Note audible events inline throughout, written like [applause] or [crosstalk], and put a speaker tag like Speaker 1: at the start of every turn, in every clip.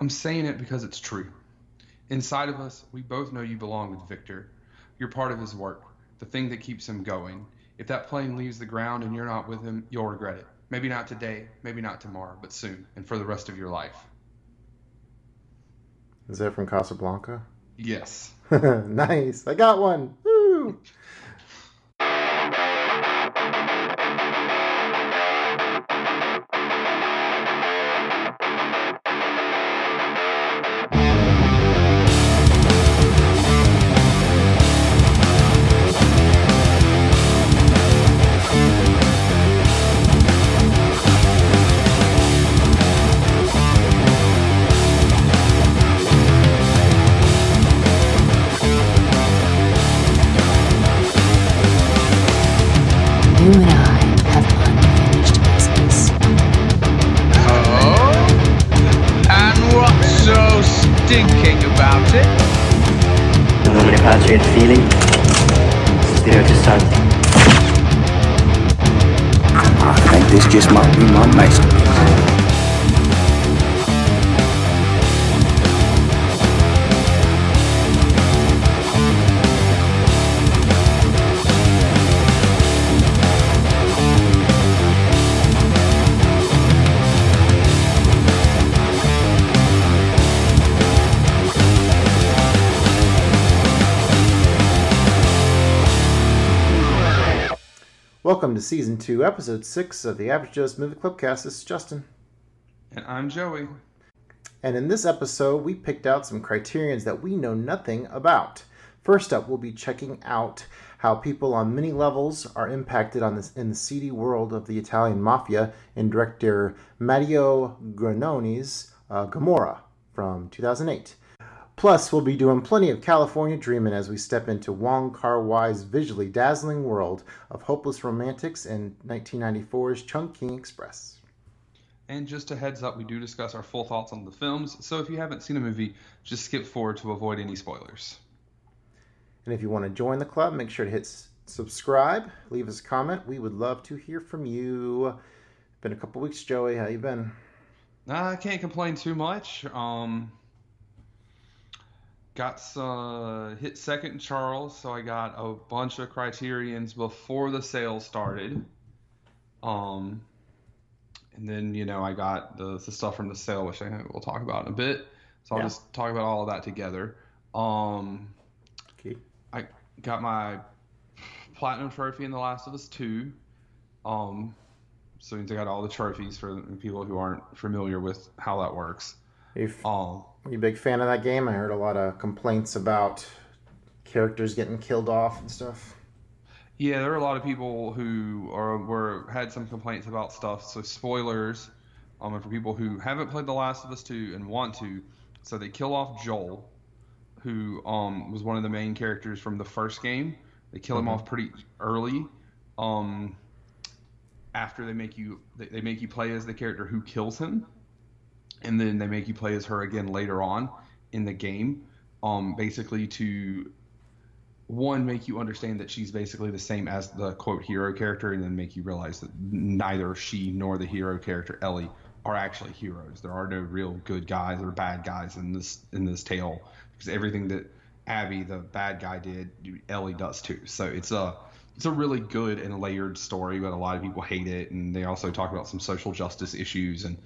Speaker 1: I'm saying it because it's true. Inside of us, we both know you belong with Victor. You're part of his work, the thing that keeps him going. If that plane leaves the ground and you're not with him, you'll regret it. Maybe not today, maybe not tomorrow, but soon, and for the rest of your life.
Speaker 2: Is that from Casablanca?
Speaker 1: Yes. [laughs]
Speaker 2: nice. I got one. Woo! [laughs]
Speaker 3: to
Speaker 2: episode six of the Average Joe's Movie Clubcast. This is Justin.
Speaker 1: And I'm Joey.
Speaker 2: And in this episode, we picked out some criterions that we know nothing about. First up, we'll be checking out how people on many levels are impacted on this in the seedy world of the Italian mafia in director Matteo Garrone's uh, Gomorrah from 2008. Plus, we'll be doing plenty of California dreaming as we step into Wong Kar Wai's visually dazzling world of hopeless romantics in 1994's Chungking Express.
Speaker 1: And just a heads up, we do discuss our full thoughts on the films, so if you haven't seen a movie, just skip forward to avoid any spoilers.
Speaker 2: And if you want to join the club, make sure to hit subscribe, leave us a comment. We would love to hear from you. Been a couple weeks, Joey. How you been?
Speaker 1: I can't complain too much. Um, got uh, hit second in Charles, so I got a bunch of criterions before the sale started. Um, and then you know I got the, the stuff from the sale, which I we'll talk about in a bit. So I'll
Speaker 2: Yeah.
Speaker 1: just talk about all of that together. Um,
Speaker 2: Okay.
Speaker 1: I got my platinum trophy in The Last of Us 2. Um, so means I got all the trophies for people who aren't familiar with how that works.
Speaker 2: Are you, f-
Speaker 1: Um,
Speaker 2: are you a big fan of that game? I heard a lot of complaints about characters getting killed off and stuff.
Speaker 1: yeah, there are a lot of people who are were had some complaints about stuff. So spoilers, um, and for people who haven't played The Last of Us 2 and want to, so they kill off Joel, who um was one of the main characters from the first game. They kill him off pretty early. Um, after they make you they, they make you play as the character who kills him, and then they make you play as her again later on in the game. Um, basically to one make you understand that she's basically the same as the quote hero character, and then make you realize that neither she nor the hero character Ellie are actually heroes. There are no real good guys or bad guys in this in this tale because everything that Abby, the bad guy, did, Ellie does too. So it's a it's a really good and layered story, but a lot of people hate it, and they also talk about some social justice issues, and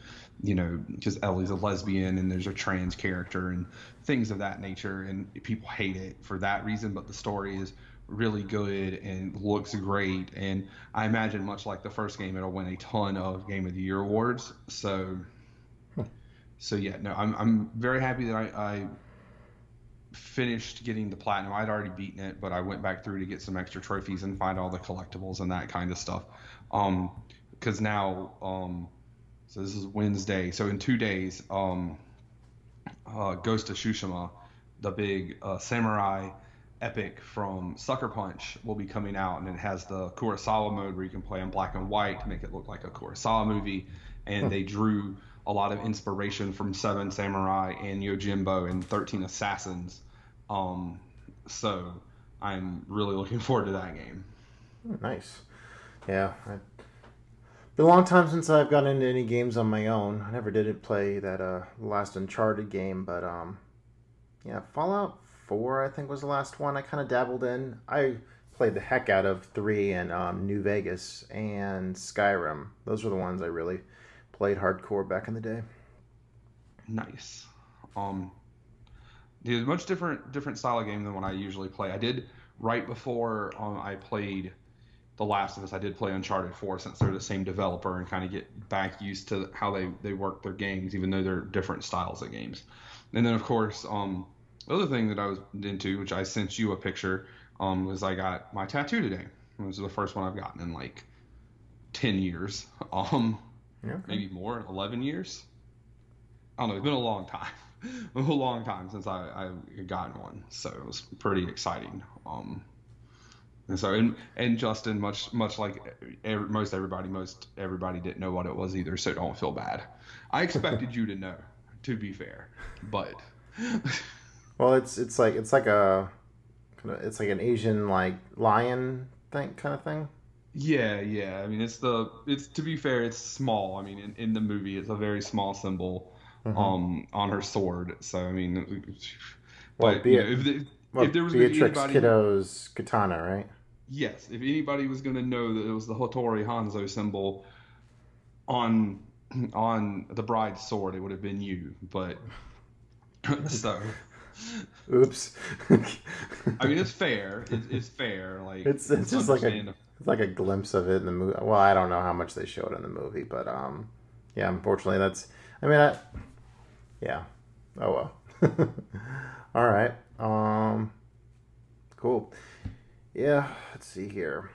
Speaker 1: you know, because Ellie's a lesbian and there's a trans character and things of that nature, and people hate it for that reason. But the story is really good and looks great, and I imagine much like the first game, it'll win a ton of Game of the Year awards. So, so yeah, no, I'm I'm very happy that I, I finished getting the platinum. I'd already beaten it, but I went back through to get some extra trophies and find all the collectibles and that kind of stuff. Um, because now, um, so this is Wednesday. So in two days, um, uh, Ghost of Tsushima, the big uh, samurai epic from Sucker Punch, will be coming out, and it has the Kurosawa mode where you can play in black and white to make it look like a Kurosawa movie. And they drew a lot of inspiration from Seven Samurai and Yojimbo and Thirteen Assassins. Um, so I'm really [laughs] looking forward to that game.
Speaker 2: Oh, nice. Yeah. I, Been a long time since I've gotten into any games on my own. I never did play that uh, last Uncharted game, but um, yeah, Fallout Four I think was the last one I kind of dabbled in. I played the heck out of three and um, New Vegas and Skyrim. Those were the ones I really played hardcore back in the day.
Speaker 1: Nice. Um, it's a much different different style of game than what I usually play. I did right before um, I played The Last of Us. I did play Uncharted 4 since they're the same developer and kind of get back used to how they they work their games, even though they're different styles of games. And then of course, um, the other thing that I was into, which I sent you a picture, um, was I got my tattoo today. It was the first one I've gotten in like ten years, [laughs] um,
Speaker 2: Yeah.
Speaker 1: maybe more, eleven years. I don't know. It's been a long time, [laughs] a long time since I I gotten one, so it was pretty exciting. Um, and so and and Justin, much much like ev most everybody, most everybody didn't know what it was either, so don't feel bad. I expected you to know, to be fair, but [laughs]
Speaker 2: Well, it's it's like it's like a kind of it's like an Asian like lion thing kind of thing.
Speaker 1: Yeah, yeah. I mean, it's the it's to be fair, it's small. I mean, in, in the movie, it's a very small symbol
Speaker 2: Mm-hmm.
Speaker 1: um on her sword. So I mean,
Speaker 2: Well,
Speaker 1: but
Speaker 2: be
Speaker 1: you know, if, the,
Speaker 2: Well,
Speaker 1: if there was
Speaker 2: Beatrix
Speaker 1: anybody,
Speaker 2: Kiddo's katana, right?
Speaker 1: yes, if anybody was going to know that it was the Hattori Hanzo symbol on on the bride's sword, it would have been you. But [laughs] so
Speaker 2: Oops.
Speaker 1: I mean, it's fair. It's, it's fair. Like
Speaker 2: It's it's just like a it's like a glimpse of it in the movie. Well, I don't know how much they showed in the movie, but um, yeah. Unfortunately, that's. I mean, I, yeah. Oh well. [laughs] All right. Um. Cool. Yeah. Let's see here.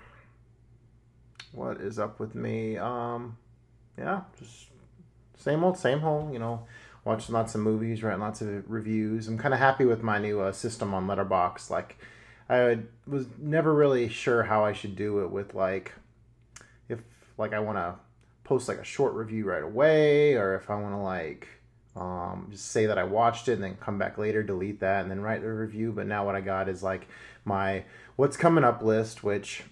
Speaker 2: What is up with me? Um. Yeah. Just same old, same old. You know, watching lots of movies, writing lots of reviews. I'm kind of happy with my new uh, system on Letterboxd. Like, I was never really sure how I should do it with like, if like I want to post like a short review right away, or if I want to like um, just say that I watched it and then come back later, delete that, and then write the review. But now what I got is like my what's coming up list, which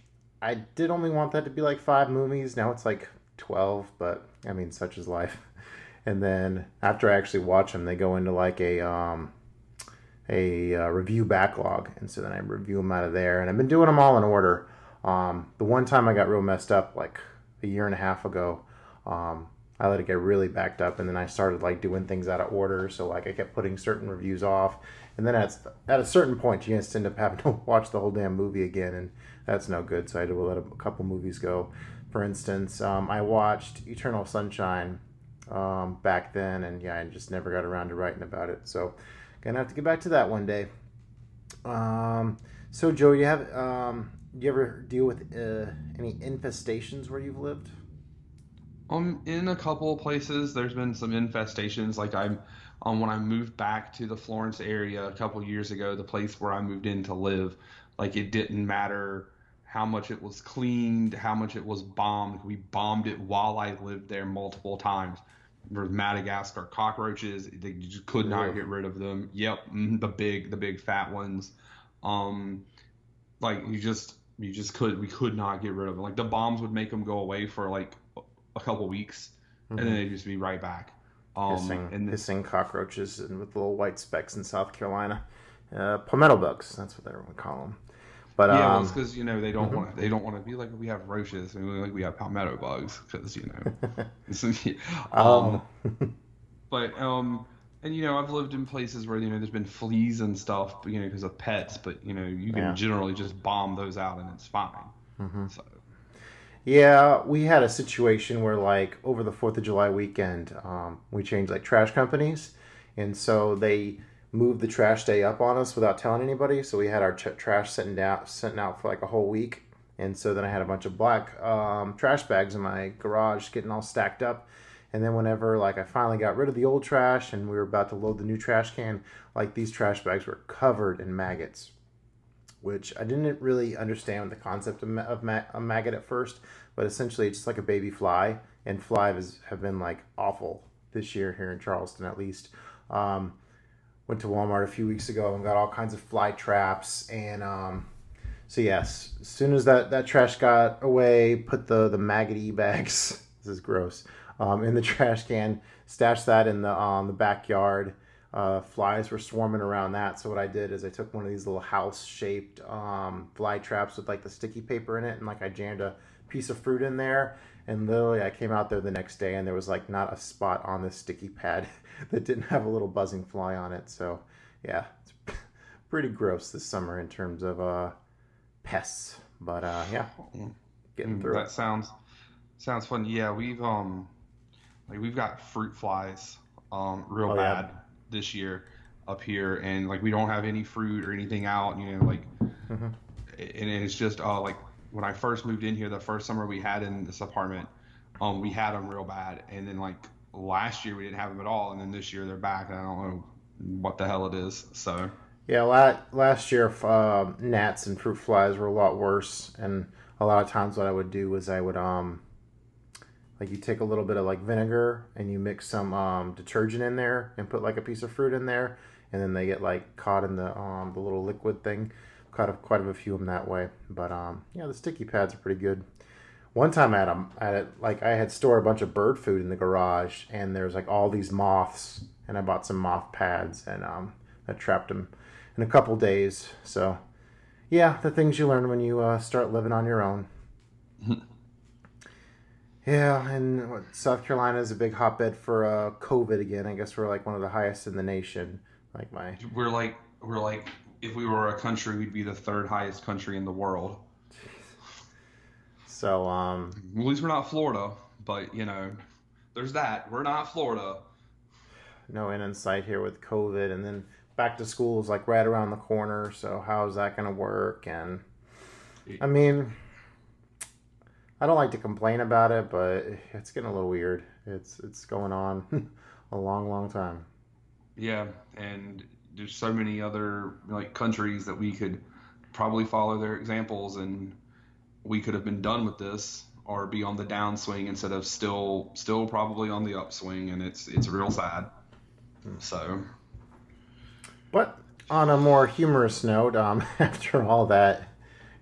Speaker 2: I did only want that to be like five movies. Now it's like twelve, but I mean, such is life. [laughs] And then after I actually watch them, they go into like a um, a uh, review backlog, and so then I review them out of there. And I've been doing them all in order. Um, the one time I got real messed up, like a year and a half ago, um, I let it get really backed up, and then I started like doing things out of order. So like I kept putting certain reviews off, and then at at a certain point, you just end up having [laughs] to watch the whole damn movie again, and that's no good. So I had to let a couple movies go. For instance, um, I watched Eternal Sunshine um, back then, and yeah, I just never got around to writing about it. So gonna have to get back to that one day. Um, so Joe, you have um, you ever deal with uh, any infestations where you've lived?
Speaker 1: Um, in a couple places, there's been some infestations. Like I'm, um, when I moved back to the Florence area a couple years ago, the place where I moved in to live, like it didn't matter how much it was cleaned, how much it was bombed. We bombed it while I lived there multiple times. There was Madagascar cockroaches. They just could not get rid of them. Yep, mhm, the big, the big fat ones. Um, like you just, you just could, we could not get rid of them. Like the bombs would make them go away for like a couple weeks, and then they'd just be right back. Um,
Speaker 2: hissing,
Speaker 1: and
Speaker 2: hissing cockroaches and with little white specks in South Carolina. Uh, palmetto bugs, that's what everyone call them. But
Speaker 1: yeah, well,
Speaker 2: um,
Speaker 1: it's because you know they don't want to. They don't want to be like we have roaches. Mean, like we have palmetto bugs because you know. um, [laughs]
Speaker 2: um,
Speaker 1: but um, and you know I've lived in places where you know there's been fleas and stuff, but, you know, because of pets. But you know you can
Speaker 2: Yeah.
Speaker 1: generally just bomb those out and it's fine.
Speaker 2: Mm-hmm.
Speaker 1: So
Speaker 2: Yeah, we had a situation where, like, over the Fourth of July weekend, um, we changed like trash companies, and so they moved the trash day up on us without telling anybody. So we had our trash sitting down, sitting out for like a whole week, and so then I had a bunch of black um, trash bags in my garage, getting all stacked up. And then whenever like I finally got rid of the old trash and we were about to load the new trash can, like these trash bags were covered in maggots which I didn't really understand the concept of, ma- of ma- a maggot at first, but essentially it's just like a baby fly, and flies have been like awful this year here in Charleston at least. Um, went to Walmart a few weeks ago and got all kinds of fly traps, and um, so yes, as soon as that, that trash got away, put the the maggoty [laughs] bags this is gross. Um, in the trash can, stashed that in the um, the backyard. Uh, flies were swarming around that. So what I did is I took one of these little house shaped um, fly traps with like the sticky paper in it, and like I jammed a piece of fruit in there. And literally, I came out there the next day, and there was like not a spot on this sticky pad [laughs] that didn't have a little buzzing fly on it. So yeah, it's [laughs] pretty gross this summer in terms of uh, pests. But uh, yeah, getting through
Speaker 1: Mm, That
Speaker 2: it.
Speaker 1: sounds sounds fun. Yeah, we've um like we've got fruit flies um real
Speaker 2: Oh, yeah.
Speaker 1: bad this year up here, and like we don't have any fruit or anything out. You know, like
Speaker 2: Mhm.
Speaker 1: and it's just uh like when I first moved in here, the first summer we had in this apartment, um we had them real bad, and then like last year we didn't have them at all, and then this year they're back, and I don't know what the hell it is. So
Speaker 2: Yeah, la- last year uh, gnats and fruit flies were a lot worse, and a lot of times what I would do was I would um like you take a little bit of like vinegar and you mix some um, detergent in there and put like a piece of fruit in there, and then they get like caught in the um the little liquid thing. Caught a, quite a few of them that way, but um yeah, the sticky pads are pretty good. One time I had, a, I had like I had stored a bunch of bird food in the garage, and there's like all these moths, and I bought some moth pads, and um I trapped them in a couple days. So, yeah, the things you learn when you uh, start living on your own. [laughs] yeah, and what, South Carolina is a big hotbed for uh, COVID again. I guess we're like one of the highest in the nation. Like my
Speaker 1: we're like we're like if we were a country, we'd be the third highest country in the world.
Speaker 2: so um
Speaker 1: At least we're not Florida, but you know, there's that. We're not Florida.
Speaker 2: no end in sight here with COVID, and then back to school is like right around the corner. So how's that going to work? And I mean, I don't like to complain about it, but it's getting a little weird. It's it's going on [laughs] a long, long time.
Speaker 1: Yeah, and there's so many other like countries that we could probably follow their examples, and we could have been done with this or be on the downswing instead of still still probably on the upswing, and it's it's real sad. So
Speaker 2: But on a more humorous note, um, [laughs] after all that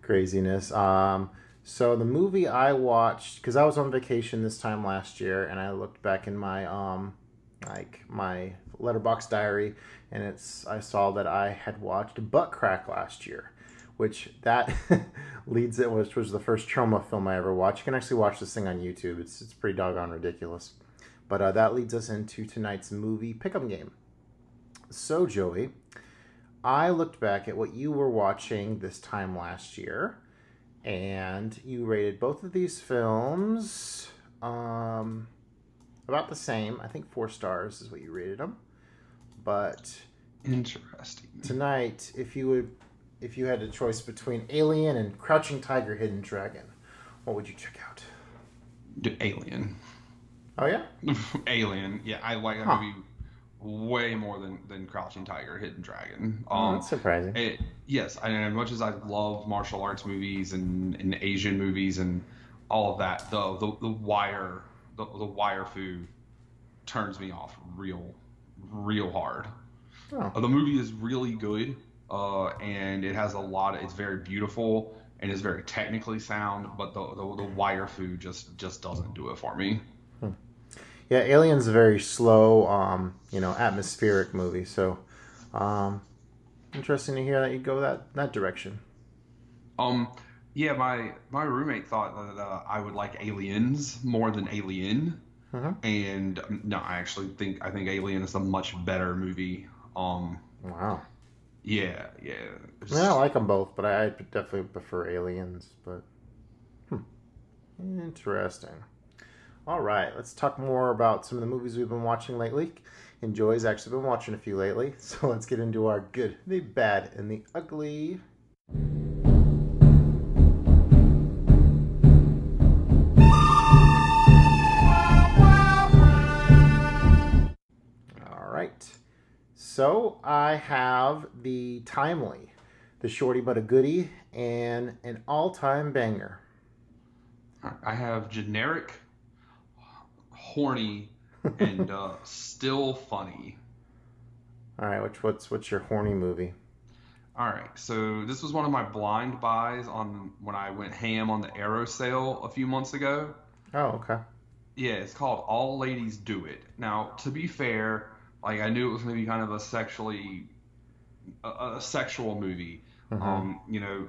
Speaker 2: craziness, um, so the movie I watched because I was on vacation this time last year, and I looked back in my um, like my letterboxd diary, and it's I saw that I had watched Butt Crack last year, which that [laughs] leads it, which was the first Troma film I ever watched. You can actually watch this thing on YouTube. It's it's pretty doggone ridiculous. But uh, that leads us into tonight's movie pickup game. So, Joey, I looked back at what you were watching this time last year, and you rated both of these films um, about the same. I think four stars is what you rated them. But
Speaker 1: interesting.
Speaker 2: tonight, if you would, if you had a choice between Alien and Crouching Tiger, Hidden Dragon, what would you check out?
Speaker 1: D- Alien.
Speaker 2: Oh yeah, [laughs]
Speaker 1: Alien. Yeah, I like that
Speaker 2: Huh.
Speaker 1: movie way more than than Crouching Tiger, Hidden Dragon.
Speaker 2: oh,
Speaker 1: Um,
Speaker 2: that's surprising.
Speaker 1: it, yes, and as much as I love martial arts movies and, and Asian movies and all of that, the the, the wire the, the wire fu turns me off real real hard.
Speaker 2: Oh.
Speaker 1: Uh, the movie is really good, uh, and it has a lot. Of, it's very beautiful and it's very technically sound, but the, the the wire fu just just doesn't do it for me.
Speaker 2: Yeah, Alien's a very slow, um, you know, atmospheric movie. So, um, interesting to hear that you go that that direction.
Speaker 1: Um, yeah, my my roommate thought that uh, I would like Aliens more than Alien,
Speaker 2: Mhm.
Speaker 1: and um, no, I actually think I think Alien is a much better movie. Um,
Speaker 2: Wow.
Speaker 1: yeah, yeah.
Speaker 2: Yeah, I like them both, but I definitely prefer Aliens. But hmm. interesting. All right, let's talk more about some of the movies we've been watching lately. And Joy's actually been watching a few lately, [laughs] so let's get into our good, the bad, and the ugly. So I have the timely, the shorty but a goodie, and an all-time banger.
Speaker 1: I have generic, horny, and uh, [laughs] still funny.
Speaker 2: All right, which what's what's your horny movie?
Speaker 1: All right, so this was one of my blind buys on when I went ham on the Arrow sale a few months ago.
Speaker 2: Oh, okay.
Speaker 1: Yeah, it's called All Ladies Do It. Now, to be fair, like I knew it was going to be kind of a sexually a, a sexual movie.
Speaker 2: Mm-hmm.
Speaker 1: Um, you know,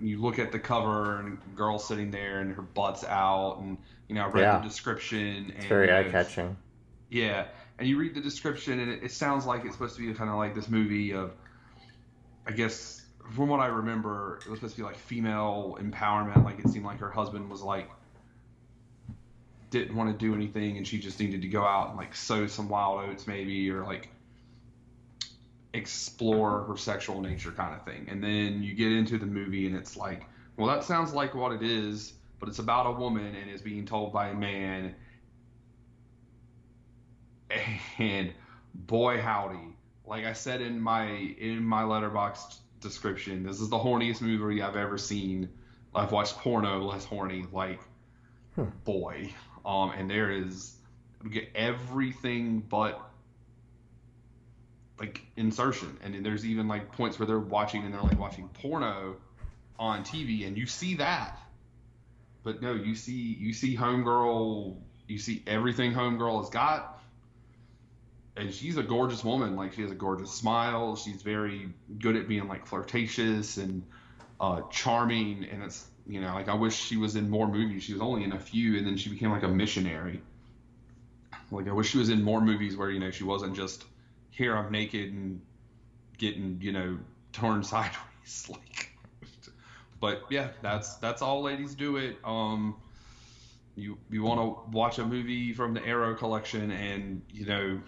Speaker 1: you look at the cover and girl sitting there and her butt's out, and you know, I read
Speaker 2: Yeah.
Speaker 1: the description.
Speaker 2: It's
Speaker 1: and,
Speaker 2: very eye catching.
Speaker 1: Yeah, and you read the description, and it, it sounds like it's supposed to be kind of like this movie of, I guess, from what I remember, it was supposed to be like female empowerment. Like it seemed like her husband was like didn't want to do anything, and she just needed to go out and like sow some wild oats, maybe, or like explore her sexual nature, kind of thing. And then you get into the movie, and it's like, well, that sounds like what it is, but it's about a woman and is being told by a man. [laughs] And boy howdy. Like i said in my in my letterboxd description this is the horniest movie i've ever seen. I've watched porno less horny like hmm. boy um and there is get everything but like insertion and there's even like points where they're watching and they're like watching porno on tv and you see that but no you see you see homegirl you see everything homegirl has got and she's a gorgeous woman. Like she has a gorgeous smile. She's very good at being like flirtatious and uh, charming. And it's you know like I wish she was in more movies. She was only in a few, and then she became like a missionary. Like I wish she was in more movies where you know she wasn't just here I'm naked and getting you know torn [laughs] sideways. Like, but yeah, that's that's all ladies do it. Um, you you want to watch a movie from the Arrow collection and you know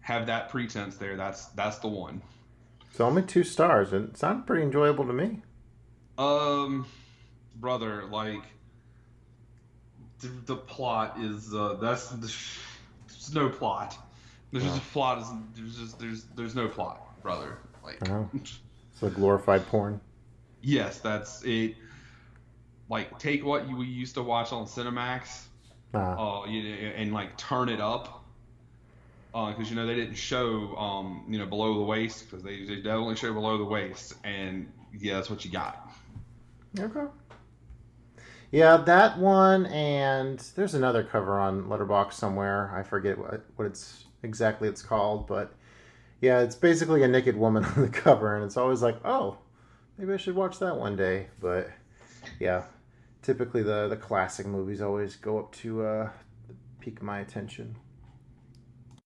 Speaker 1: have that pretense there. That's that's the one.
Speaker 2: It's only two stars, and it sounded pretty enjoyable to me.
Speaker 1: Um, brother, like the, the plot is uh, that's there's no plot. There's just a plot. Is there's just there's there's no plot, brother. Like. [laughs]
Speaker 2: It's a glorified porn.
Speaker 1: yes, that's it. Like take what you we used to watch on Cinemax,
Speaker 2: Ah,
Speaker 1: uh, you know, and like turn it up. Because you know they didn't show, um, you know, below the waist because they, they definitely show below the waist, and yeah, that's what you got.
Speaker 2: Okay. Yeah, that one, and there's another cover on Letterboxd somewhere. I forget what what it's exactly it's called, but yeah, it's basically a naked woman [laughs] on the cover, and it's always like, oh, maybe I should watch that one day. But yeah, typically the the classic movies always go up to uh, pique my attention.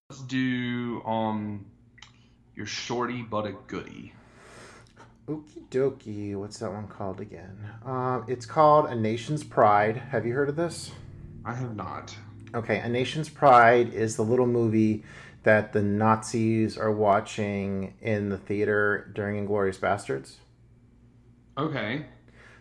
Speaker 1: Let's do um your shorty but a goodie.
Speaker 2: Okie dokie. What's that one called again? Um, it's called A Nation's Pride. Have you heard of this?
Speaker 1: I have not.
Speaker 2: Okay, A Nation's Pride is the little movie that the Nazis are watching in the theater during Inglourious Basterds.
Speaker 1: Okay.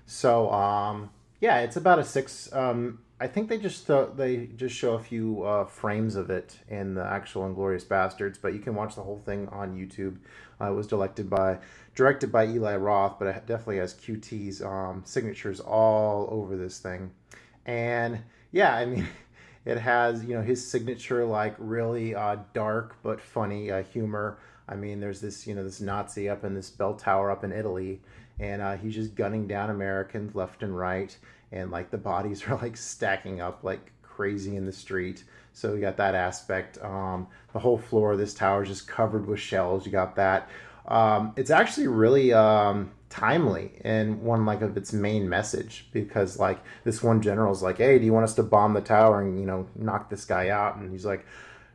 Speaker 2: So, um, yeah, it's about a six. Um, I think they just th- they just show a few uh, frames of it in the actual Inglourious Basterds, but you can watch the whole thing on YouTube. Uh, it was directed by directed by Eli Roth, but it definitely has QT's um, signatures all over this thing. And yeah, I mean, [laughs] it has you know his signature like really uh, dark but funny uh, humor. I mean, there's this you know this Nazi up in this bell tower up in Italy, and uh, he's just gunning down Americans left and right, and like the bodies [laughs] are like stacking up like crazy in the street. So you got that aspect. Um, the whole floor of this tower is just covered with shells. You got that. Um, it's actually really um, timely and one like of its main message because like this one general's like, "Hey, do you want us to bomb the tower and you know knock this guy out?" And he's like,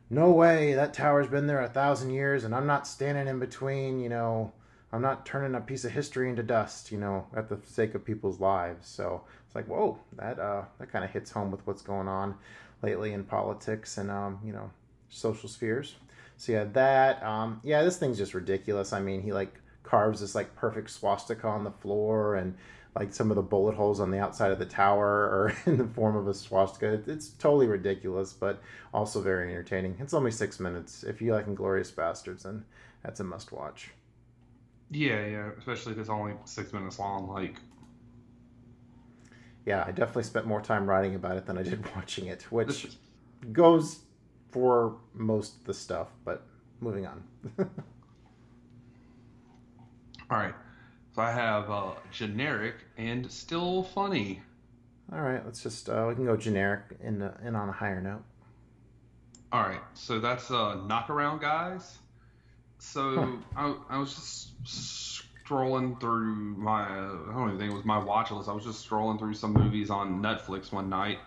Speaker 2: "No way! That tower's been there a thousand years, and I'm not standing in between. You know, I'm not turning a piece of history into dust. You know, at the sake of people's lives." So it's like, whoa, that uh, that kind of hits home with what's going on lately in politics and um, you know social spheres. So yeah, that um, yeah, this thing's just ridiculous. I mean, he like carves this like perfect swastika on the floor and like some of the bullet holes on the outside of the tower are [laughs] in the form of a swastika. It's totally ridiculous, but also very entertaining. It's only six minutes. If you like Inglourious Basterds, then that's a must watch.
Speaker 1: Yeah, yeah. Especially if it's only six minutes long. Like,
Speaker 2: Yeah, I definitely spent more time writing about it than I did [laughs] watching it, which goes for most of the stuff. But moving on. [laughs]
Speaker 1: all right. So I have uh, generic and still funny.
Speaker 2: All right, let's just uh, we can go generic and and on a higher note.
Speaker 1: All right, so that's uh, knockaround guys. So I, I was just scrolling through my I don't even think it was my watch list. I was just scrolling through some movies on Netflix one night,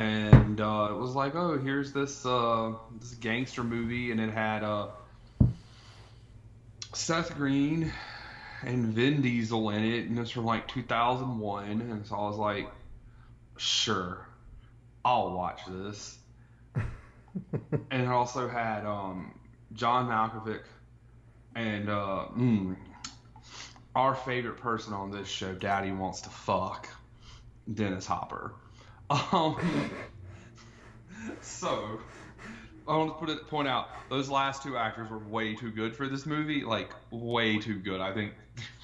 Speaker 1: and uh, it was like, oh, here's this uh, this gangster movie, and it had uh, Seth Green and Vin Diesel in it, and it's from like 2001, and so I was like, sure, I'll watch this. [laughs] and it also had um, John Malkovich and uh, mm, our favorite person on this show, Daddy Wants to Fuck, Dennis Hopper. Um, so I want to put it point out those last two actors were way too good for this movie, like way too good. I think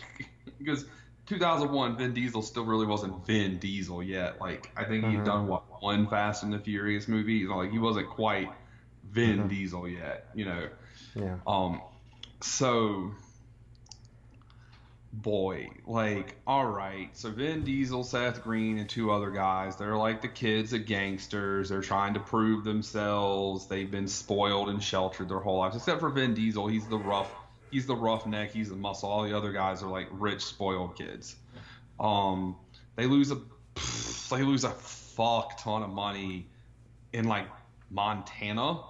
Speaker 1: [laughs] because 2001 Vin Diesel still really wasn't Vin Diesel yet. Like I think he'd done what one Fast and the Furious movie. Like he wasn't quite Vin Diesel yet. You know.
Speaker 2: Yeah.
Speaker 1: Um, so, boy, like, all right. So Vin Diesel, Seth Green, and two other guys. They're like the kids of gangsters. They're trying to prove themselves. They've been spoiled and sheltered their whole lives, except for Vin Diesel. He's the rough. He's the roughneck. He's the muscle. All the other guys are like rich, spoiled kids. Um, they lose a they lose a fuck ton of money in like Montana,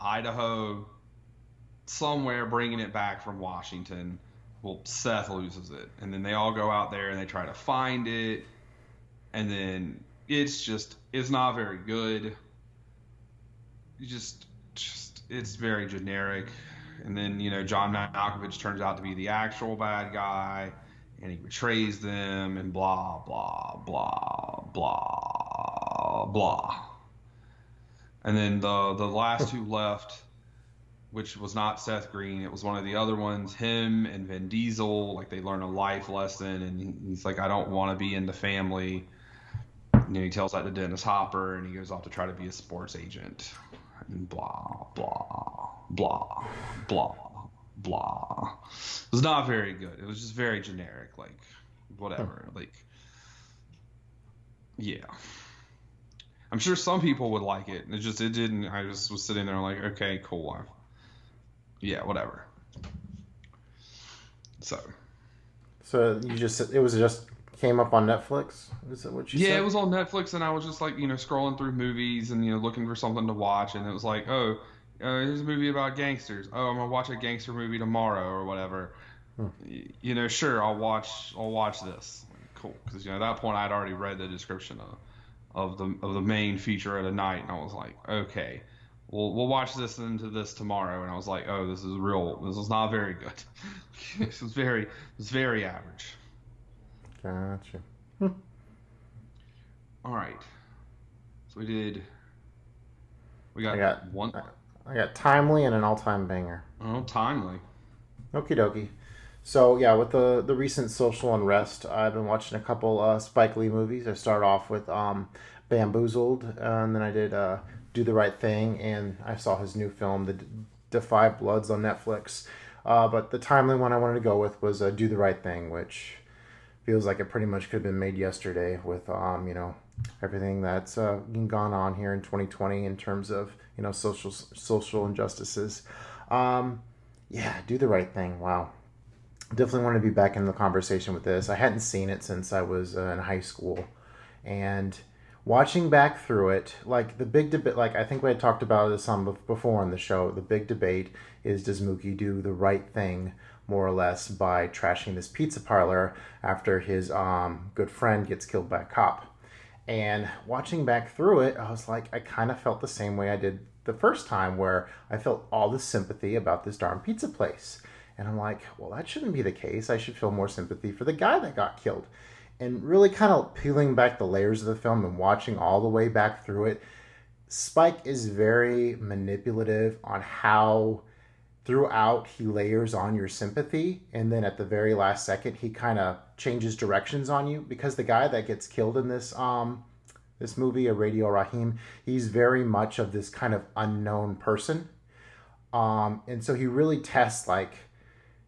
Speaker 1: Idaho, somewhere bringing it back from Washington. Well, Seth loses it, and then they all go out there and they try to find it, and then it's just it's not very good. Just just it's very generic, and then you know John Malkovich turns out to be the actual bad guy, and he betrays them, and blah blah blah blah blah. And then the the last two left which was not Seth Green. It was one of the other ones. Him and Vin Diesel, like they learn a life lesson, and he's like, I don't want to be in the family. You know, he tells that to Dennis Hopper, and he goes off to try to be a sports agent. And blah blah blah blah blah. It was not very good. It was just very generic, like whatever, hmm. like yeah. I'm sure some people would like it. It just it didn't. I just was sitting there like, okay, cool. Yeah, whatever. So
Speaker 2: So you just it was just came up on Netflix. Is that what you
Speaker 1: yeah,
Speaker 2: said?
Speaker 1: it was on Netflix, and I was just like you know scrolling through movies and you know looking for something to watch, and it was like, oh, uh, here's a movie about gangsters. Oh, I'm gonna watch a gangster movie tomorrow or whatever. Y- You know, sure, I'll watch. I'll watch this. Cool, because you know at that point I'd already read the description of of the of the main feature of the night, and I was like, okay, we'll we'll watch this into this tomorrow, and I was like, oh, this is real. This is not very good. [laughs] this is very it was very average.
Speaker 2: Gotcha.
Speaker 1: All right, so we did. We got,
Speaker 2: I got-
Speaker 1: one.
Speaker 2: I got timely and an all-time banger.
Speaker 1: Oh, timely.
Speaker 2: Okie dokie. So yeah, with the the recent social unrest, I've been watching a couple uh, Spike Lee movies. I start off with um, Bamboozled, uh, and then I did uh, Do the Right Thing, and I saw his new film, Da 5 Bloods, on Netflix. Uh, but the timely one I wanted to go with was uh, Do the Right Thing, which feels like it pretty much could have been made yesterday with um, you know everything that's uh, gone on here in 2020 in terms of you know social social injustices. Um, yeah, do the right thing. Wow, definitely want to be back in the conversation with this. I hadn't seen it since I was uh, in high school, and watching back through it, like the big debate, like I think we had talked about this on bef- before on the show. The big debate is does Mookie do the right thing more or less by trashing this pizza parlor after his um, good friend gets killed by a cop. And watching back through it, I was like, I kind of felt the same way I did the first time, where I felt all the sympathy about this darn pizza place. And I'm like, well, that shouldn't be the case. I should feel more sympathy for the guy that got killed. And really kind of peeling back the layers of the film and watching all the way back through it, Spike is very manipulative on how throughout he layers on your sympathy and then at the very last second he kind of changes directions on you because the guy that gets killed in this um this movie, a Radio Raheem, he's very much of this kind of unknown person. Um, and so he really tests like,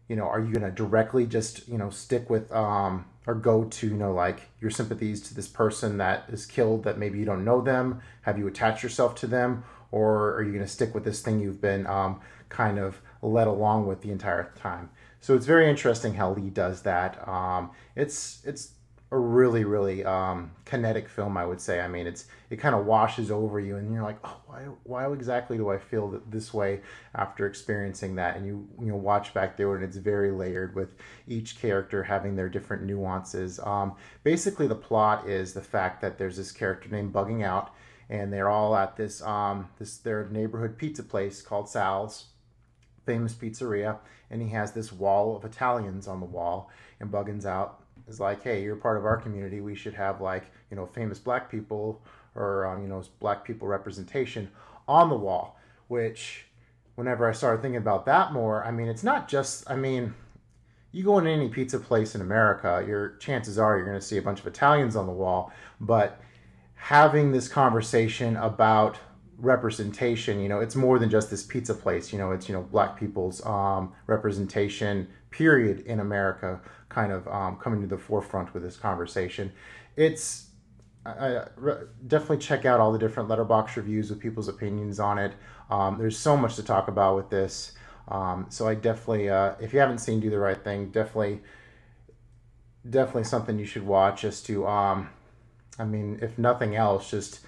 Speaker 2: you know, are you going to directly just, you know, stick with um, or go to, you know, like your sympathies to this person that is killed that maybe you don't know them? Have you attached yourself to them? Or are you going to stick with this thing you've been um, kind of led along with the entire time? So it's very interesting how Lee does that. Um, it's it's a really really um, kinetic film, I would say. I mean, it's it kind of washes over you, and you're like, oh, why why exactly do I feel th- this way after experiencing that? And you you know watch back there, and it's very layered with each character having their different nuances. Um, basically, the plot is the fact that there's this character named Buggin' Out, and they're all at this um, this their neighborhood pizza place called Sal's famous pizzeria, and he has this wall of Italians on the wall. And Buggins out is like, hey, you're part of our community. We should have like you know famous black people or um, you know black people representation on the wall. Which, whenever I started thinking about that more, I mean, it's not just. I mean, you go into any pizza place in America, your chances are you're going to see a bunch of Italians on the wall, but having this conversation about representation you know it's more than just this pizza place you know it's you know black people's um, representation period in america kind of um, coming to the forefront with this conversation. It's I, re- definitely check out all the different letterboxd reviews with people's opinions on it. Um, there's so much to talk about with this. Um, so i definitely uh, if you haven't seen do the right thing definitely definitely something you should watch just to um, i mean if nothing else just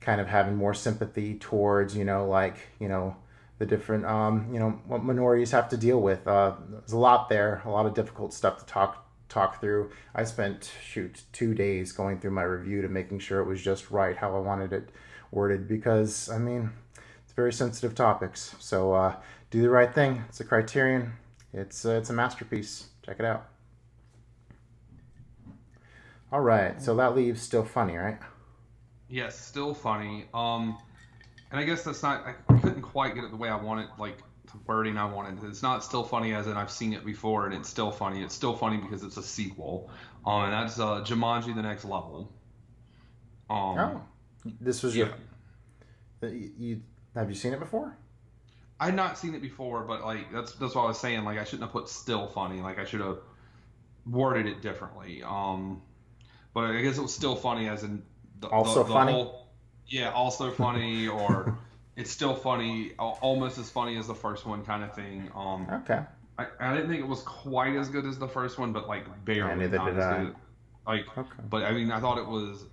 Speaker 2: kind of having more sympathy towards you know like you know the different um, you know what minorities have to deal with. Uh, there's a lot there, a lot of difficult stuff to talk talk through. I spent shoot two days going through my review to making sure it was just right how I wanted it worded because I mean it's very sensitive topics. So uh, do the right thing. It's a criterion. It's uh, it's a masterpiece. Check it out. All right, so that leaves still funny, right?
Speaker 1: Yes, still funny. Um, and I guess that's not. I couldn't quite get it the way I wanted, like the wording I wanted. It's not still funny as in I've seen it before and it's still funny. It's still funny because it's a sequel. Um, and that's uh, Jumanji: The Next Level. Um,
Speaker 2: Oh, this was
Speaker 1: yeah.
Speaker 2: your. You, you have you seen it before?
Speaker 1: I'd not seen it before, but like that's that's what I was saying. Like I shouldn't have put still funny. Like I should have worded it differently. Um, but I guess it was still funny as in the,
Speaker 2: Also
Speaker 1: the, the
Speaker 2: funny?
Speaker 1: Whole, yeah, also funny, or it's still funny, almost as funny as the first one, kind of thing. Um,
Speaker 2: Okay.
Speaker 1: I, I didn't think it was quite as good as the first one, but like barely.
Speaker 2: neither did I.
Speaker 1: good. Like,
Speaker 2: Okay.
Speaker 1: but I mean, I thought it was.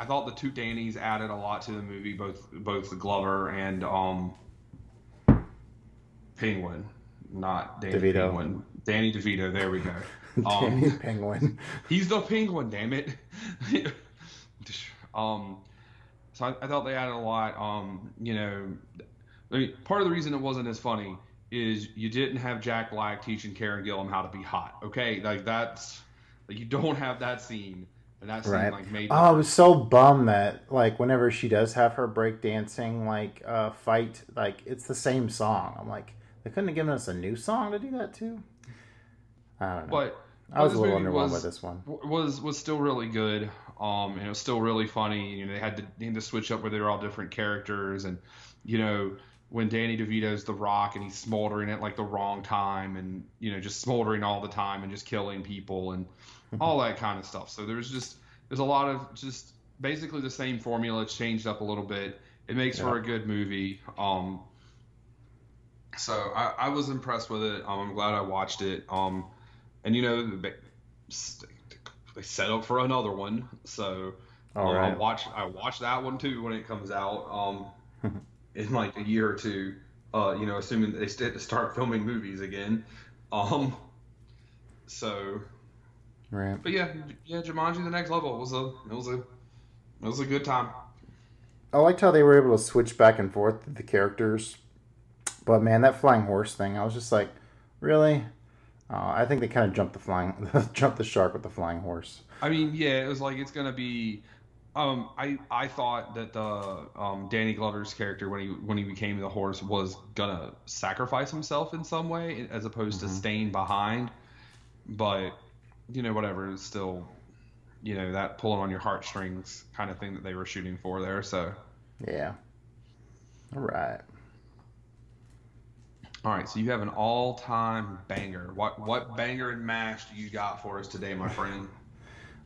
Speaker 1: I thought the two Dannys added a lot to the movie, both both Glover and um, Penguin, not Danny
Speaker 2: DeVito.
Speaker 1: Penguin. Danny DeVito. There we go. [laughs]
Speaker 2: Danny
Speaker 1: Um,
Speaker 2: Penguin. [laughs]
Speaker 1: he's the Penguin. Damn it. [laughs] um, so I, I thought they added a lot. Um, you know, I mean, part of the reason it wasn't as funny is you didn't have Jack Black teaching Karen Gillan how to be hot. Okay, like that's like you don't have that scene, and that scene
Speaker 2: Right.
Speaker 1: like made.
Speaker 2: Oh, I was so bummed that like whenever she does have her breakdancing like uh, fight, like it's the same song. I'm like, they couldn't have given us a new song to do that too. I don't know.
Speaker 1: but
Speaker 2: I was a
Speaker 1: this
Speaker 2: little underwhelmed
Speaker 1: was-
Speaker 2: with this one.
Speaker 1: was was still really good. Um, and it was still really funny. You know, they had to they had to switch up where they were all different characters, and you know when Danny DeVito's The Rock and he's smoldering at like the wrong time, and you know just smoldering all the time and just killing people and all that kind of stuff. So there's just there's a lot of just basically the same formula changed up a little bit. It makes for a good movie. Um, so I, I was impressed with it. Um, I'm glad I watched it. Um, and you know, set up for another one. So um,
Speaker 2: right.
Speaker 1: I watch I watch that one too when it comes out. Um, [laughs] in like a year or two. Uh, you know, assuming they st- start filming movies again. Um, so,
Speaker 2: Right.
Speaker 1: but yeah, yeah, Jumanji: The Next Level was a it was a it was a good time.
Speaker 2: I liked how they were able to switch back and forth the characters. But man, that flying horse thing, I was just like, really? Uh, I think they kind of jumped the flying, [laughs] jumped the shark with the flying horse.
Speaker 1: I mean, yeah, it was like it's gonna be. Um, I I thought that the um, Danny Glover's character when he when he became the horse was gonna sacrifice himself in some way as opposed to staying behind, but you know whatever it's still you know that pulling on your heartstrings kind of thing that they were shooting for there. So
Speaker 2: Yeah. All right.
Speaker 1: All right, so you have an all-time banger. What what banger and mash do you got for us today, my friend?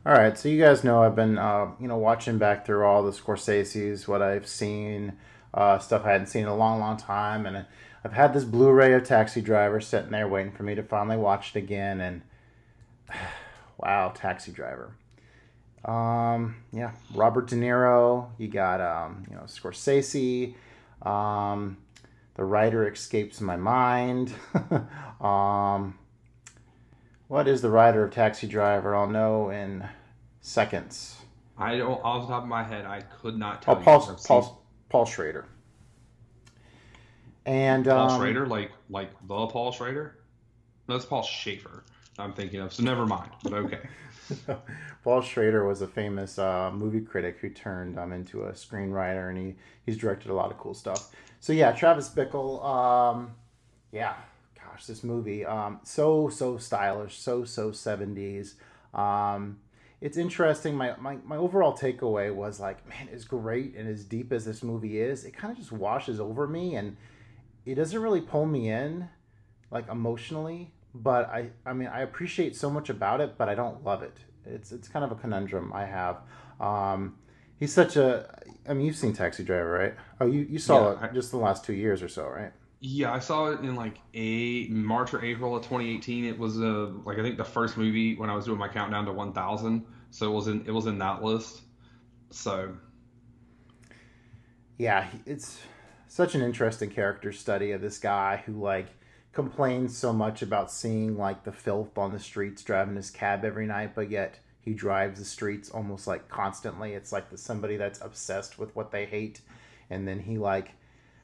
Speaker 2: All right, so you guys know I've been, uh, you know, watching back through all the Scorsese's, what I've seen, uh, stuff I hadn't seen in a long, long time, and I've had this Blu-ray of Taxi Driver sitting there waiting for me to finally watch it again, and [sighs] wow, Taxi Driver. Um, yeah, Robert De Niro. You got, um, you know, Scorsese. Um, the writer escapes my mind. [laughs] um, what is the writer of Taxi Driver? I'll know in seconds.
Speaker 1: I don't off the top of my head, I could not tell
Speaker 2: Oh,
Speaker 1: you.
Speaker 2: Paul,
Speaker 1: I've
Speaker 2: Paul, Paul Schrader. And
Speaker 1: Paul
Speaker 2: um,
Speaker 1: Schrader, like like the Paul Schrader. No, that's Paul Shaffer. I'm thinking of. So never mind. But okay. [laughs] [laughs]
Speaker 2: Paul Schrader was a famous uh, movie critic who turned um, into a screenwriter, and he he's directed a lot of cool stuff. So yeah, Travis Bickle. Um, yeah, gosh, this movie um, so so stylish, so so seventies. Um, it's interesting. My, my my overall takeaway was like, man, as great and as deep as this movie is, it kind of just washes over me, and it doesn't really pull me in, like emotionally. But I I mean I appreciate so much about it, but I don't love it. It's it's kind of a conundrum I have. Um, he's such a. I mean, you've seen Taxi Driver, right? Oh, you you saw
Speaker 1: Yeah,
Speaker 2: it
Speaker 1: I-
Speaker 2: just the last two years or so, right?
Speaker 1: Yeah, I saw it in like a March or April of 2018. It was uh, like I think the first movie when I was doing my countdown to 1,000. So it was in it was in that list. So
Speaker 2: yeah, it's such an interesting character study of this guy who like complains so much about seeing like the filth on the streets driving his cab every night, but yet he drives the streets almost like constantly. It's like the somebody that's obsessed with what they hate, and then he like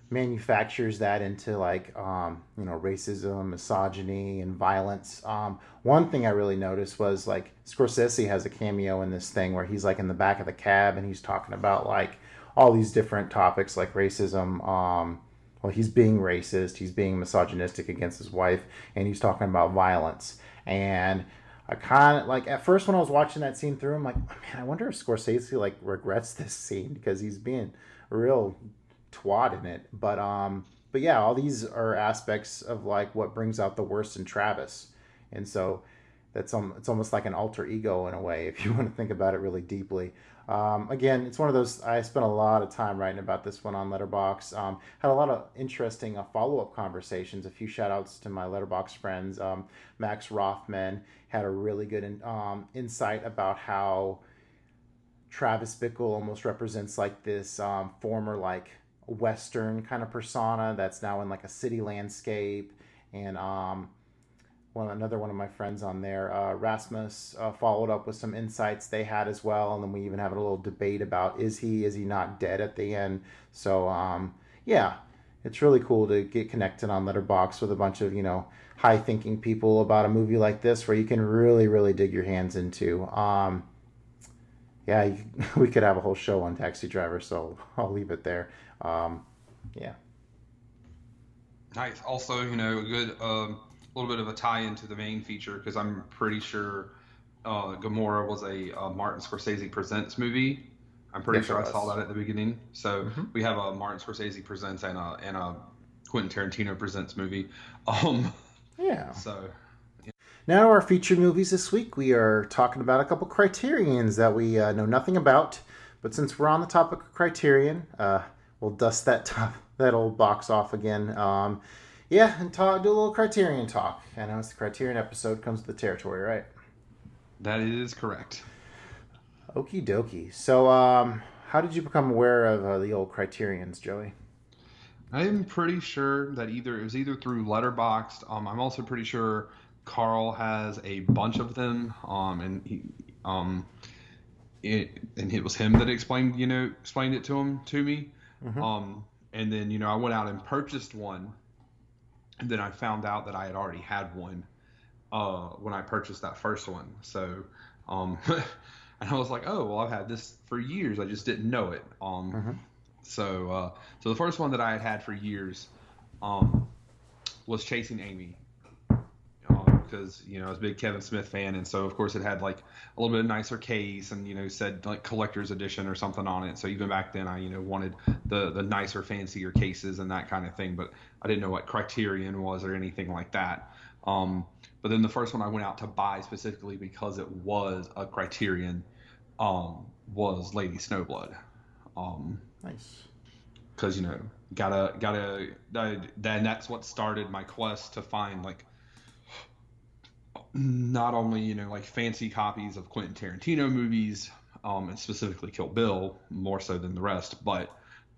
Speaker 2: manufactures that into like um, you know racism, misogyny, and violence. Um, one thing I really noticed was like Scorsese has a cameo in this thing where he's like in the back of the cab and he's talking about like all these different topics like racism. Um, well, he's being racist, he's being misogynistic against his wife, and he's talking about violence. And I kind of like at first when I was watching that scene through, I'm like, man, I wonder if Scorsese like regrets this scene because he's being real twat in it. But um, but yeah, all these are aspects of like what brings out the worst in Travis, and so that's um, it's almost like an alter ego in a way if you [laughs] want to think about it really deeply. Um, again, it's one of those. I spent a lot of time writing about this one on Letterboxd. Um, had a lot of interesting uh, follow up conversations. A few shout outs to my Letterboxd friends. Um, Max Rothman had a really good in, um, insight about how Travis Bickle almost represents like this um, former like Western kind of persona that's now in like a city landscape. And um, one another one of my friends on there, uh, Rasmus, uh, followed up with some insights they had as well, and then we even have a little debate about is he is he not dead at the end. So um, yeah, it's really cool to get connected on Letterboxd with a bunch of you know high thinking people about a movie like this where you can really really dig your hands into. Um, yeah, you, [laughs] we could have a whole show on Taxi Driver, so [laughs] I'll leave it there. Um, yeah.
Speaker 1: nice. Also, you know, a good um, little bit of a tie into the main feature because I'm pretty sure uh, Gomorrah was a uh, Martin Scorsese presents movie. I'm pretty
Speaker 2: Yes,
Speaker 1: sure I saw that at the beginning. So we have a Martin Scorsese presents and a and a Quentin Tarantino presents movie. [laughs] Um,
Speaker 2: Yeah.
Speaker 1: so
Speaker 2: Now, our featured movies this week, we are talking about a couple criterions that we uh, know nothing about. But since we're on the topic of criterion, uh, we'll dust that [laughs] top, that old box off again. Um, yeah, and talk, do a little criterion talk. I know it's the criterion episode, comes with the territory, right?
Speaker 1: that is correct.
Speaker 2: Okie dokie. So, um, how did you become aware of uh, the old criterions, Joey?
Speaker 1: I'm pretty sure that either it was either through Letterboxd. Um, I'm also pretty sure Carl has a bunch of them. Um, and he, um, it, and it was him that explained, you know, explained it to him to me. Um, and then you know I went out and purchased one, and then I found out that I had already had one, uh, when I purchased that first one. So, um, [laughs] and I was like, oh well, I've had this for years. I just didn't know it. Um, so, uh, so the first one that I had had for years, um, was Chasing Amy. Because you know I was a big Kevin Smith fan, and so of course it had like a little bit of nicer case, and you know said like collector's edition or something on it. So even back then, I you know wanted the the nicer, fancier cases and that kind of thing, but I didn't know what Criterion was or anything like that. Um, but then the first one I went out to buy specifically because it was a Criterion um, was Lady Snowblood. Um,
Speaker 2: Nice.
Speaker 1: because you know gotta gotta then that's what started my quest to find like not only you know like fancy copies of Quentin Tarantino movies um and specifically Kill Bill more so than the rest but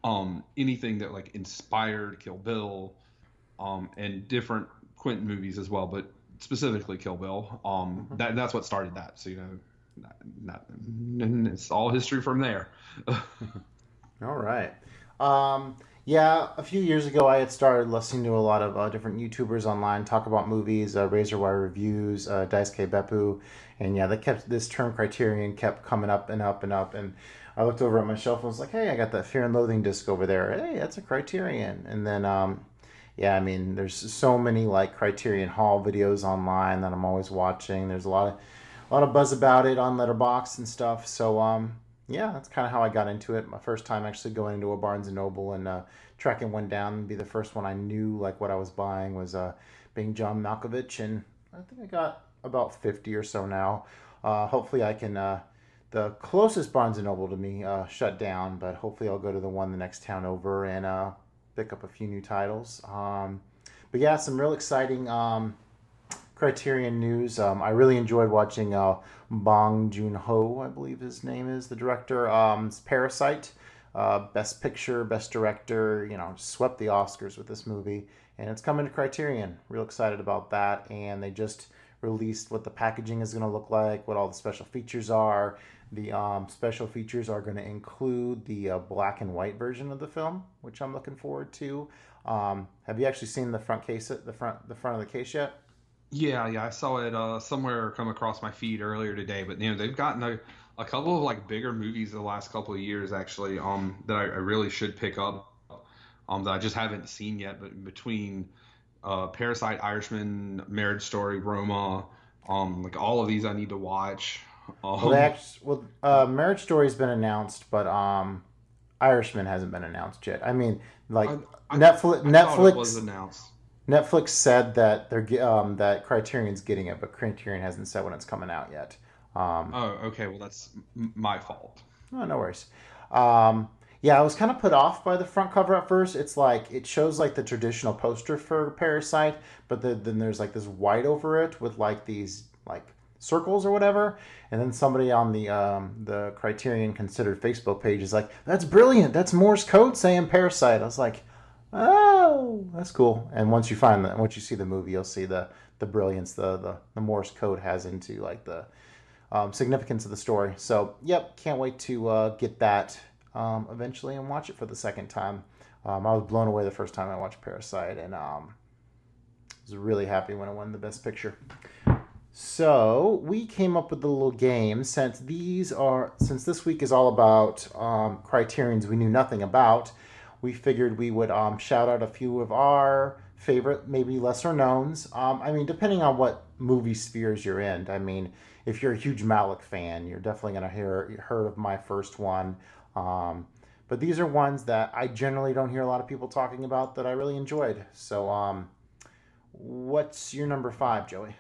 Speaker 1: um anything that like inspired Kill Bill um and different Quentin movies as well but specifically Kill Bill um that that's what started that so you know not, not, it's all history from there [laughs]
Speaker 2: All right. Um, yeah, a few years ago, I had started listening to a lot of uh, different YouTubers online talk about movies, uh, Razor Wire reviews, uh, Daisuke Beppu, and yeah, they kept this term Criterion kept coming up and up and up. And I looked over at my shelf and was like, "Hey, I got that Fear and Loathing disc over there. Hey, that's a Criterion." And then, um, yeah, I mean, there's so many like Criterion haul videos online that I'm always watching. There's a lot of a lot of buzz about it on Letterboxd and stuff. So, um, yeah, that's kind of how I got into it. My first time actually going into a Barnes and Noble and uh, tracking one down be the first one I knew like what I was buying was uh, being John Malkovich, and I think I got about fifty or so now. Uh, hopefully, I can. Uh, the closest Barnes and Noble to me uh, shut down, but hopefully, I'll go to the one the next town over and uh, pick up a few new titles. Um, but yeah, some real exciting. Um, Criterion News. Um, I really enjoyed watching uh, Bong Joon Ho, I believe his name is the director. Um, Parasite, uh, Best Picture, Best Director. You know, swept the Oscars with this movie, and it's coming to Criterion. Real excited about that, and they just released what the packaging is going to look like, what all the special features are. The um, special features are going to include the uh, black and white version of the film, which I'm looking forward to. Um, have you actually seen the front case, the front, the front of the case yet?
Speaker 1: Yeah, yeah, I saw it uh, somewhere come across my feed earlier today. But you know, they've gotten a, a couple of like bigger movies the last couple of years actually, um, that I, I really should pick up, um, that I just haven't seen yet. But between uh, Parasite, Irishman, Marriage Story, Roma, um, like all of these I need to watch. Um,
Speaker 2: Well, actually, well, uh, Marriage Story's been announced, but um, Irishman hasn't been announced yet. I mean, like
Speaker 1: I- I-
Speaker 2: Netflix,
Speaker 1: I it was announced.
Speaker 2: Netflix said that they're um, that Criterion's getting it, but Criterion hasn't said when it's coming out yet. Um,
Speaker 1: Oh, okay. Well, that's m- my fault.
Speaker 2: Oh, no worries. Um, yeah, I was kind of put off by the front cover at first. It's like it shows like the traditional poster for Parasite, but the, then there's like this white over it with like these like circles or whatever. And then somebody on the um, the Criterion Considered Facebook page is like, "That's brilliant. That's Morse code saying Parasite." I was like, "Oh, that's cool." And once you find that, once you see the movie, you'll see the the brilliance the the, the Morse code has into like the um, significance of the story. So, yep, can't wait to uh, get that um, eventually and watch it for the second time. Um, I was blown away the first time I watched Parasite, and um, was really happy when it won the Best Picture. So we came up with a little game since these are since this week is all about um, criterions we knew nothing about. We figured we would um, shout out a few of our favorite, maybe lesser knowns. Um, I mean, depending on what movie spheres you're in. I mean, if you're a huge Malick fan, you're definitely gonna hear heard of my first one. Um, but these are ones that I generally don't hear a lot of people talking about that I really enjoyed. So, um, what's your number five, Joey?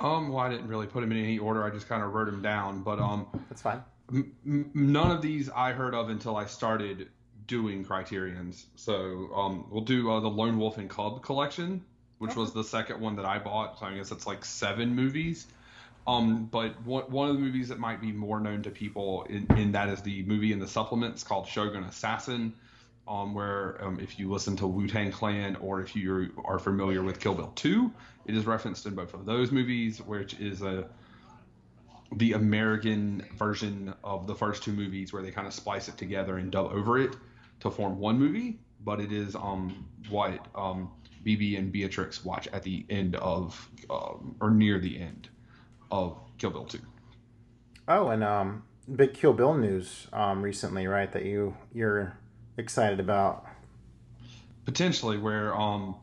Speaker 1: Um, well, I didn't really put them in any order. I just kind of wrote them down. But um,
Speaker 2: That's fine.
Speaker 1: m- m- none of these I heard of until I started doing criterions. So um, we'll do uh, the Lone Wolf and Cub collection, which was the second one that I bought. So I guess it's like seven movies. Um, but one, one of the movies that might be more known to people in, in that is the movie in the supplements called Shogun Assassin, um, where um, if you listen to Wu Tang Clan or if you are familiar with Kill Bill 2, it is referenced in both of those movies, which is a the American version of the first two movies where they kind of splice it together and dub over it to form one movie. But it is um, what um, BB and Beatrix watch at the end of um, or near the end of Kill Bill 2.
Speaker 2: Oh, and um, big Kill Bill news um, recently, right? That you you're excited about.
Speaker 1: potentially where um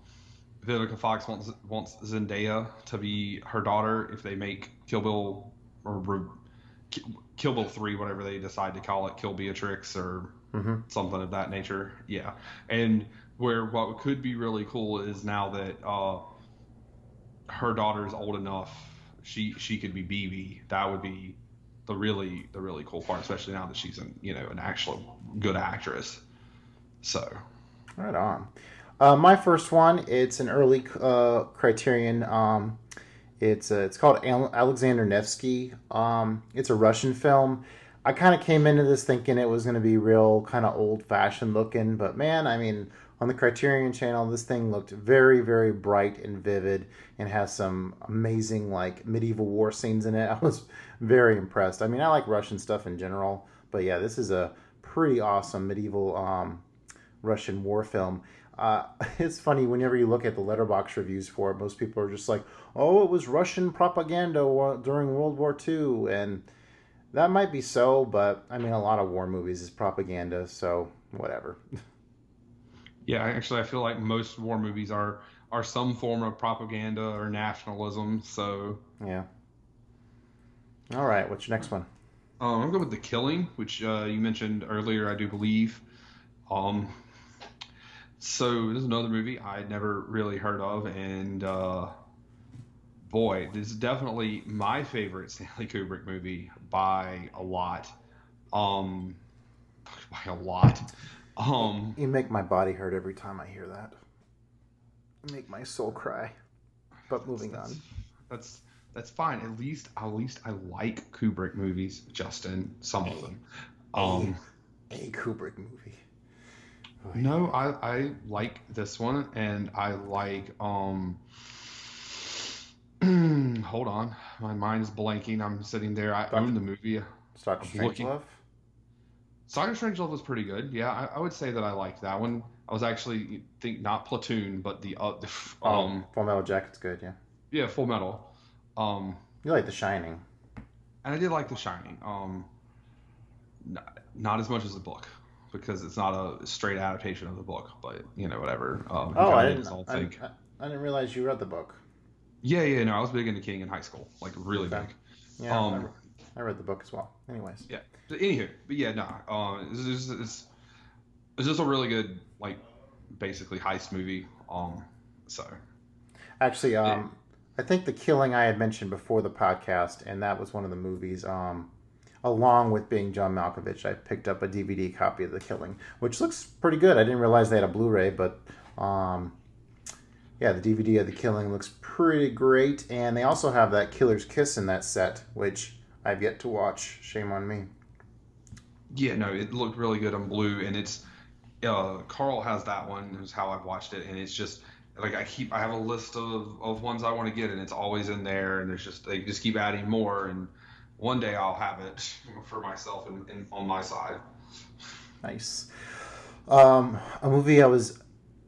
Speaker 1: Vivica Fox wants wants Zendaya to be her daughter if they make Kill Bill or Kill Bill three, whatever they decide to call it, Kill Beatrix or
Speaker 2: hmm
Speaker 1: something of that nature. Yeah, and where what could be really cool is now that uh, her daughter's old enough, she she could be BB. That would be the really the really cool part, especially now that she's an you know an actual good actress. So
Speaker 2: Right on. Uh, my first one, it's an early uh, Criterion. Um, it's uh, it's called Al- Alexander Nevsky. Um, it's a Russian film. I kind of came into this thinking it was going to be real kind of old fashioned looking, but man, I mean, on the Criterion channel, this thing looked very, very bright and vivid and has some amazing like medieval war scenes in it. [laughs] I was very impressed. I mean, I like Russian stuff in general, but yeah, this is a pretty awesome medieval um, Russian war film. Uh, [laughs] it's funny whenever you look at the letterboxd reviews for it, most people are just like, "Oh, it was Russian propaganda during World War II," and that might be so, but I mean, a lot of war movies is propaganda, so whatever. [laughs]
Speaker 1: yeah, actually, I feel like most war movies are are some form of propaganda or nationalism. So
Speaker 2: yeah. All right, what's your next one?
Speaker 1: Um, I'm gonna go with the killing, which uh, you mentioned earlier, I do believe. Um, so this is another movie I'd never really heard of, and uh, boy, this is definitely my favorite Stanley Kubrick movie by a lot. Um, by a lot. Um,
Speaker 2: You make my body hurt every time I hear that. You make my soul cry. But moving on.
Speaker 1: that's that's fine. At least at least I like Kubrick movies, Justin. Some of them. Um,
Speaker 2: A Kubrick movie.
Speaker 1: No, I, I like this one, and I like um. [clears throat] hold on, my mind is blanking. I'm sitting there. I own the movie.
Speaker 2: Doctor
Speaker 1: I'm looking-
Speaker 2: Strangelove.
Speaker 1: Doctor Strangelove was pretty good. Yeah, I, I would say that I liked that one. I was actually think not Platoon, but the uh, the f- um
Speaker 2: Full Metal Jacket's good, yeah.
Speaker 1: yeah Full Metal. Um,
Speaker 2: You like The Shining.
Speaker 1: and I did like The Shining. Um, not, not as much as the book because it's not a straight adaptation of the book, but you know whatever. Um,
Speaker 2: Oh, I didn't, I. I, I didn't realize you read the book.
Speaker 1: Yeah, yeah, no, I was big into King in high school, like really
Speaker 2: Okay.
Speaker 1: big.
Speaker 2: Yeah,
Speaker 1: Um,
Speaker 2: I, read, I read the book as well. Anyways.
Speaker 1: Yeah. But anywho, but yeah, no, uh, it's, it's, it's, it's just a really good, like, basically heist movie. Um, so
Speaker 2: Actually, um, I think The Killing I had mentioned before the podcast, and that was one of the movies. Um, along with being John Malkovich, I picked up a DVD copy of The Killing, which looks pretty good. I didn't realize they had a Blu-ray, but um, yeah, the DVD of The Killing looks pretty great. And they also have that Killer's Kiss in that set, which I've yet to watch. Shame on me.
Speaker 1: yeah, no, it looked really good on blue, and it's uh, Carl has that one. Is how I've watched it, and it's just like I keep I have a list of, of ones I want to get, and it's always in there, and there's just they just keep adding more, and one day I'll have it [laughs] for myself and, and on my side.
Speaker 2: Nice. Um, a movie I was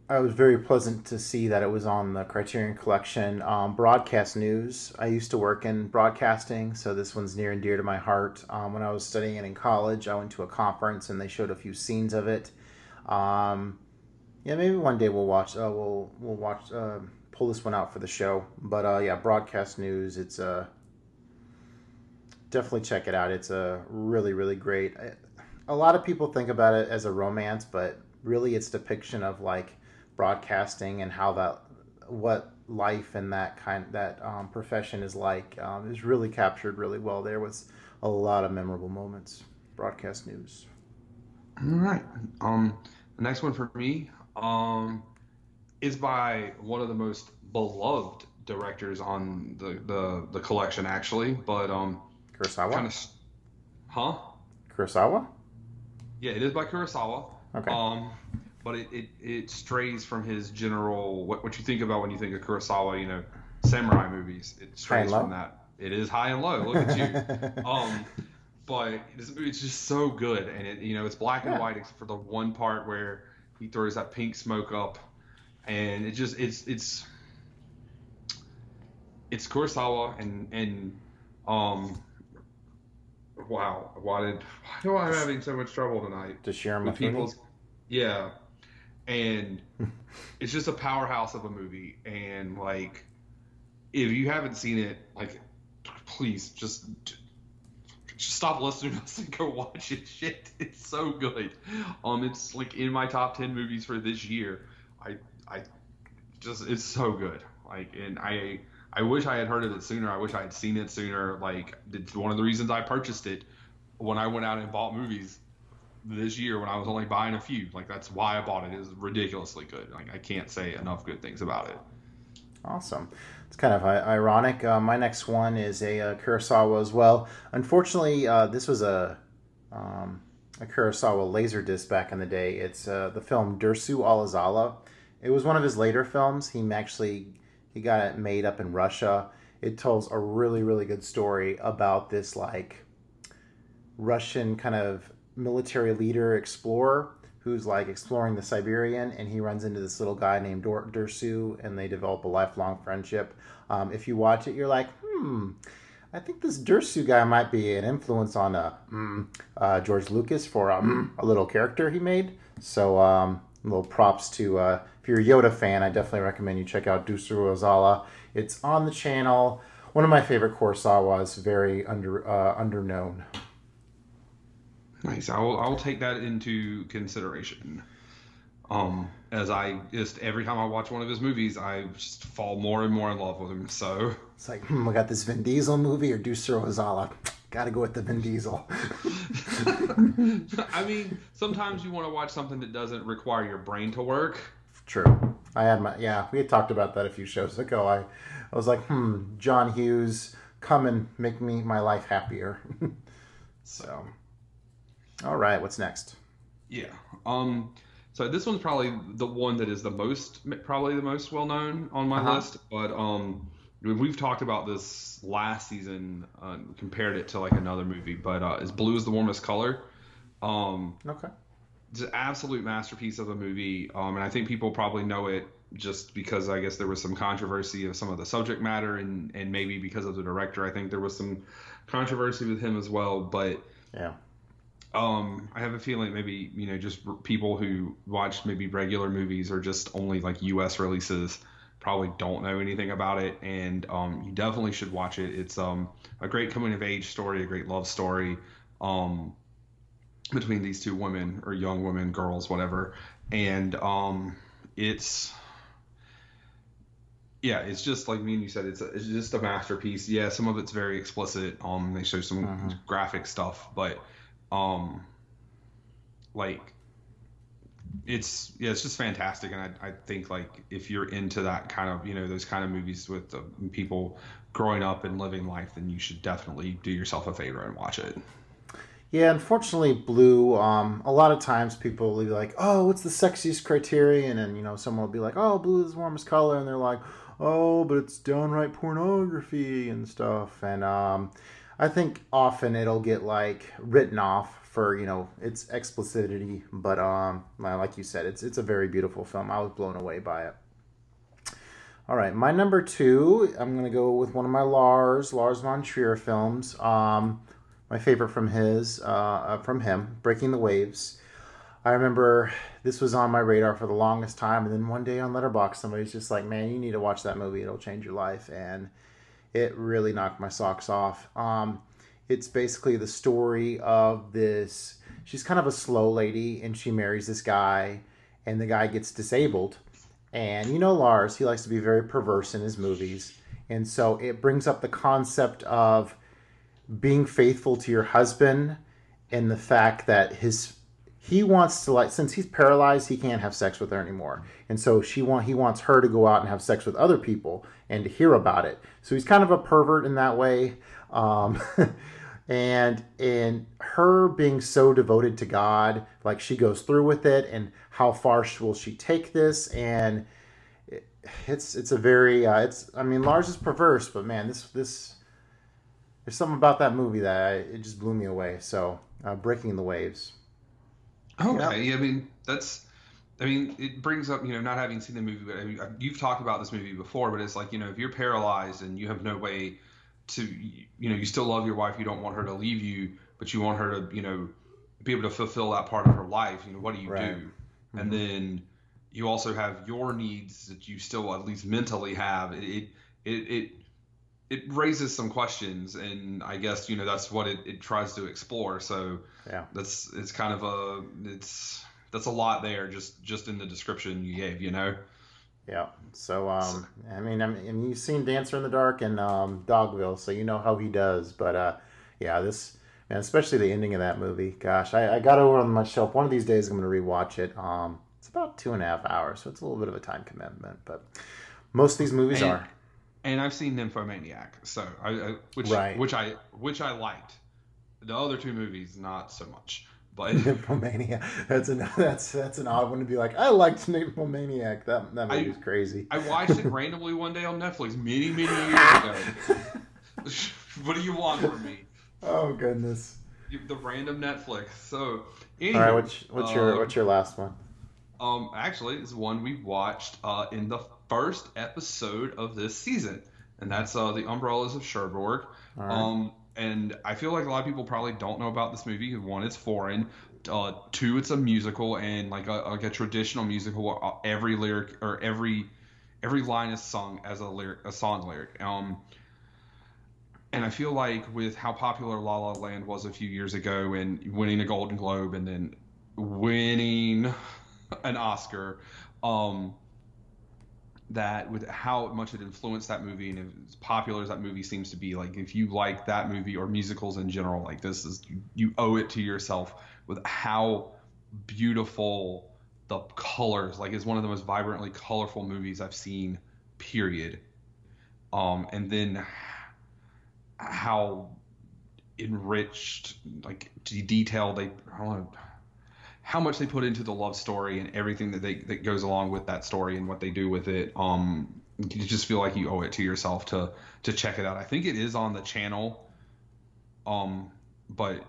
Speaker 2: I was very pleasant to see that it was on the Criterion Collection. Um, broadcast news. I used to work in broadcasting, so this one's near and dear to my heart. Um, when I was studying it in college, I went to a conference and they showed a few scenes of it. Um, yeah, maybe one day we'll watch. Uh, we'll we'll watch. Uh, pull this one out for the show. But uh, yeah, broadcast news. It's uh, definitely check it out. It's a really really great. A lot of people think about it as a romance, but really it's depiction of like broadcasting and how that what life and that kind that um, profession is like um, is really captured really well there was a lot of memorable moments. Broadcast news.
Speaker 1: All right. Um, the next one for me um, is by one of the most beloved directors on the, the, the collection, actually. But um,
Speaker 2: Kurosawa.
Speaker 1: kind of, huh?
Speaker 2: Kurosawa.
Speaker 1: Yeah, it is by Kurosawa.
Speaker 2: Okay.
Speaker 1: Um, but it, it, it strays from his general what what you think about when you think of Kurosawa. You know, samurai movies. It strays from that. It is high and low. Look at you. [laughs] um, but it's, it's just so good, and it you know it's black and
Speaker 2: Yeah.
Speaker 1: white except for the one part where he throws that pink smoke up, and it just it's it's it's Kurosawa and and um. Wow, why did why am I having so much trouble tonight?
Speaker 2: Toshiro
Speaker 1: with
Speaker 2: Mifune.
Speaker 1: people's yeah and it's just a powerhouse of a movie. And like, if you haven't seen it, like, please just just stop listening to us and go watch it. [laughs] Shit, it's so good. Um, it's like in my top ten movies for this year. I I just it's so good. Like, and I I wish I had heard of it sooner. I wish I had seen it sooner. Like, it's one of the reasons I purchased it when I went out and bought movies this year when I was only buying a few. Like, that's why I bought it. Is ridiculously good. Like, I can't say enough good things about it.
Speaker 2: Awesome. It's kind of ironic. Uh, my next one is a, uh Kurosawa as well. Unfortunately, uh, this was a um, a Kurosawa laser disc back in the day. It's uh, the film Dersu Uzala. It was one of his later films. He actually he got it made up in Russia. It tells a really really good story about this like Russian kind of military leader explorer who's like exploring the Siberian, and he runs into this little guy named Dersu, and they develop a lifelong friendship. Um, if you watch it, you're like, hmm, I think this Dersu guy might be an influence on uh, mm, uh, George Lucas for um, a little character he made. So, um, little props to uh, if you're a Yoda fan, I definitely recommend you check out Dersu Uzala. It's on the channel. One of my favorite Kurosawas, very under uh, underknown.
Speaker 1: Nice. I will, I will take that into consideration. Um, as I just every time I watch one of his movies, I just fall more and more in love with him. So
Speaker 2: It's like, hmm, we got this Vin Diesel movie or Dersu Uzala. Got to go with the Vin Diesel. [laughs]
Speaker 1: I mean, sometimes you want to watch something that doesn't require your brain to work.
Speaker 2: True. I had my yeah. We had talked about that a few shows ago. I, I was like, hmm, John Hughes, come and make me my life happier. [laughs] so, all right, what's next?
Speaker 1: Yeah. Um. So this one's probably the one that is the most, probably the most well known on my
Speaker 2: Uh-huh.
Speaker 1: list. But um, we've talked about this last season, uh, compared it to like another movie. But uh, is blue is the warmest color. Um,
Speaker 2: Okay.
Speaker 1: it's an absolute masterpiece of a movie. Um, and I think people probably know it just because I guess there was some controversy of some of the subject matter, and and maybe because of the director. I think there was some controversy with him as well. But
Speaker 2: Yeah.
Speaker 1: Um, I have a feeling maybe you know just r- people who watch maybe regular movies or just only like U.S. releases probably don't know anything about it, and um, you definitely should watch it. It's um, a great coming of age story, a great love story um, between these two women or young women, girls, whatever, and um, it's yeah, it's just like me and you said, it's a, it's just a masterpiece. Yeah, some of it's very explicit. Um, they show some graphic stuff, but um, like it's yeah, it's just fantastic. And I, I think like if you're into that kind of you know those kind of movies with the people growing up and living life, then you should definitely do yourself a favor and watch it.
Speaker 2: Yeah, unfortunately, blue. Um, a lot of times people will be like, "Oh, what's the sexiest criterion?" And you know, someone will be like, "Oh, blue is the warmest color," and they're like, "Oh, but it's downright pornography and stuff." And um, I think often it'll get like written off for you know its explicitity, but um, like you said, it's it's a very beautiful film. I was blown away by it. All right, my number two. I'm gonna go with one of my Lars Lars von Trier films. Um, my favorite from his uh, uh, from him, Breaking the Waves. I remember this was on my radar for the longest time, and then one day on Letterboxd, somebody's just like, "Man, you need to watch that movie. It'll change your life." And it really knocked my socks off. Um, it's basically the story of this. She's kind of a slow lady, and she marries this guy, and the guy gets disabled. And you know Lars, he likes to be very perverse in his movies, and so it brings up the concept of being faithful to your husband and the fact that his he wants to like since he's paralyzed he can't have sex with her anymore and so she want he wants her to go out and have sex with other people and to hear about it so he's kind of a pervert in that way um [laughs] and and her being so devoted to god like she goes through with it and how far will she take this and it, it's it's a very uh, it's i mean lars is perverse but man this this there's something about that movie that I, it just blew me away. So, uh, breaking the waves.
Speaker 1: Oh, okay, yeah. I mean that's, I mean it brings up you know not having seen the movie, but I mean, you've talked about this movie before, but it's like you know if you're paralyzed and you have no way to you know you still love your wife, you don't want her to leave you, but you want her to you know be able to fulfill that part of her life. You know what do you
Speaker 2: Right.
Speaker 1: do? And mm-hmm. then you also have your needs that you still at least mentally have. It it it it, it raises some questions, and I guess you know that's what it, it tries to explore. So
Speaker 2: Yeah.
Speaker 1: that's it's kind of a it's that's a lot there just just in the description you gave. You know.
Speaker 2: Yeah. So, um, I mean, I mean, you've seen Dancer in the Dark and um, Dogville, so you know how he does. But uh, yeah, this and especially the ending of that movie. Gosh, I, I got over on my shelf. One of these days, I'm going to rewatch it. Um, it's about two and a half hours, so it's a little bit of a time commitment. But most of these movies
Speaker 1: And-
Speaker 2: are.
Speaker 1: and I've seen Nymphomaniac, so I, I which
Speaker 2: Right.
Speaker 1: which I which I liked. The other two movies, not so much. But [laughs]
Speaker 2: Nymphomania. That's an [laughs] that's that's an odd one to be like. I liked Nymphomaniac. That that
Speaker 1: I-
Speaker 2: movie's crazy.
Speaker 1: I watched it [laughs] randomly one day on Netflix many many years ago. what do you want from me?
Speaker 2: Oh goodness.
Speaker 1: The random Netflix. So,
Speaker 2: All right, what's what's your
Speaker 1: um,
Speaker 2: what's your last one?
Speaker 1: Um, actually, it's one we watched uh, in the first episode of this season, and that's uh, the Umbrellas of Cherbourg.
Speaker 2: right.
Speaker 1: Um, and I feel like a lot of people probably don't know about this movie. One, it's foreign. Uh, two, it's a musical, and like a, like a traditional musical, where every lyric or every every line is sung as a lyric, a song lyric. Um, and I feel like with how popular La La Land was a few years ago, and winning a Golden Globe, and then winning an Oscar, um, that with how much it influenced that movie and as popular as that movie seems to be, like if you like that movie or musicals in general, like this is you, owe it to yourself with how beautiful the colors, like it's one of the most vibrantly colorful movies I've seen, period. Um, and then how enriched, like de- detailed they, I don't know, how much they put into the love story and everything that they that goes along with that story and what they do with it. Um, you just feel like you owe it to yourself to to check it out. I think it is on the channel. Um, but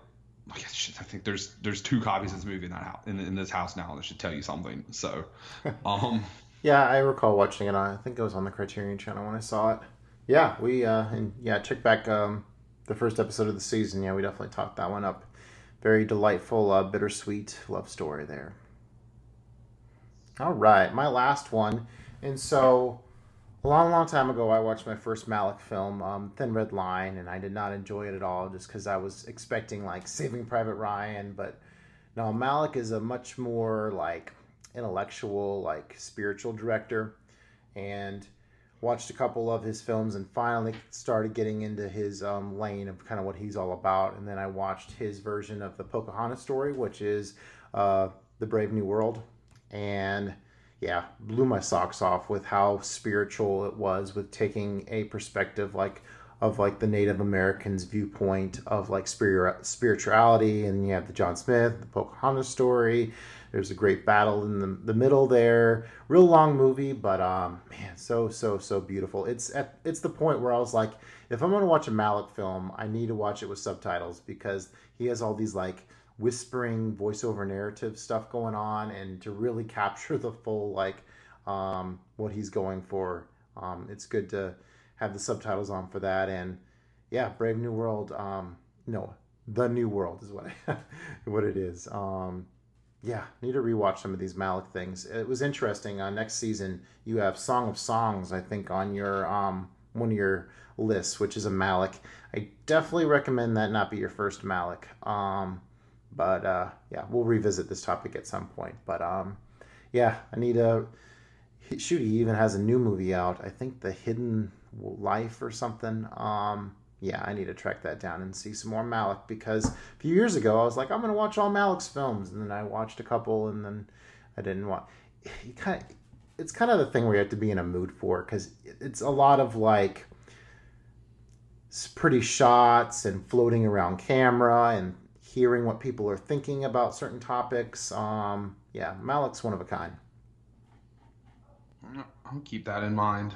Speaker 1: I guess I think there's there's two copies of this movie in that house in, in this house now. That should tell you something. So, [laughs] um,
Speaker 2: Yeah, I recall watching it on. I think it was on the Criterion Channel when I saw it. Yeah, we uh, and yeah, check back um, the first episode of the season. Yeah, we definitely talked that one up. Very delightful, uh, bittersweet love story there. All right, my last one, and so a long, long time ago, I watched my first Malick film, um, Thin Red Line, and I did not enjoy it at all, just because I was expecting like Saving Private Ryan, but no, Malick is a much more like intellectual, like spiritual director, and watched a couple of his films and finally started getting into his um, lane of kind of what he's all about. And then I watched his version of the Pocahontas story, which is uh, The Brave New World, and yeah, blew my socks off with how spiritual it was with taking a perspective like of like the Native Americans viewpoint of like spirit spirituality and you have the John Smith, the Pocahontas story. There's a great battle in the, the middle there. Real long movie, but um man, so so so beautiful. It's at it's the point where I was like, if I'm gonna watch a Malick film, I need to watch it with subtitles because he has all these like whispering voiceover narrative stuff going on and to really [laughs] capture the full like um what he's going for. Um it's good to have the subtitles on for that and yeah, Brave New World um no, The New World is what I, [laughs] what it is. Um yeah, need to rewatch some of these Malick things. It was interesting. Uh, next season, you have Song of Songs, I think, on your um one of your lists, which is a Malick. I definitely recommend that not be your first Malick. Um, but uh, yeah, we'll revisit this topic at some point. But um, yeah, I need to. shoot. He even has a new movie out. I think The Hidden Life or something. Um, yeah, I need to track that down and see some more Malick because a few years ago I was like, I'm gonna watch all Malick's films, and then I watched a couple, and then I didn't watch. Kind of, it's kind of the thing where you have to be in a mood for because it's a lot of like pretty shots and floating around camera and hearing what people are thinking about certain topics. Um, yeah, Malick's one of a kind.
Speaker 1: I'll keep that in mind.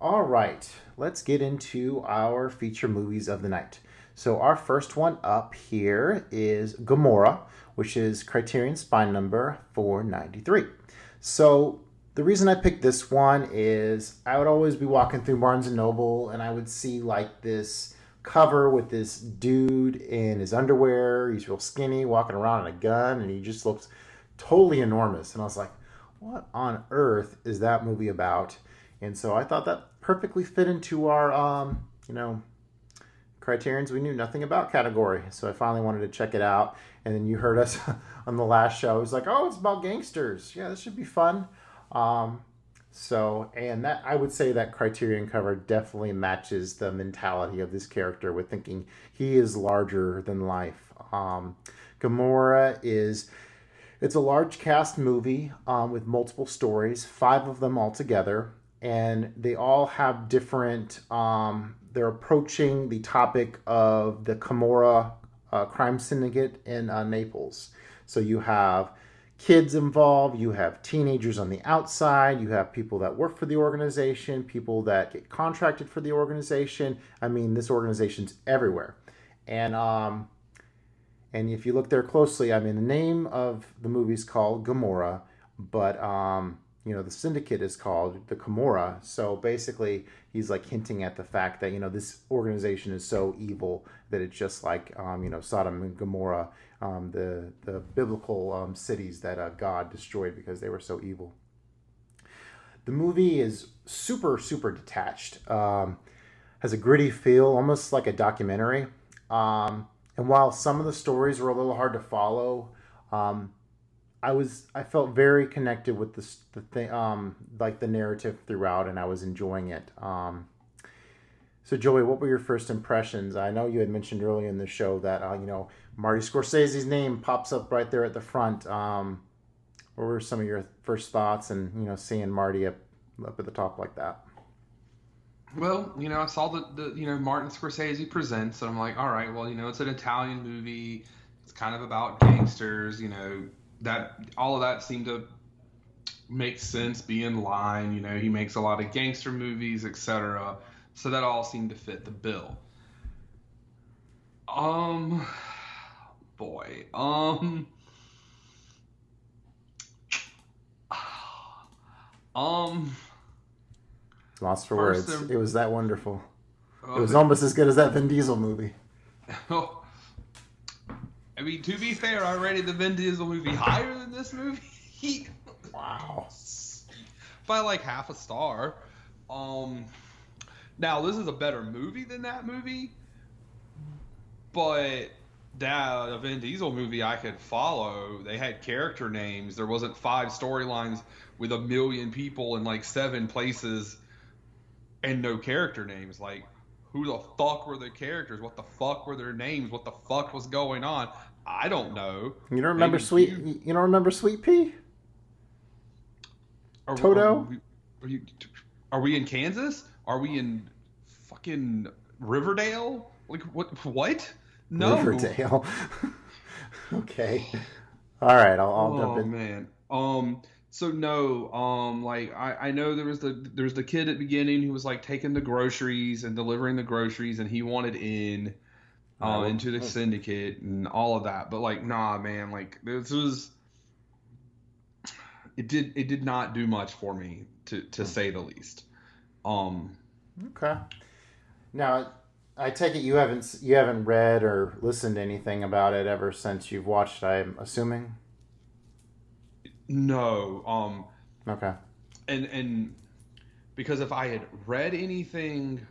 Speaker 2: All right, let's get into our feature movies of the night. So, our first one up here is Gomorrah, which is Criterion Spine number 493. So, the reason I picked this one is I would always be walking through Barnes and Noble and I would see like this cover with this dude in his underwear. He's real skinny, walking around in a gun, and he just looks totally enormous. And I was like, what on earth is that movie about? And so I thought that perfectly fit into our, um, you know, criterions we knew nothing about category. So I finally wanted to check it out. And then you heard us [laughs] on the last show. It was like, oh, it's about gangsters. Yeah, this should be fun. Um, so, and that I would say that Criterion cover definitely matches the mentality of this character with thinking he is larger than life. Um, Gomorrah is. It's a large cast movie um, with multiple stories, five of them altogether, and they all have different. Um, they're approaching the topic of the Camorra uh, crime syndicate in uh, Naples. So you have kids involved, you have teenagers on the outside, you have people that work for the organization, people that get contracted for the organization. I mean, this organization's everywhere. And um and if you look there closely, I mean the name of the movie is called Gomorrah, but um you know the syndicate is called the Camorra. So basically, he's like hinting at the fact that you know this organization is so evil that it's just like um, you know Sodom and Gomorrah, um, the the biblical um, cities that uh, God destroyed because they were so evil. The movie is super super detached. Um, has a gritty feel, almost like a documentary. Um, and while some of the stories were a little hard to follow, um, I was I felt very connected with this the thing um like the narrative throughout and I was enjoying it. Um so Joey, what were your first impressions? I know you had mentioned earlier in the show that uh, you know Marty Scorsese's name pops up right there at the front. Um what were some of your first thoughts and you know seeing Marty up up at the top like that?
Speaker 1: Well, you know, I saw the, the you know Martin Scorsese presents, and I'm like, all right, well, you know, it's an Italian movie. It's kind of about gangsters, you know, that all of that seemed to make sense, be in line. You know, he makes a lot of gangster movies, etc. So that all seemed to fit the bill. Um, boy, um, [sighs] um,
Speaker 2: Lost for words.
Speaker 1: im-
Speaker 2: It was that wonderful.
Speaker 1: uh,
Speaker 2: It was almost as good as that Vin Diesel movie. [laughs]
Speaker 1: I mean, to be fair, I rated the Vin Diesel movie higher than this movie [laughs]
Speaker 2: Wow.
Speaker 1: by like half a star. Um, now this is a better movie than that movie, but that a Vin Diesel movie I could follow. They had character names. There wasn't five storylines with a million people in like seven places and no character names. Like, who the fuck were the characters? What the fuck were their names? What the fuck was going on? I don't know.
Speaker 2: You don't remember
Speaker 1: Maybe
Speaker 2: Sweet?
Speaker 1: you-
Speaker 2: You don't remember Sweet Pea?
Speaker 1: Are,
Speaker 2: Toto?
Speaker 1: Are we, are, you, are we in Kansas? Are we in fucking Riverdale? Like what? What? No.
Speaker 2: Riverdale. [laughs] okay. All right. I'll, I'll
Speaker 1: oh
Speaker 2: jump in.
Speaker 1: man. Um. So no. Um. Like I, I know there was the there was the kid at the beginning who was like taking the groceries and delivering the groceries, and he wanted in. Uh,
Speaker 2: Oh.
Speaker 1: into the syndicate and all of that, but like, nah, man, like this was, it did, it did not do much for me to,
Speaker 2: Hmm.
Speaker 1: to say the least. Um,
Speaker 2: Okay. Now, I take it you haven't you haven't read or listened to anything about it ever since you've watched. I'm assuming.
Speaker 1: No, um,
Speaker 2: Okay.
Speaker 1: and and because if I had read anything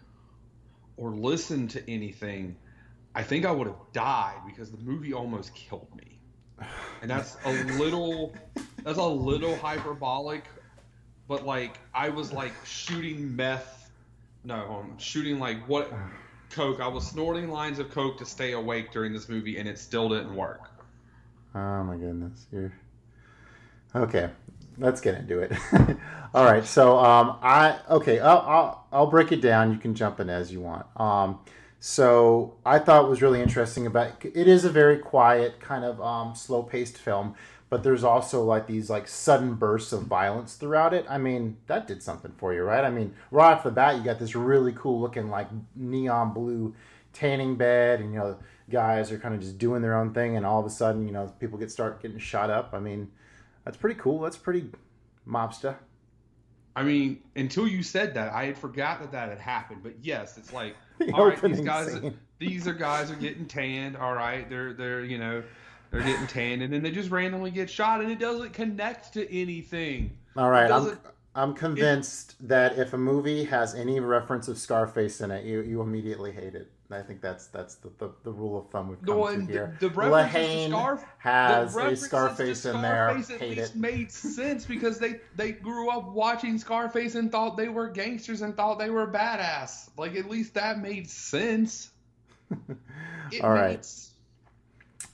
Speaker 1: or listened to anything, I think I would have died because the movie almost killed me, and that's a little that's a little hyperbolic, but like I was like shooting meth, no, um, shooting like what coke. I was snorting lines of coke to stay awake during this movie, and it still didn't work.
Speaker 2: Oh my goodness. You're okay. Let's get into it. [laughs] All right. So um, I okay. I'll, I'll I'll break it down. You can jump in as you want. Um, so I thought was really interesting about it is a very quiet kind of um, slow paced film, but there's also like these like sudden bursts of violence throughout it. I mean that did something for you, right? I mean right off the bat you got this really cool looking like neon blue tanning bed, and you know guys are kind of just doing their own thing, and all of a sudden you know people get start getting shot up. I mean that's pretty cool. That's pretty mobster.
Speaker 1: I mean, until you said that, I had forgot that that had happened. But yes, it's like, [laughs]
Speaker 2: The
Speaker 1: all right, these guys,
Speaker 2: scene.
Speaker 1: these are guys are getting tanned. All right, they're they're you know, they're getting tanned, and then they just randomly get shot, and it doesn't connect to anything.
Speaker 2: All right, I'm I'm convinced that if a movie has any reference of Scarface in it, you, you immediately hate it. I think that's that's the, the, the rule of thumb we've come
Speaker 1: No,
Speaker 2: to here.
Speaker 1: the, the
Speaker 2: La
Speaker 1: Haine Scarf-
Speaker 2: has
Speaker 1: the
Speaker 2: a
Speaker 1: references
Speaker 2: Scarface in there.
Speaker 1: Scarface at
Speaker 2: Hate
Speaker 1: least
Speaker 2: it.
Speaker 1: made sense because they they grew up watching Scarface and thought they were gangsters and thought they were badass. Like at least that made sense. [laughs]
Speaker 2: All right.
Speaker 1: made s-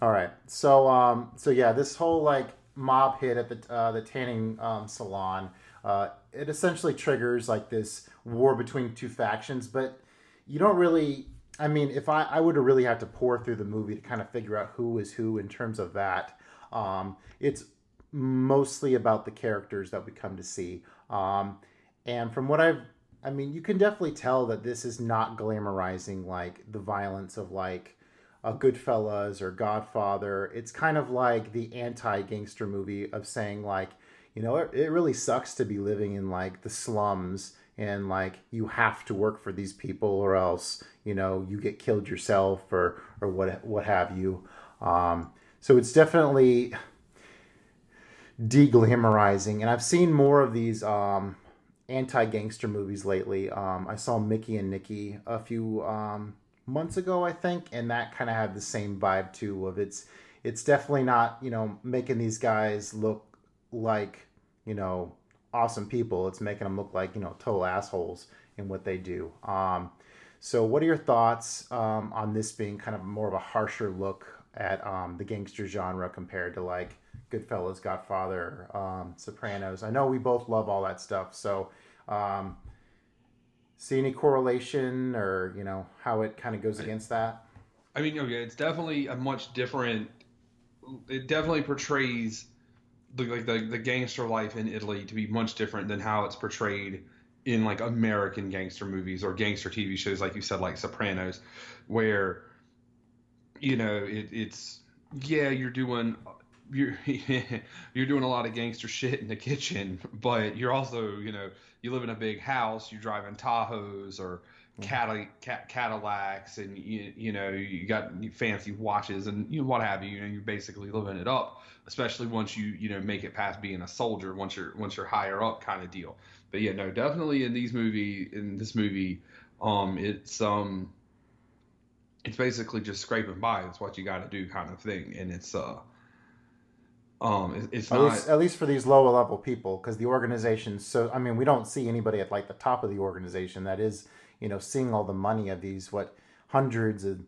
Speaker 2: All right. So um so yeah, this whole like mob hit at the uh, the tanning um, salon, uh, it essentially triggers like this war between two factions, but you don't really I mean, if I I would have really had to pour through the movie to kind of figure out who is who in terms of that. Um it's mostly about the characters that we come to see. Um and from what I've I mean, you can definitely tell that this is not glamorizing like the violence of like uh, Goodfellas or Godfather. It's kind of like the anti-gangster movie of saying like, you know, it, it really sucks to be living in like the slums and like you have to work for these people or else you know you get killed yourself or or what what have you. Um, so it's definitely deglamorizing, and I've seen more of these um, anti-gangster movies lately. Um, I saw Mickey and Nicky a few um, months ago, I think, and that kind of had the same vibe too. Of it's it's definitely not you know making these guys look like you know awesome people. It's making them look like you know total assholes in what they do. Um, so, what are your thoughts um, on this being kind of more of a harsher look at um, the gangster genre compared to like Goodfellas, Godfather, um, Sopranos? I know we both love all that stuff. So, um, see any correlation or you know how it kind of goes against that?
Speaker 1: I mean, okay, it's definitely a much different. It definitely portrays the like the, the gangster life in Italy to be much different than how it's portrayed in like American gangster movies or gangster TV shows, like you said, like Sopranos, where you know it, it's yeah you're doing you're [laughs] you're doing a lot of gangster shit in the kitchen, [laughs] but you're also you know you live in a big house, you're driving Tahoes or Cadillacs, and you you know you got fancy watches and you know what have you. You know you're basically living it up, especially once you you know make it past being a soldier. Once you're once you're higher up, kind of deal. But yeah, no, definitely in these movie in this movie, um, it's um, it's basically just scraping by. It's what you got to do, kind of thing, and it's uh. Um, it- it's
Speaker 2: At
Speaker 1: not.
Speaker 2: least, at least for these lower level people, because the organization. So I mean, we don't see anybody at like the top of the organization that is, you know, seeing all the money of these what hundreds of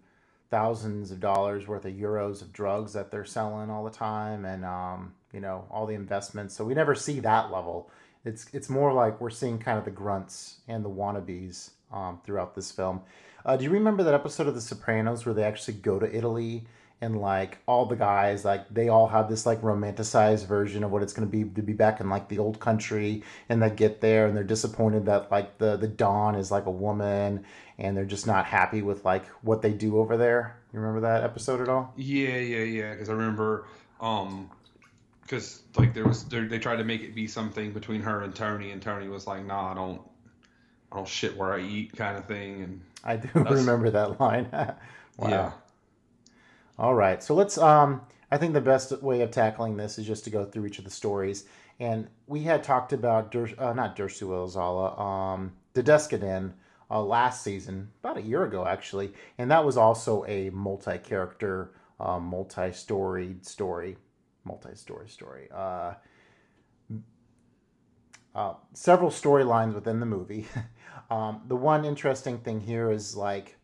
Speaker 2: thousands of dollars worth of euros of drugs that they're selling all the time, and um, you know, all the investments. So we never see that level. It's it's more like we're seeing kind of the grunts and the wannabes um, throughout this film. Uh, do you remember that episode of The Sopranos where they actually go to Italy? And like all the guys like they all have this like romanticized version of what it's going to be to be back in like the old country and they get there and they're disappointed that like the the dawn is like a woman and they're just not happy with like what they do over there you remember that episode at all
Speaker 1: Yeah, yeah, yeah. Because I remember, um, because like there was there, they tried to make it be something between her and Tony, and Tony was like, "Nah, I don't, I don't shit where I eat," kind of thing. And
Speaker 2: i do remember that line [laughs] wow
Speaker 1: yeah,
Speaker 2: All right, so let's. Um, I think the best way of tackling this is just to go through each of the stories, and we had talked about Dur- uh, not Dersu Uzala, um, Dodes'ka-den uh, last season, about a year ago actually, and that was also a multi-character, uh, multi-storied story, multi-story story. Uh, uh, several storylines within the movie. [laughs] um, the one interesting thing here is like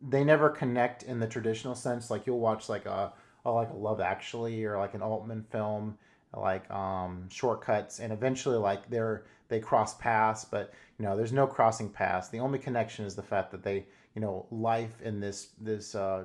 Speaker 2: they never connect in the traditional sense. Like you'll watch like a, a like a Love Actually or like an Altman film, like um, Short Cuts, and eventually like they're they cross paths, but you know there's no crossing paths. The only connection is the fact that they you know life in this this uh,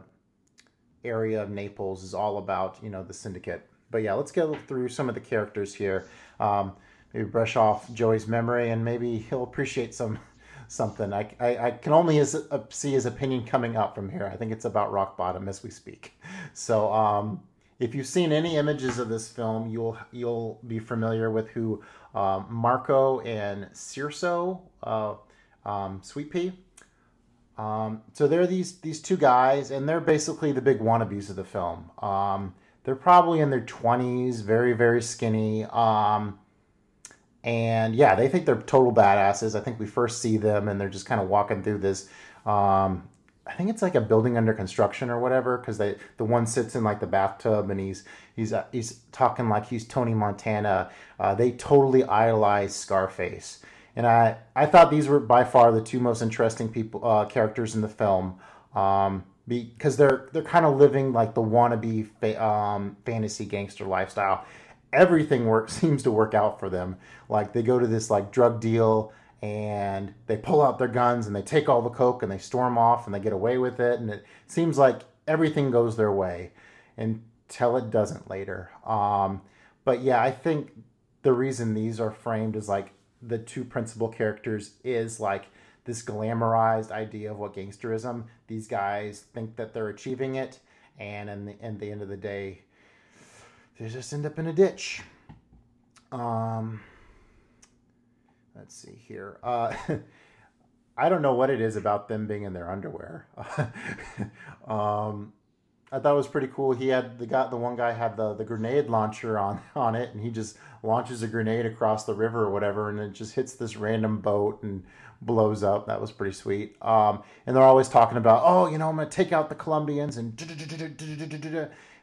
Speaker 2: area of Naples is all about you know the syndicate. But yeah, let's go through some of the characters here. Um, maybe brush off Joey's memory, and maybe he'll appreciate some something. I, I, I can only uh, see his opinion coming up from here. I think it's about rock bottom as we speak. So um, if you've seen any images of this film, you'll you'll be familiar with who um, Marco and Ciro, uh, um, Sweet Pea. Um, so they're these these two guys, and they're basically the big wannabes of the film. Um, they're probably in their twenties, very very skinny. Um, and yeah, they think they're total badasses. I think we first see them, and they're just kind of walking through this. Um, I think it's like a building under construction or whatever, because they the one sits in like the bathtub, and he's he's uh, he's talking like he's Tony Montana. Uh, they totally idolize Scarface, and I I thought these were by far the two most interesting people uh, characters in the film. Um, because they're they're kind of living like the wannabe fa- um, fantasy gangster lifestyle. Everything works [laughs] seems to work out for them. Like they go to this like drug deal and they pull out their guns and they take all the coke and they storm off and they get away with it and it seems like everything goes their way until it doesn't later. Um, but yeah, I think the reason these are framed as like the two principal characters is like this glamorized idea of what gangsterism. These guys think that they're achieving it, and in the, in the end of the day, they just end up in a ditch. Um, let's see here. Uh, [laughs] I don't know what it is about them being in their underwear. [laughs] um, I thought it was pretty cool. He had the guy, the one guy had the, the grenade launcher on [laughs] on it, and he just launches a grenade across the river or whatever, and it just hits this random boat and blows up. That was pretty sweet. Um, and they're always talking about, oh, you know, I'm gonna take out the Colombians, and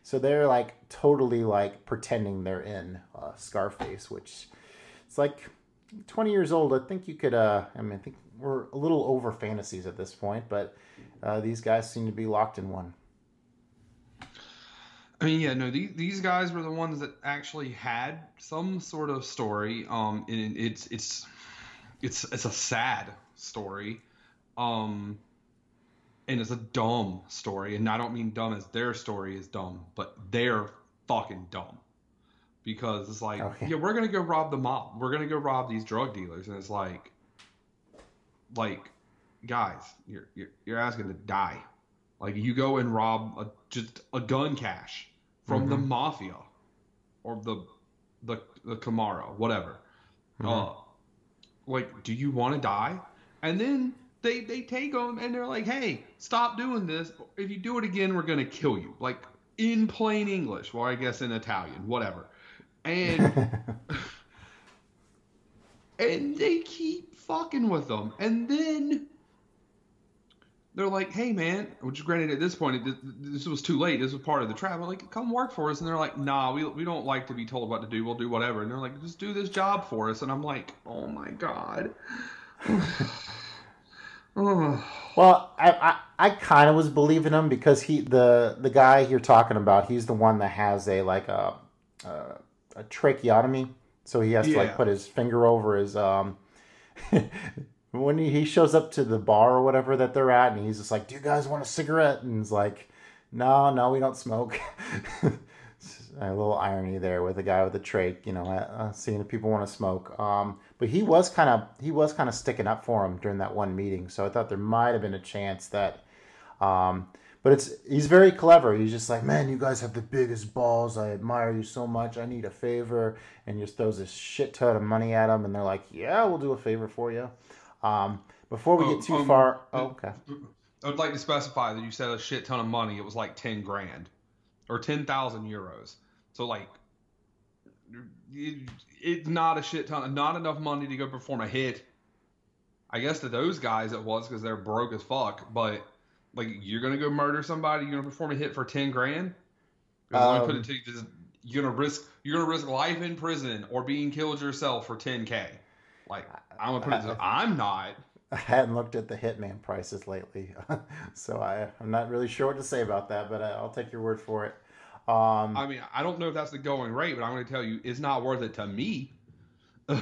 Speaker 2: so they're like totally like pretending they're in uh, Scarface, which it's like 20 years old. I think you could. Uh, I mean, I think we're a little over fantasies at this point, but uh, these guys seem to be locked in one.
Speaker 1: I mean, yeah, no, these, these guys were the ones that actually had some sort of story. Um, and it's it's it's it's a sad story, um, and it's a dumb story. And I don't mean dumb as their story is dumb, but they're fucking dumb because it's like,
Speaker 2: Okay.
Speaker 1: yeah, we're gonna go rob the mob. We're gonna go rob these drug dealers, and it's like, like, guys, you're you're, you're asking to die. Like you go and rob a, just a gun cache from the mafia or the the the Camorra, whatever. Uh, like, do you want to die? And then they they take them and they're like, hey, stop doing this. If you do it again, we're gonna kill you. Like in plain English, or I guess in Italian, whatever. And [laughs] and they keep fucking with them. And then they're like, "Hey, man," which granted at this point it, this was too late. This was part of the trap. We're like, "Come work for us," and they're like, "Nah, we we don't like to be told what to do. We'll do whatever." And they're like, "Just do this job for us." And I'm like, "Oh my god." [sighs] [laughs] [sighs]
Speaker 2: Well, I I, I kind of was believing him because he the the guy you're talking about, he's the one that has a like a a, a tracheotomy, so he has to like put his finger over his um. [laughs] when he, he shows up to the bar or whatever that they're at, and he's just like, "Do you guys want a cigarette?" And he's like, "No, no, we don't smoke." [laughs] a little irony there with a guy with a trach, you know, uh, seeing if people want to smoke. Um, but he was kind of he was kind of sticking up for him during that one meeting, so I thought there might have been a chance that. Um, but it's he's very clever. He's just like, man, you guys have the biggest balls. I admire you so much. I need a favor, and just throws this shit ton of money at him, and they're like, yeah, we'll do a favor for you. Um, before we
Speaker 1: Oh,
Speaker 2: get too
Speaker 1: um,
Speaker 2: far, oh, okay.
Speaker 1: I would like to specify that you said a shit ton of money. It was like ten grand or ten thousand euros. So like, it, it's not a shit ton, not enough money to go perform a hit. I guess to those guys it was because they're broke as fuck. But like, you're gonna go murder somebody, you're gonna perform a hit for ten grand. me put
Speaker 2: Um,
Speaker 1: it to you, you're gonna risk you're gonna risk life in prison or being killed yourself for ten k. Like I'm gonna put it. This, I'm not.
Speaker 2: I hadn't looked at the Hitman prices lately, [laughs] so I, I'm not really sure what to say about that. But I, I'll take your word for it. Um,
Speaker 1: I mean, I don't know if that's the going rate, but I'm going to tell you, it's not worth it to me. [laughs]
Speaker 2: all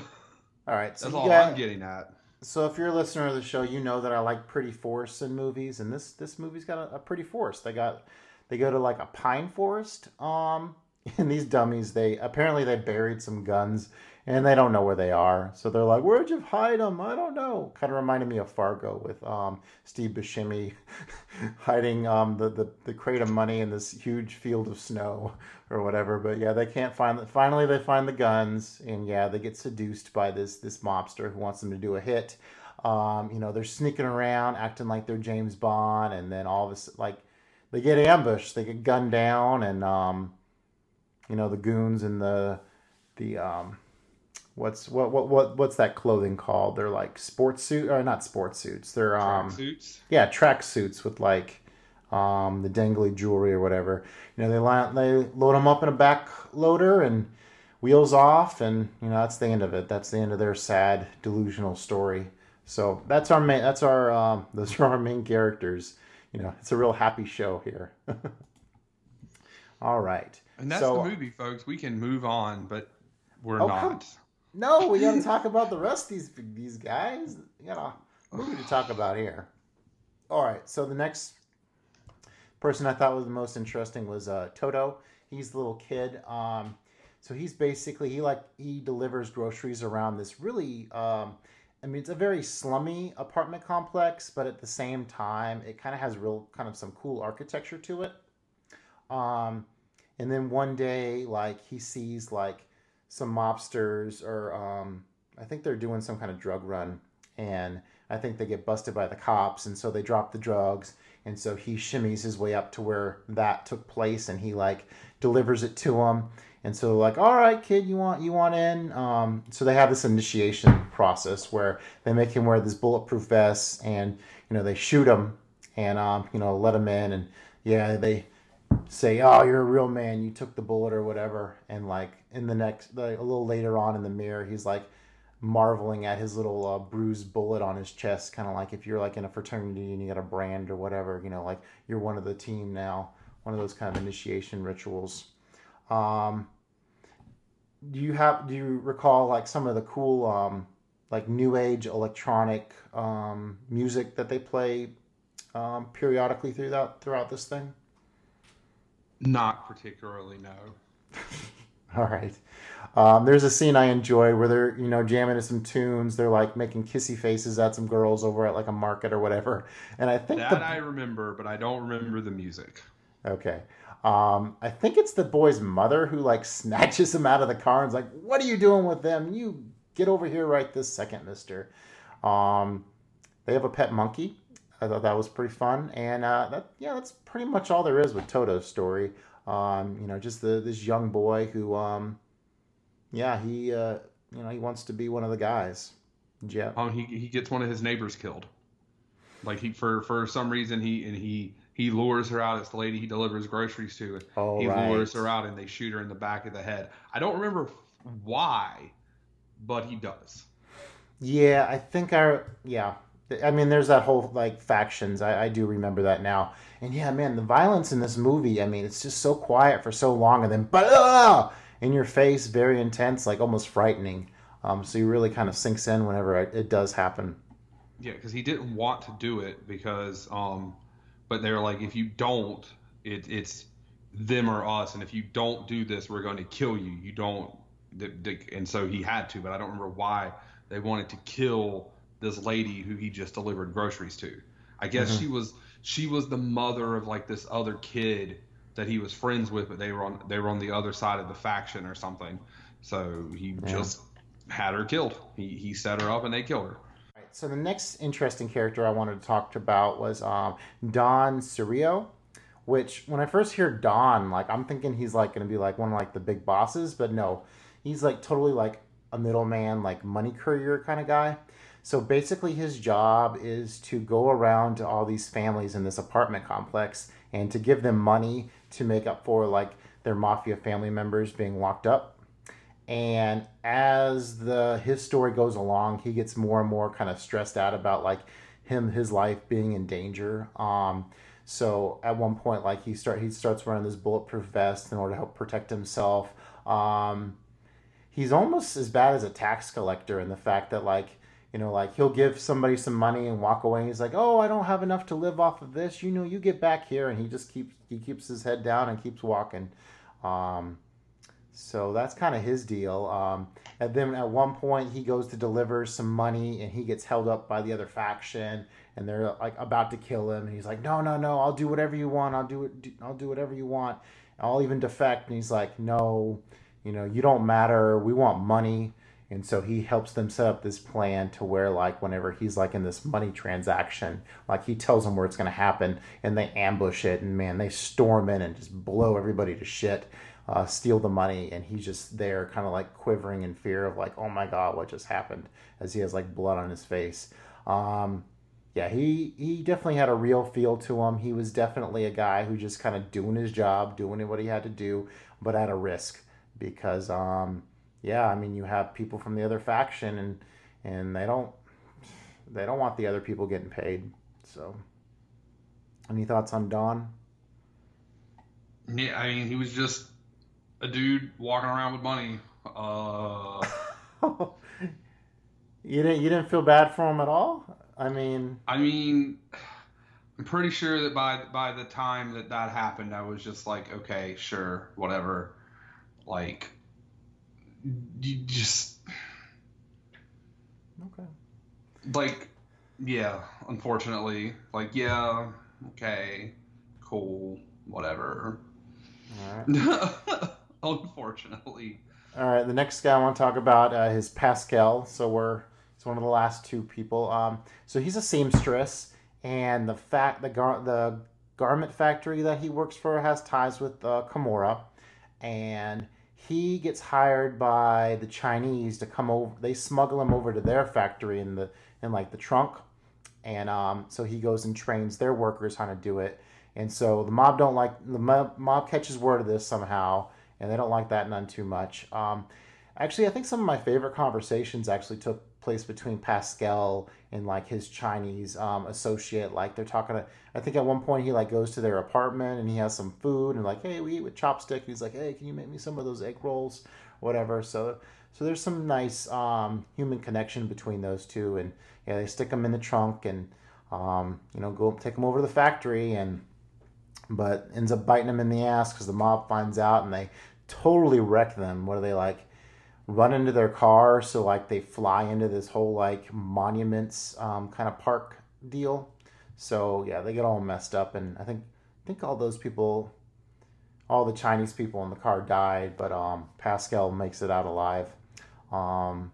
Speaker 2: right, so
Speaker 1: That's all
Speaker 2: got-
Speaker 1: I'm getting at.
Speaker 2: So if you're a listener of the show, you know that I like pretty forests in movies, and this this movie's got a, a pretty forest. They got they go to like a pine forest. Um, [laughs] and these dummies, they apparently they buried some guns and they don't know where they are. So they're like, "Where'd you hide them?" I don't know. Kind of reminded me of Fargo with um, Steve Buscemi [laughs] hiding um, the, the the crate of money in this huge field of snow or whatever. But yeah, they can't find. The, finally, they find the guns, and yeah, they get seduced by this this mobster who wants them to do a hit. Um, you know, they're sneaking around, acting like they're James Bond, and then all of a sudden, like they get ambushed, they get gunned down, and um, you know the goons and the the um, what's what what what what's that clothing called? They're like sports suit or not sports suits. They're um
Speaker 1: suits.
Speaker 2: yeah track suits with like um the dangly jewelry or whatever. You know they line, they load them up in a back loader and wheels off, and you know that's the end of it. That's the end of their sad delusional story. So that's our main. That's our um, [laughs] those are our main characters. You know, it's a real happy show here. [laughs] All right.
Speaker 1: And that's
Speaker 2: so,
Speaker 1: the movie, folks. We can move on, but we're
Speaker 2: Oh,
Speaker 1: not.
Speaker 2: come- No, we got to talk about the rest of these these guys. You got a movie to talk about here. All right, so the next person I thought was the most interesting was uh, Toto. He's the little kid. Um, so he's basically he like he delivers groceries around this really. Um, I mean, it's a very slummy apartment complex, but at the same time, it kind of has real kind of some cool architecture to it. Um, and then one day, like he sees like some mobsters or um, I think they're doing some kind of drug run and I think they get busted by the cops and so they drop the drugs and so he shimmies his way up to where that took place and he like delivers it to him and so like all right kid you want you want in? Um, so they have this initiation process where they make him wear this bulletproof vest and you know they shoot him and um, you know let him in and yeah they say, "Oh, you're a real man. You took the bullet or whatever." And like in the next, like, a little later on in the mirror, he's like marveling at his little uh, bruised bullet on his chest, kind of like if you're like in a fraternity and you got a brand or whatever, you know, like you're one of the team now. One of those kind of initiation rituals. Um, do you have? Do you recall like some of the cool, um, like new age electronic um, music that they play um, periodically throughout throughout this thing?
Speaker 1: Not particularly, no. [laughs]
Speaker 2: All right. Um, there's a scene I enjoy where they're, you know, jamming to some tunes. They're like making kissy faces at some girls over at like a market or whatever. And I think
Speaker 1: That
Speaker 2: the
Speaker 1: I remember, but I don't remember the music.
Speaker 2: okay, um, I think it's the boy's mother who like [laughs] snatches him out of the car and's like, "What are you doing with them? You get over here right this second, Mister." Um, they have a pet monkey. I thought that was pretty fun, and uh, that yeah, that's pretty much all there is with Toto's story. Um, you know, just the this young boy who, um, yeah, he uh, you know he wants to be one of the guys. Yeah,
Speaker 1: Um, he he gets one of his neighbors killed. Like he for for some reason he and he he lures her out. It's the lady he delivers groceries to.
Speaker 2: Oh,
Speaker 1: he
Speaker 2: right.
Speaker 1: lures her out and they shoot her in the back of the head. I don't remember why, but he does.
Speaker 2: Yeah, I think I yeah. I mean, there's that whole like factions. I, I do remember that now. And yeah, man, the violence in this movie. I mean, it's just so quiet for so long, and then bah! in your face, very intense, like almost frightening. Um, so you really kind of sinks in whenever it, it does happen.
Speaker 1: Yeah, because he didn't want to do it because um, but they're like if you don't, it it's them or us, and if you don't do this, we're going to kill you. You don't, and so he had to, but I don't remember why they wanted to kill this lady who he just delivered groceries to. I guess she was she was the mother of like this other kid that he was friends with, but they were on they were on the other side of the faction or something. So he just had her killed. He he set her up and they killed her.
Speaker 2: Right, so the next interesting character I wanted to talk about was um, Don Ciro, which when I first hear Don, like I'm thinking he's like going to be like one of like the big bosses, but no, he's like totally like a middleman, like money courier kind of guy. So basically, his job is to go around to all these families in this apartment complex and to give them money to make up for like their mafia family members being locked up. And as the his story goes along he gets more and more kind of stressed out about like him his life being in danger. Um so at one point like he start he starts wearing this bulletproof vest in order to help protect himself. Um he's almost as bad as a tax collector in the fact that like you know like he'll give somebody some money and walk away and he's like oh i don't have enough to live off of this you know you get back here and he just keeps he keeps his head down and keeps walking um So that's kind of his deal. Um, and then at one point, he goes to deliver some money, and he gets held up by the other faction, and they're like about to kill him. And he's like, "No, no, no! I'll do whatever you want. I'll do it. I'll do whatever you want. I'll even defect." And he's like, "No, you know, you don't matter. We want money." And so he helps them set up this plan to where, like, whenever he's like in this money transaction, like he tells them where it's going to happen, and they ambush it, and man, they storm in and just blow everybody to shit, uh, steal the money, and he's just there, kind of like quivering in fear of like, oh my god, what just happened? As he has like blood on his face. Um, yeah, he he definitely had a real feel to him. He was definitely a guy who just kind of doing his job, doing what he had to do, but at a risk because. Um, yeah, I mean, you have people from the other faction, and and they don't they don't want the other people getting paid. So, any thoughts on Don?
Speaker 1: Yeah, I mean, he was just a dude walking around with money. Uh, [laughs]
Speaker 2: you didn't you didn't feel bad for him at all? I mean,
Speaker 1: I mean, I'm pretty sure that by by the time that that happened, I was just like, okay, sure, whatever. Like, you just
Speaker 2: okay.
Speaker 1: like, yeah. Unfortunately, like, yeah, okay, cool, whatever.
Speaker 2: All right. [laughs]
Speaker 1: Unfortunately.
Speaker 2: All right, the next guy I want to talk about uh, is Pascal. So we're it's one of the last two people. Um, so he's a seamstress, and the fact the gar- the garment factory that he works for has ties with uh, Camorra, and he gets hired by the Chinese to come over. They smuggle him over to their factory in the in like the trunk, and um, so he goes and trains their workers how to do it. And so the mob don't like the mob, catches word of this somehow, and they don't like that none too much. Um, actually, I think some of my favorite conversations actually took place between Pascal and like his Chinese um, associate. Like they're talking. I think at one point he like goes to their apartment and he has some food and like, hey, we eat with chopstick. He's like, hey, can you make me some of those egg rolls, whatever. So so there's some nice um, human connection between those two, and yeah, they stick them in the trunk and um, you know go take them over to the factory and but ends up biting them in the ass because the mob finds out and they totally wreck them. What are they like? Run into their car, so like they fly into this whole like monuments um, kind of park deal. So yeah, they get all messed up, and I think I think all those people, all the Chinese people in the car died, but um, Pascal makes it out alive. Um,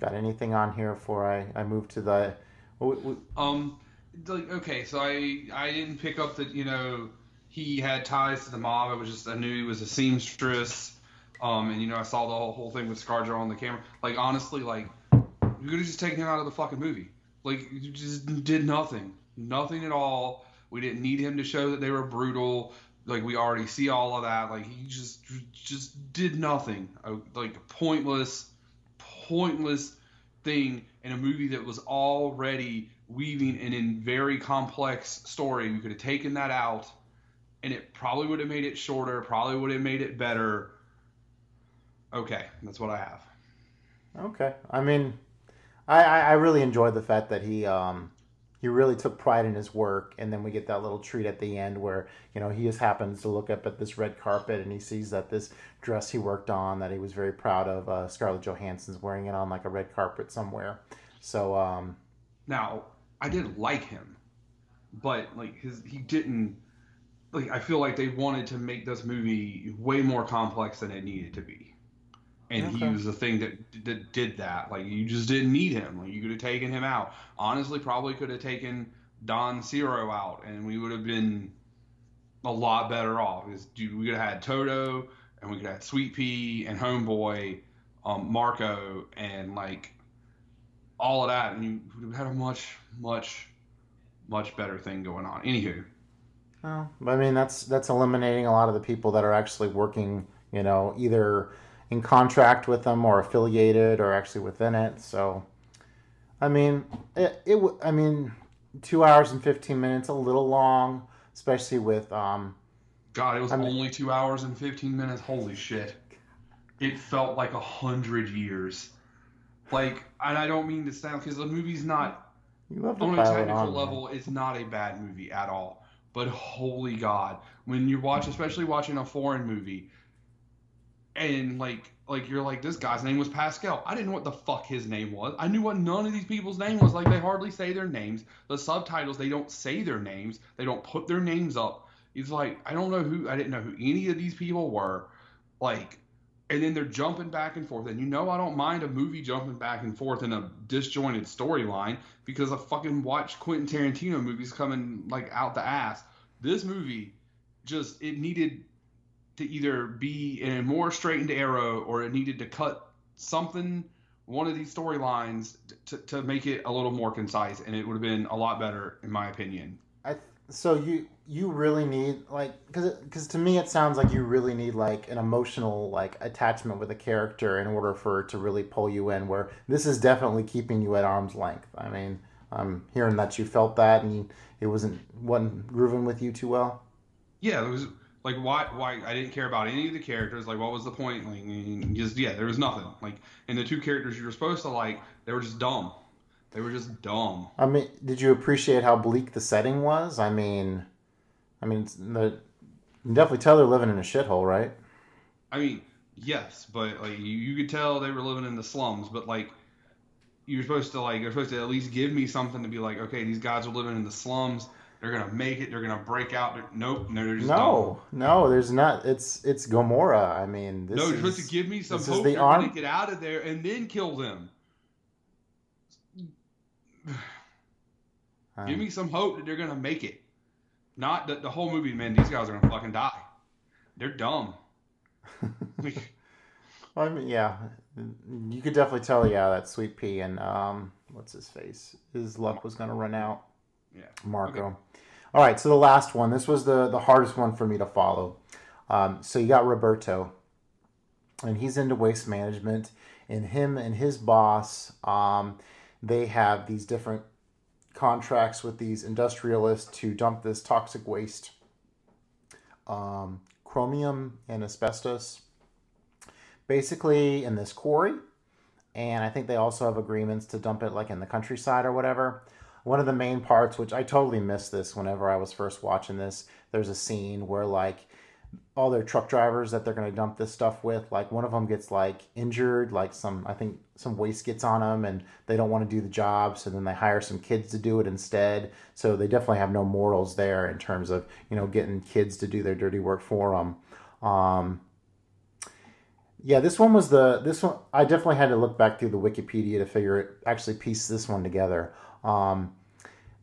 Speaker 2: got anything on here before I, I move to the? we- we-
Speaker 1: Um, like okay, so I I didn't pick up that you know he had ties to the mob. I was just I knew he was a seamstress. Um, and you know I saw the whole, whole thing with ScarJo on the camera. Like honestly, like you could have just taken him out of the fucking movie. Like you just did nothing, nothing at all. We didn't need him to show that they were brutal. Like we already see all of that. Like he just just did nothing. Uh, Like a pointless, pointless thing in a movie that was already weaving an in very complex story. You could have taken that out, and it probably would have made it shorter. Probably would have made it better. Okay, that's what I have.
Speaker 2: Okay. I mean, I, I, really enjoyed the fact that he um he really took pride in his work, and then we get that little treat at the end where you know he just happens to look up at this red carpet and he sees that this dress he worked on that he was very proud of, uh, Scarlett Johansson's wearing it on like a red carpet somewhere. So um
Speaker 1: Now, I didn't like him, but like his he didn't like I feel like they wanted to make this movie way more complex than it needed to be. And he was the thing that, that did that. Like you just didn't need him. Like you could have taken him out. Honestly, probably could have taken Don Ciro out, and we would have been a lot better off. Because dude, we could have had Toto, and we could have had Sweet Pea and Homeboy, um, Marco, and like all of that, and you would have had a much, much, much better thing going on. Anywho,
Speaker 2: Well, I mean that's that's eliminating a lot of the people that are actually working, you know, either in contract with them or affiliated or actually within it. So, I mean, it, it I mean, two hours and fifteen minutes, a little long, especially with um.
Speaker 1: God, it was
Speaker 2: I mean-
Speaker 1: only two hours and fifteen minutes. Holy shit! It felt like a hundred years. Like, and I don't mean to sound because the movie's not
Speaker 2: You love to
Speaker 1: on a technical
Speaker 2: on. man.
Speaker 1: level, it's not a bad movie at all. But holy God, when you watch, especially watching a foreign movie, and like like you're like this guy's name was Pascal. I didn't know what the fuck his name was. I knew what none of these people's name was. Like they hardly say their names. The subtitles they don't say their names. They don't put their names up. It's like I don't know who I didn't know who any of these people were. Like and then they're jumping back and forth. And you know I don't mind a movie jumping back and forth in a disjointed storyline because I fucking watch Quentin Tarantino movies coming like out the ass. This movie just it needed to either be in a more straightened arrow or it needed to cut something one of these storylines to, to make it a little more concise and it would have been a lot better in my opinion
Speaker 2: I so you you really need like because because to me it sounds like you really need like an emotional like attachment with a character in order for it to really pull you in. Where this is definitely keeping you at arm's length. I mean, I'm hearing that you felt that and it wasn't wasn't grooving with you too well.
Speaker 1: yeah it was like why why I didn't care about any of the characters like what was the point like just yeah there was nothing like and the two characters you were supposed to like they were just dumb they were just dumb
Speaker 2: I mean, did you appreciate how bleak the setting was? I mean, I mean, the, you can definitely tell they're living in a shithole, right?
Speaker 1: I mean, yes, but like you, you could tell they were living in the slums, but like you're supposed to like you're supposed to at least give me something to be like, okay, these guys are living in the slums. They're gonna make it. They're gonna break out. Nope, no, they're just
Speaker 2: No, no, there's not. It's it's Gomorrah. I mean, this
Speaker 1: No,
Speaker 2: is,
Speaker 1: supposed to give me some hope.
Speaker 2: the
Speaker 1: They're
Speaker 2: arm-
Speaker 1: gonna get out of there and then kill them.
Speaker 2: um, [sighs]
Speaker 1: Give me some hope that they're gonna make it. Not that the whole movie, man. These guys are gonna fucking die. They're dumb. [laughs]
Speaker 2: I mean, yeah, you could definitely tell. Yeah, that sweet pea and um, what's his face? His luck was gonna run out.
Speaker 1: yeah.
Speaker 2: Marco.
Speaker 1: Okay.
Speaker 2: All right, so the last one. This was the the hardest one for me to follow. Um, so you got Roberto, and he's into waste management, and him and his boss, um, they have these different contracts with these industrialists to dump this toxic waste, um, chromium and asbestos, basically in this quarry. And I think they also have agreements to dump it like in the countryside or whatever. One of the main parts, which I totally missed this whenever I was first watching this, there's a scene where like all their truck drivers that they're going to dump this stuff with like one of them gets like injured like some i think some waste gets on them and they don't want to do the job so then they hire some kids to do it instead. So they definitely have no morals there in terms of you know getting kids to do their dirty work for them um, yeah this one was the this one i definitely had to look back through the wikipedia to figure it actually piece this one together. Um,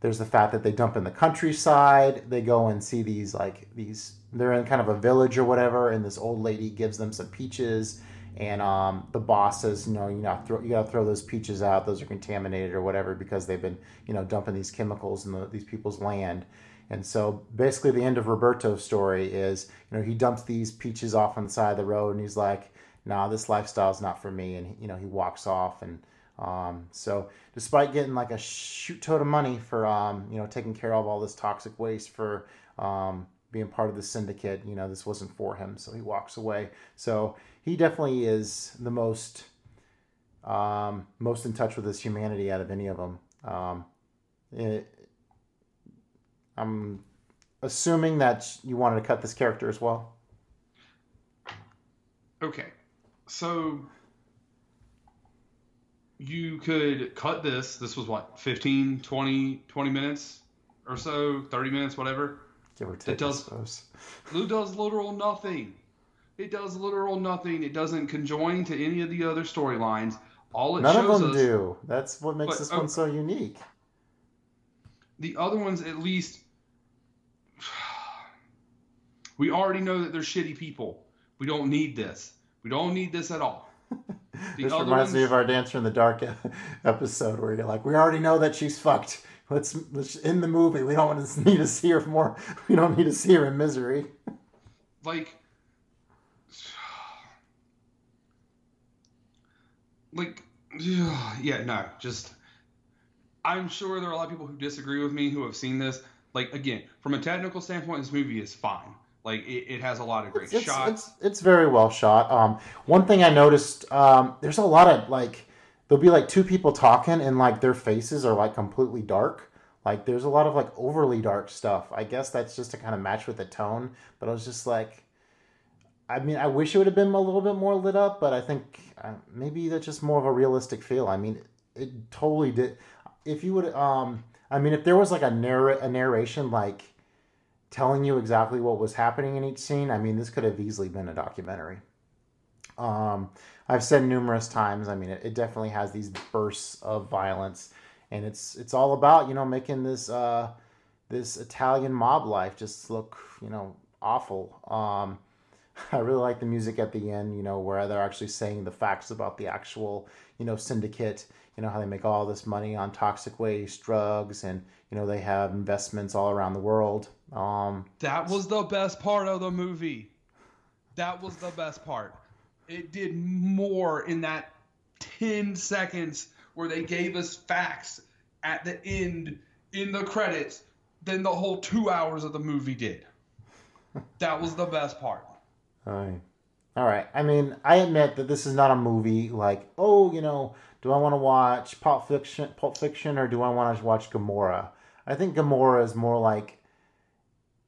Speaker 2: there's the fact that they dump in the countryside. They go and see these like these they're in kind of a village or whatever and this old lady gives them some peaches and um, the boss says you know you know throw, you gotta throw those peaches out. Those are contaminated or whatever because they've been you know dumping these chemicals in the, these people's land. And so basically the end of roberto's story is you know he dumps these peaches off on the side of the road and he's like nah this lifestyle's not for me. And you know he walks off and um, so despite getting like a shoot tote of money for um, you know taking care of all this toxic waste for um, being part of the syndicate, you know this wasn't for him, so he walks away. So he definitely is the most um, most in touch with his humanity out of any of them. Um, it, I'm assuming that you wanted to cut this character as well.
Speaker 1: Okay. So you could cut this. This was what, 15, 20, 20 minutes or so, 30 minutes, whatever.
Speaker 2: Give or take,
Speaker 1: does-
Speaker 2: I. [laughs]
Speaker 1: Lou does literal nothing. It does literal nothing. It doesn't conjoin to any of the other storylines. All it
Speaker 2: None of them
Speaker 1: us,
Speaker 2: do. That's what makes
Speaker 1: But,
Speaker 2: this
Speaker 1: oh,
Speaker 2: one so unique.
Speaker 1: The other ones, at least, [sighs] we already know that they're shitty people. We don't need this. We don't need this at all.
Speaker 2: This reminds me of our Dancer in the Dark [laughs] episode where you're like, we already know that she's fucked. Let's, let's in the movie. We don't want to [laughs] need to see her more. We don't need to see her in misery.
Speaker 1: like like [sighs] yeah no just i'm sure there are a lot of people who disagree with me who have seen this like again from a technical standpoint this movie is fine like it, it has a lot of great
Speaker 2: It's,
Speaker 1: shots
Speaker 2: it's it's very well shot. Um, one thing I noticed, um, there's a lot of like there'll be like two people talking and like their faces are like completely dark. Like there's a lot of like overly dark stuff. I guess that's just to kind of match with the tone. But I was just like, I mean, I wish it would have been a little bit more lit up, but I think uh, maybe that's just more of a realistic feel. I mean, it totally did. If you would, um, I mean, if there was like a narr- a narration like telling you exactly what was happening in each scene, I mean, this could have easily been a documentary. Um, I've said numerous times. I mean, it, it definitely has these bursts of violence, and it's it's all about you know making this uh, this Italian mob life just look you know awful. Um, I really like the music at the end, you know, where they're actually saying the facts about the actual, you know, syndicate, you know, how they make all this money on toxic waste, drugs, and, you know, they have investments all around the world. Um,
Speaker 1: That was the best part of the movie. That was the best part. It did more in that 10 seconds where they gave us facts at the end in the credits than the whole two hours of the movie did. That was the best part.
Speaker 2: Aye. All right. I mean, I admit that this is not a movie like, oh, you know, do I want to watch Pulp Fiction, Pulp Fiction, or do I want to watch Gomorrah? I think Gomorrah is more like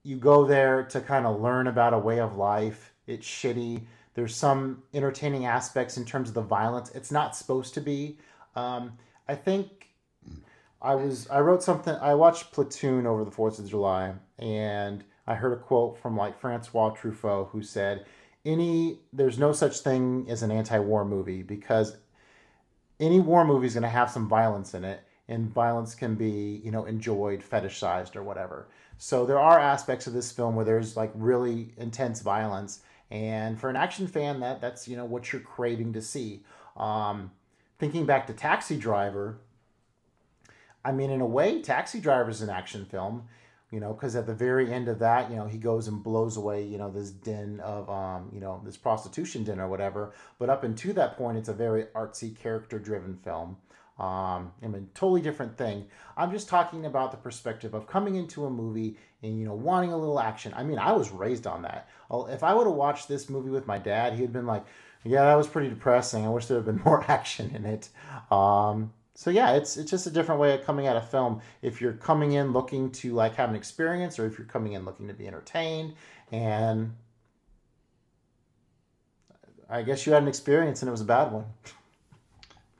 Speaker 2: you go there to kind of learn about a way of life. It's shitty. There's some entertaining aspects in terms of the violence. It's not supposed to be. Um, I think I was I wrote something. I watched Platoon over the Fourth of July, and I heard a quote from like Francois Truffaut who said, "Any there's no such thing as an anti-war movie because any war movie is going to have some violence in it, and violence can be you know enjoyed, fetishized, or whatever. So there are aspects of this film where there's like really intense violence, and for an action fan, that that's you know what you're craving to see. Um, thinking back to Taxi Driver, I mean, in a way, Taxi Driver is an action film, you know, because at the very end of that, you know, he goes and blows away, you know, this den of, um, you know, this prostitution den or whatever. But up until that point, it's a very artsy, character-driven film. Um, I mean, totally different thing. I'm just talking about the perspective of coming into a movie and you know wanting a little action. I mean, I was raised on that. If I would have watched this movie with my dad, he'd been like, "Yeah, that was pretty depressing. I wish there had been [laughs] more action in it." Um, so yeah, it's it's just a different way of coming at a film. If you're coming in looking to like have an experience, or if you're coming in looking to be entertained, and I guess you had an experience and it was a bad one.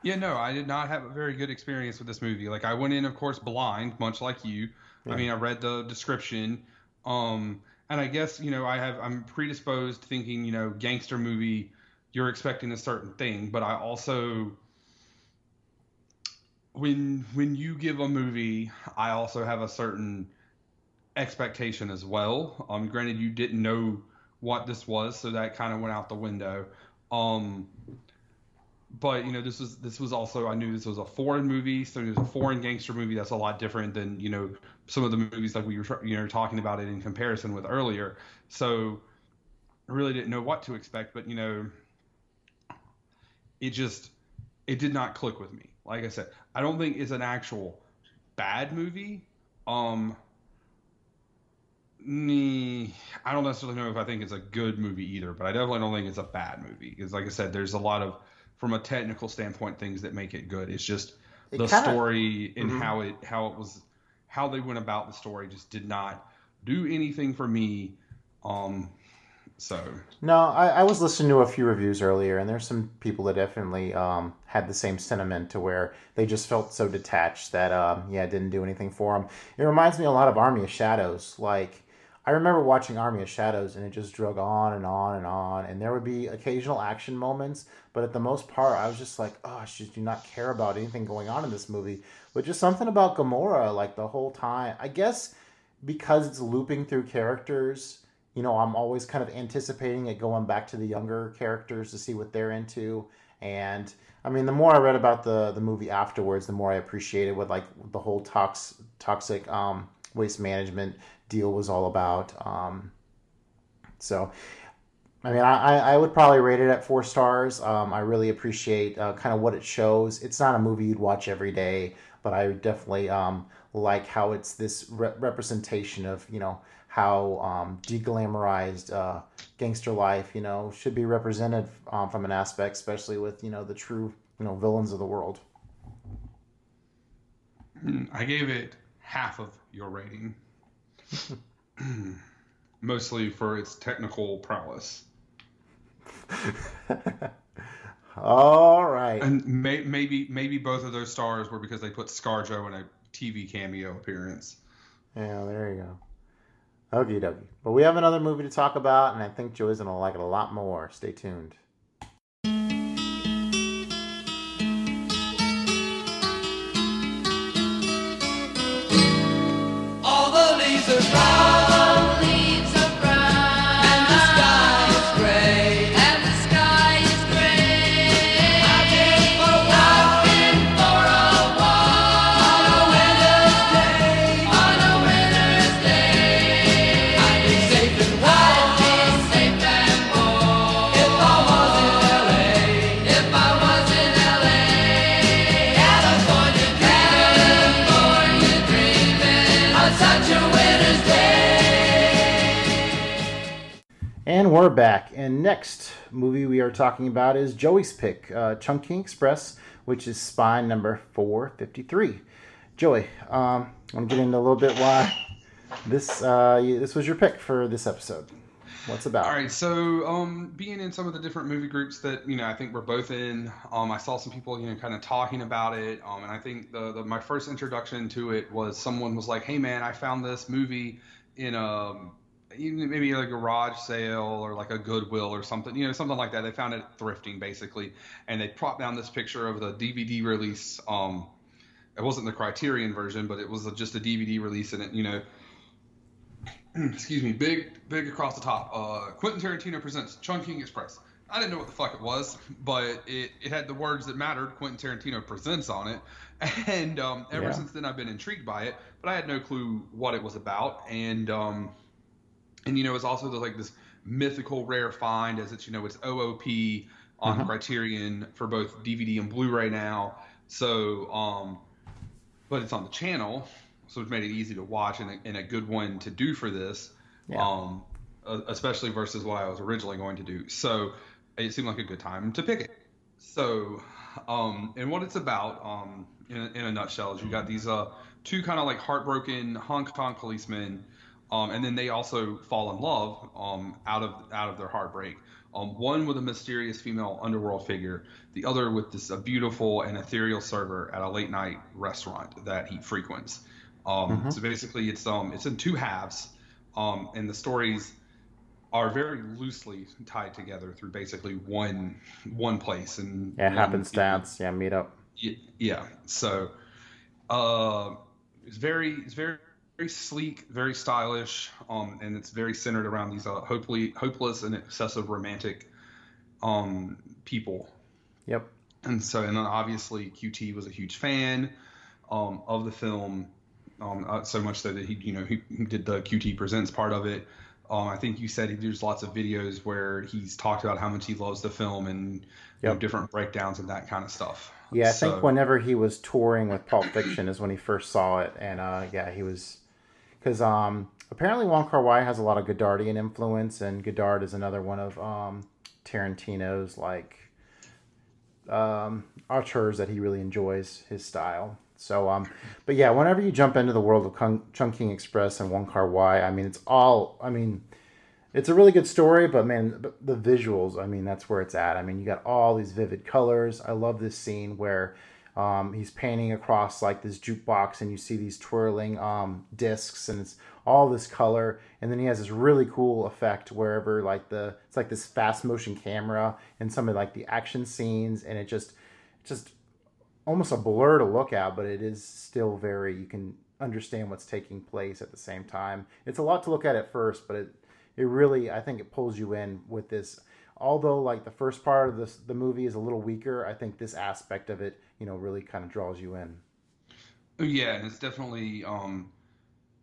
Speaker 1: Yeah, no, I did not have a very good experience with this movie. Like I went in, of course, blind, much like you. I mean, I read the description, um, and I guess you know I have I'm predisposed thinking you know gangster movie, you're expecting a certain thing, but I also when when you give a movie, I also have a certain expectation as well. Um, granted, you didn't know what this was, so that kind of went out the window. Um, but you know, this was this was also I knew this was a foreign movie, so it was a foreign gangster movie. That's a lot different than you know some of the movies like we were you know talking about it in comparison with earlier. So I really didn't know what to expect, but you know, it just it did not click with me. Like I said, I don't think it's an actual bad movie. Um, I don't necessarily know if I think it's a good movie either, but I definitely don't think it's a bad movie because, like I said, there's a lot of, from a technical standpoint, things that make it good. It's just
Speaker 2: It
Speaker 1: the
Speaker 2: kinda-
Speaker 1: story and how it how it was how they went about the story just did not do anything for me. Um, so
Speaker 2: No, I, I was listening to a few reviews earlier, and there's some people that definitely um, had the same sentiment to where they just felt so detached that, um, yeah, it didn't do anything for them. It reminds me a lot of Army of Shadows. Like, I remember watching Army of Shadows, and it just drug on and on and on, and there would be occasional action moments, but at the most part, I was just like, oh, I just do not care about anything going on in this movie. But just something about Gomorrah, like the whole time. I guess because it's looping through characters you know, I'm always kind of anticipating it going back to the younger characters to see what they're into. And I mean, the more I read about the the movie afterwards, the more I appreciated what like the whole tox toxic um, waste management deal was all about. Um, so, I mean, I, I would probably rate it at four stars. Um, I really appreciate uh, kind of what it shows. It's not a movie you'd watch every day, but I definitely um, like how it's this re- representation of you know how um, deglamorized uh, gangster life you know should be represented um, from an aspect, especially with you know the true you know villains of the world.
Speaker 1: I gave it half of your rating, [laughs] mostly for its technical prowess. [laughs]
Speaker 2: All right.
Speaker 1: And may, maybe maybe both of those stars were because they put ScarJo in a TV cameo appearance.
Speaker 2: Yeah, there you go. Okie dokie. But we have another movie to talk about, and I think Joey's going to like it a lot more. Stay tuned.
Speaker 4: All the leaves are brown, And
Speaker 2: we're back. And next movie we are talking about is Joey's pick, uh, Express, which is spine number 453. Joey, um, I want to get into a little bit why this uh, this was your pick for this episode. What's about?
Speaker 1: All right, so um, being in some of the different movie groups that you know, I think we're both in. Um, I saw some people, you know, kind of talking about it. Um, and I think the, the my first introduction to it was someone was like, "Hey, man, I found this movie in a even maybe like a garage sale or like a Goodwill or something, you know, something like that. They found it thrifting basically, and they propped down this picture of the DVD release. Um, it wasn't the Criterion version, but it was just a DVD release, and it, you know, [clears throat] excuse me, big, big across the top. Uh, Quentin Tarantino presents Chungking Express. I didn't know what the fuck it was, but it, it had the words that mattered. Quentin Tarantino presents on it, [laughs] and um, ever
Speaker 2: Yeah.
Speaker 1: since then I've been intrigued by it. But I had no clue what it was about, and um, and you know it's also the, like this mythical rare find, as it's you know it's OOP on Criterion for both DVD and Blu-ray now. So um, but it's on the channel, so it's made it easy to watch and a, and a good one to do for this.
Speaker 2: Yeah.
Speaker 1: Um, especially versus what I was originally going to do. So it seemed like a good time to pick it. So, um, and what it's about, um, in, a, in a nutshell, is you got these uh, two kind of like heartbroken Hong Kong policemen, um, and then they also fall in love um, out of out of their heartbreak. Um, one with a mysterious female underworld figure, the other with this a beautiful and ethereal server at a late night restaurant that he frequents. Um, So basically, it's um it's in two halves, um, and the stories are very loosely tied together through basically one one place and
Speaker 2: Yeah, happenstance. Yeah, meet up.
Speaker 1: Y- yeah. So, uh, it's very, it's very, very sleek, very stylish, um, and it's very centered around these uh, hopefully hopeless and excessive romantic, um, people.
Speaker 2: Yep.
Speaker 1: And so, and then obviously QT was a huge fan, um, of the film, um, uh, so much so that he, you know, he, he did the QT presents part of it. Um, I think you said he there's lots of videos where he's talked about how much he loves the film and you know, different breakdowns and that kind of stuff.
Speaker 2: Yeah, I
Speaker 1: So-
Speaker 2: think whenever he was touring with Pulp Fiction is when he first saw it, and uh, yeah, he was because um, apparently Wong Kar Wai has a lot of Godardian influence, and Godard is another one of um, Tarantino's like um, auteurs that he really enjoys his style. So, um, but yeah, whenever you jump into the world of Kung, Chungking Express and Wong Kar Wai, I mean, it's all, I mean, it's a really good story, but man, the visuals, I mean, that's where it's at. I mean, you got all these vivid colors. I love this scene where um, he's painting across like this jukebox and you see these twirling um, discs and it's all this color. And then he has this really cool effect wherever like the, it's like this fast motion camera and some of like the action scenes and it just, just almost a blur to look at, but it is still very, you can understand what's taking place at the same time. It's a lot to look at at first, but it, it really I think it pulls you in with this. Although like the first part of this the movie is a little weaker, I think this aspect of it, you know, really kind of draws you in.
Speaker 1: Yeah, and it's definitely um,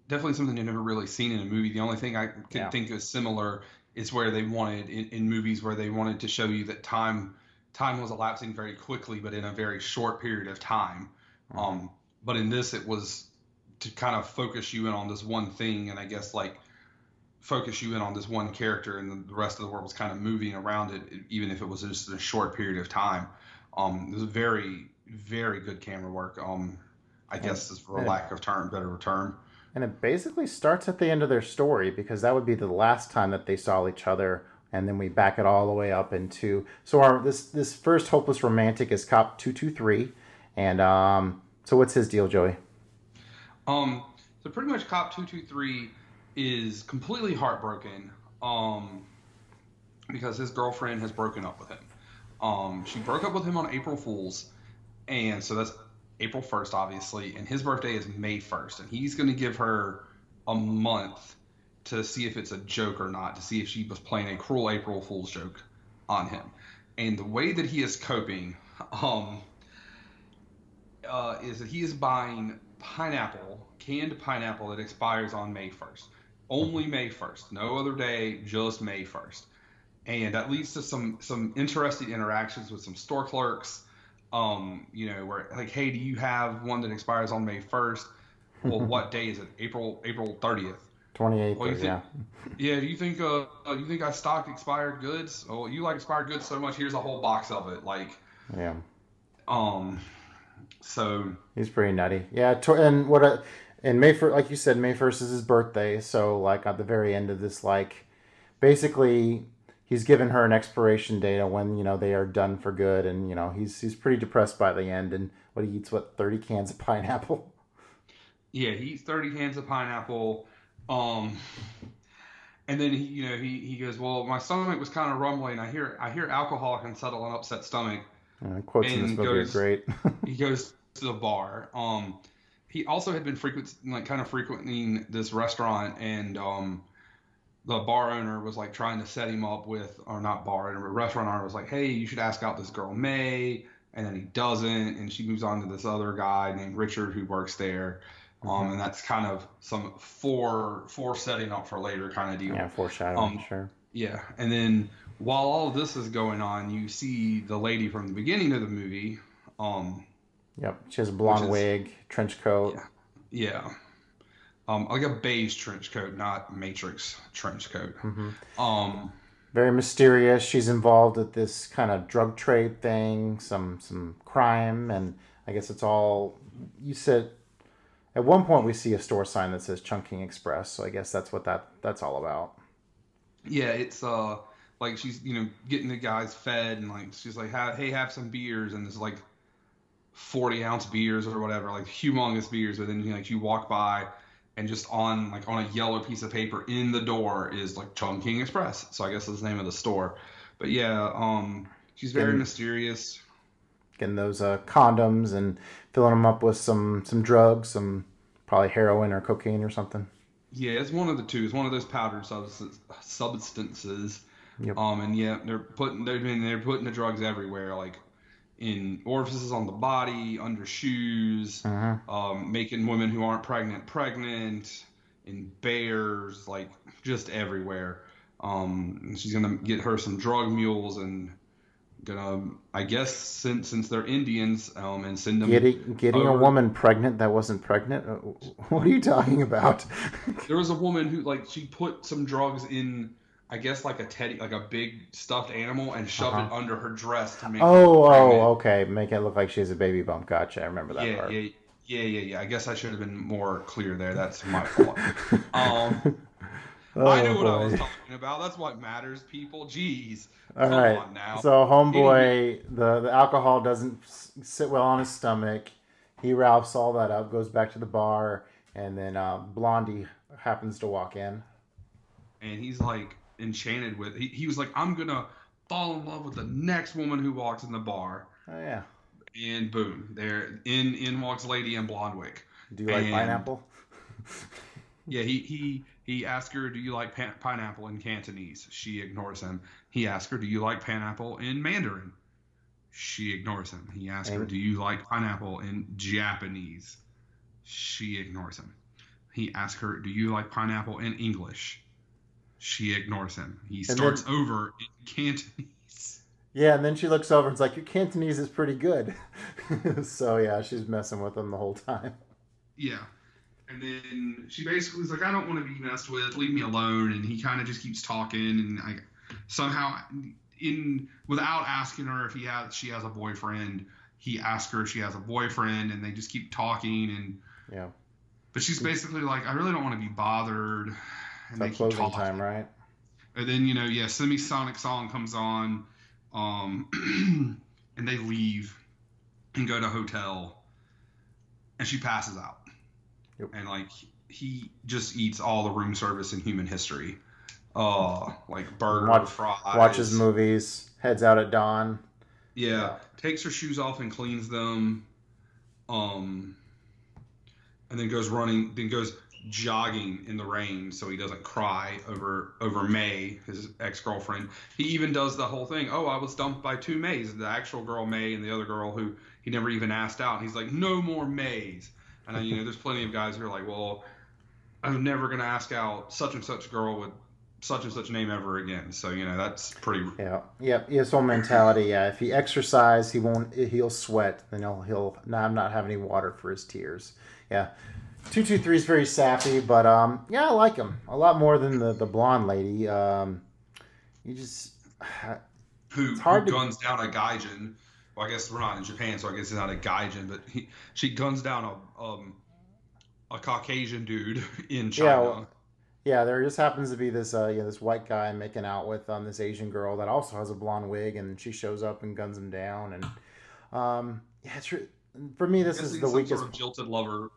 Speaker 1: definitely something you've never really seen in a movie. The only thing I can
Speaker 2: Yeah.
Speaker 1: think is similar is where they wanted in, in movies where they wanted to show you that time time was elapsing very quickly, but in a very short period of time. Um, but in this, it was to kind of focus you in on this one thing, and I guess like focus you in on this one character, and the rest of the world was kind of moving around it, even if it was just a short period of time. Um, it was very, very good camera work. Um, I guess is for a lack of term, better term.
Speaker 2: And it basically starts at the end of their story because that would be the last time that they saw each other and then we back it all the way up into so our this this first hopeless romantic is Cop two two three, and um, so what's his deal, Joey?
Speaker 1: Um, so pretty much Cop two two three is completely heartbroken. Um, because his girlfriend has broken up with him. Um, she broke up with him on April Fools, and so that's April first, obviously, and his birthday is May first, and he's going to give her a month to see if it's a joke or not, to see if she was playing a cruel April Fool's joke on him. And the way that he is coping, um, uh, is that he is buying pineapple, canned pineapple that expires on May 1st. Only May 1st. No other day, just May 1st. And that leads to some some interesting interactions with some store clerks. Um, you know, where like, hey, do you have one that expires on May 1st? Well, [laughs] what day is it? April April 30th.
Speaker 2: Twenty eighth,
Speaker 1: Well, you think,
Speaker 2: yeah.
Speaker 1: yeah. Do you think uh, you think I stock expired goods? Oh, you like expired goods so much. Here's a whole box of it. Like,
Speaker 2: Yeah,
Speaker 1: um, so
Speaker 2: he's pretty nutty. Yeah, and what a and May first, like you said, May first is his birthday. So like at the very end of this, like basically he's given her an expiration date on when you know they are done for good, and you know he's he's pretty depressed by the end. And what he eats, what thirty cans of pineapple.
Speaker 1: yeah, he eats 30 cans of pineapple. Um, and then he, you know, he, he goes, well, my stomach was kind of rumbling. I hear I hear alcohol can settle an upset stomach.
Speaker 2: Uh, quotes in this
Speaker 1: And
Speaker 2: movie
Speaker 1: goes-
Speaker 2: are great. [laughs]
Speaker 1: he goes to the bar. Um, he also had been frequent, like kind of frequenting this restaurant, and um, the bar owner was like trying to set him up with, or not bar owner, but restaurant owner was like, hey, you should ask out this girl May, and then he doesn't, and she moves on to this other guy named Richard who works there. Um, and that's kind of some for for setting up for later kind of deal.
Speaker 2: yeah, foreshadowing,
Speaker 1: Um,
Speaker 2: sure.
Speaker 1: Yeah, and then while all of this is going on, you see the lady from the beginning of the movie. Um,
Speaker 2: Yep, she has a blonde
Speaker 1: is-
Speaker 2: wig, trench coat.
Speaker 1: Yeah. yeah, um, like a beige trench coat, not Matrix trench coat.
Speaker 2: Mm-hmm.
Speaker 1: Um,
Speaker 2: very mysterious. She's involved with this kind of drug trade thing, some some crime, and I guess it's all. You said at one point we see a store sign that says Chungking Express, so I guess that's what that that's all about.
Speaker 1: yeah, it's uh, like she's you know getting the guys fed, and like she's like, hey, have some beers, and it's like forty ounce beers or whatever, like humongous beers. But then you like you walk by, and just on like on a yellow piece of paper in the door is like Chungking Express. So I guess that's the name of the store. But yeah, um, she's very
Speaker 2: And-
Speaker 1: mysterious.
Speaker 2: Getting those uh, condoms and filling them up with some some drugs, some probably heroin or cocaine or something.
Speaker 1: Yeah, it's one of the two. It's one of those powdered substance, substances.
Speaker 2: Yep.
Speaker 1: Um, and yeah, they're putting they're doing they're putting the drugs everywhere, like in orifices on the body, under shoes,
Speaker 2: Mhm.
Speaker 1: um, making women who aren't pregnant pregnant, in bears, like just everywhere. Um, and she's gonna get her some drug mules and gonna, I guess, since since they're Indians, um, and send them.
Speaker 2: Getting getting a woman pregnant that wasn't pregnant. Uh, What are you talking about?
Speaker 1: There was a woman who like she put some drugs in, I guess like a teddy, like a big stuffed animal, and shoved it
Speaker 2: Uh-huh.
Speaker 1: under her dress to make.
Speaker 2: Oh, oh, okay. Make it look like she has a baby bump. Gotcha. I remember that
Speaker 1: yeah,
Speaker 2: part.
Speaker 1: yeah, yeah, yeah, yeah. I guess I should have been more clear there. That's my fault. [laughs] um,
Speaker 2: Oh,
Speaker 1: I knew what I was talking about. That's what matters, people. Jeez.
Speaker 2: All
Speaker 1: Come
Speaker 2: right.
Speaker 1: on now.
Speaker 2: So homeboy, the the alcohol doesn't sit well on his stomach. He ralphs all that up, goes back to the bar, and then uh, Blondie happens to walk in.
Speaker 1: and he's like enchanted with. He, he was like, I'm gonna fall in love with the next woman who walks in the bar,
Speaker 2: Oh yeah.
Speaker 1: and boom, there in in walks Lady in Blondwick.
Speaker 2: Do you like
Speaker 1: And-
Speaker 2: pineapple? [laughs]
Speaker 1: Yeah, he he he asks her, "Do you like pan- pineapple in Cantonese?" She ignores him. He asks her, "Do you like pineapple in Mandarin?" She ignores him. He asks her, "Do you like pineapple in Japanese?" She ignores him. He asks her, "Do you like pineapple in English?" She ignores him. He
Speaker 2: then-
Speaker 1: starts over in Cantonese.
Speaker 2: Yeah, and then she looks over and's like, "Your Cantonese is pretty good." [laughs] so yeah, she's messing with him the whole time.
Speaker 1: Yeah. And then she basically is like, I don't want to be messed with. Leave me alone. And he kind of just keeps talking. And I somehow, in without asking her if he has, she has a boyfriend. He asks her if she has a boyfriend, and they just keep talking. And
Speaker 2: Yeah.
Speaker 1: but she's basically like, I really don't want to be bothered.
Speaker 2: It's closing time, right?
Speaker 1: And then you know, yeah, Semisonic song comes on, um, [clears throat] and they leave and go to hotel, and she passes out,
Speaker 2: Yep.
Speaker 1: and like he just eats all the room service in human history, uh, like burger,
Speaker 2: Watch-
Speaker 1: fries,
Speaker 2: Watches movies, heads out at dawn.
Speaker 1: Yeah, takes her shoes off and cleans them, um, and then goes running. Then goes jogging in the rain so he doesn't cry over over May, his ex girlfriend. He even does the whole thing. Oh, I was dumped by two Mays, the actual girl May and the other girl who he never even asked out. He's like, no more Mays. And you know, there's plenty of guys who are like, well, I'm never gonna ask out such and such girl with such and such name ever again. So you know that's pretty.
Speaker 2: Yeah, yeah, his whole mentality. Yeah, if he exercise, he won't. He'll sweat. Then he'll he'll not not have any water for his tears. Yeah, two two three is very sappy, but um, yeah, I like him a lot more than the the blonde lady. Um, you just
Speaker 1: who, who
Speaker 2: to-
Speaker 1: guns down a gaijin. Well, I guess we're not in Japan, so I guess it's not a gaijin, but he, she guns down a um a Caucasian dude [laughs] in
Speaker 2: Yeah,
Speaker 1: China.
Speaker 2: well- yeah, there just happens to be this uh yeah this white guy making out with um this Asian girl that also has a blonde wig, and she shows up and guns him down, and um yeah, it's for me this is the
Speaker 1: some
Speaker 2: weakest
Speaker 1: sort of jilted lover,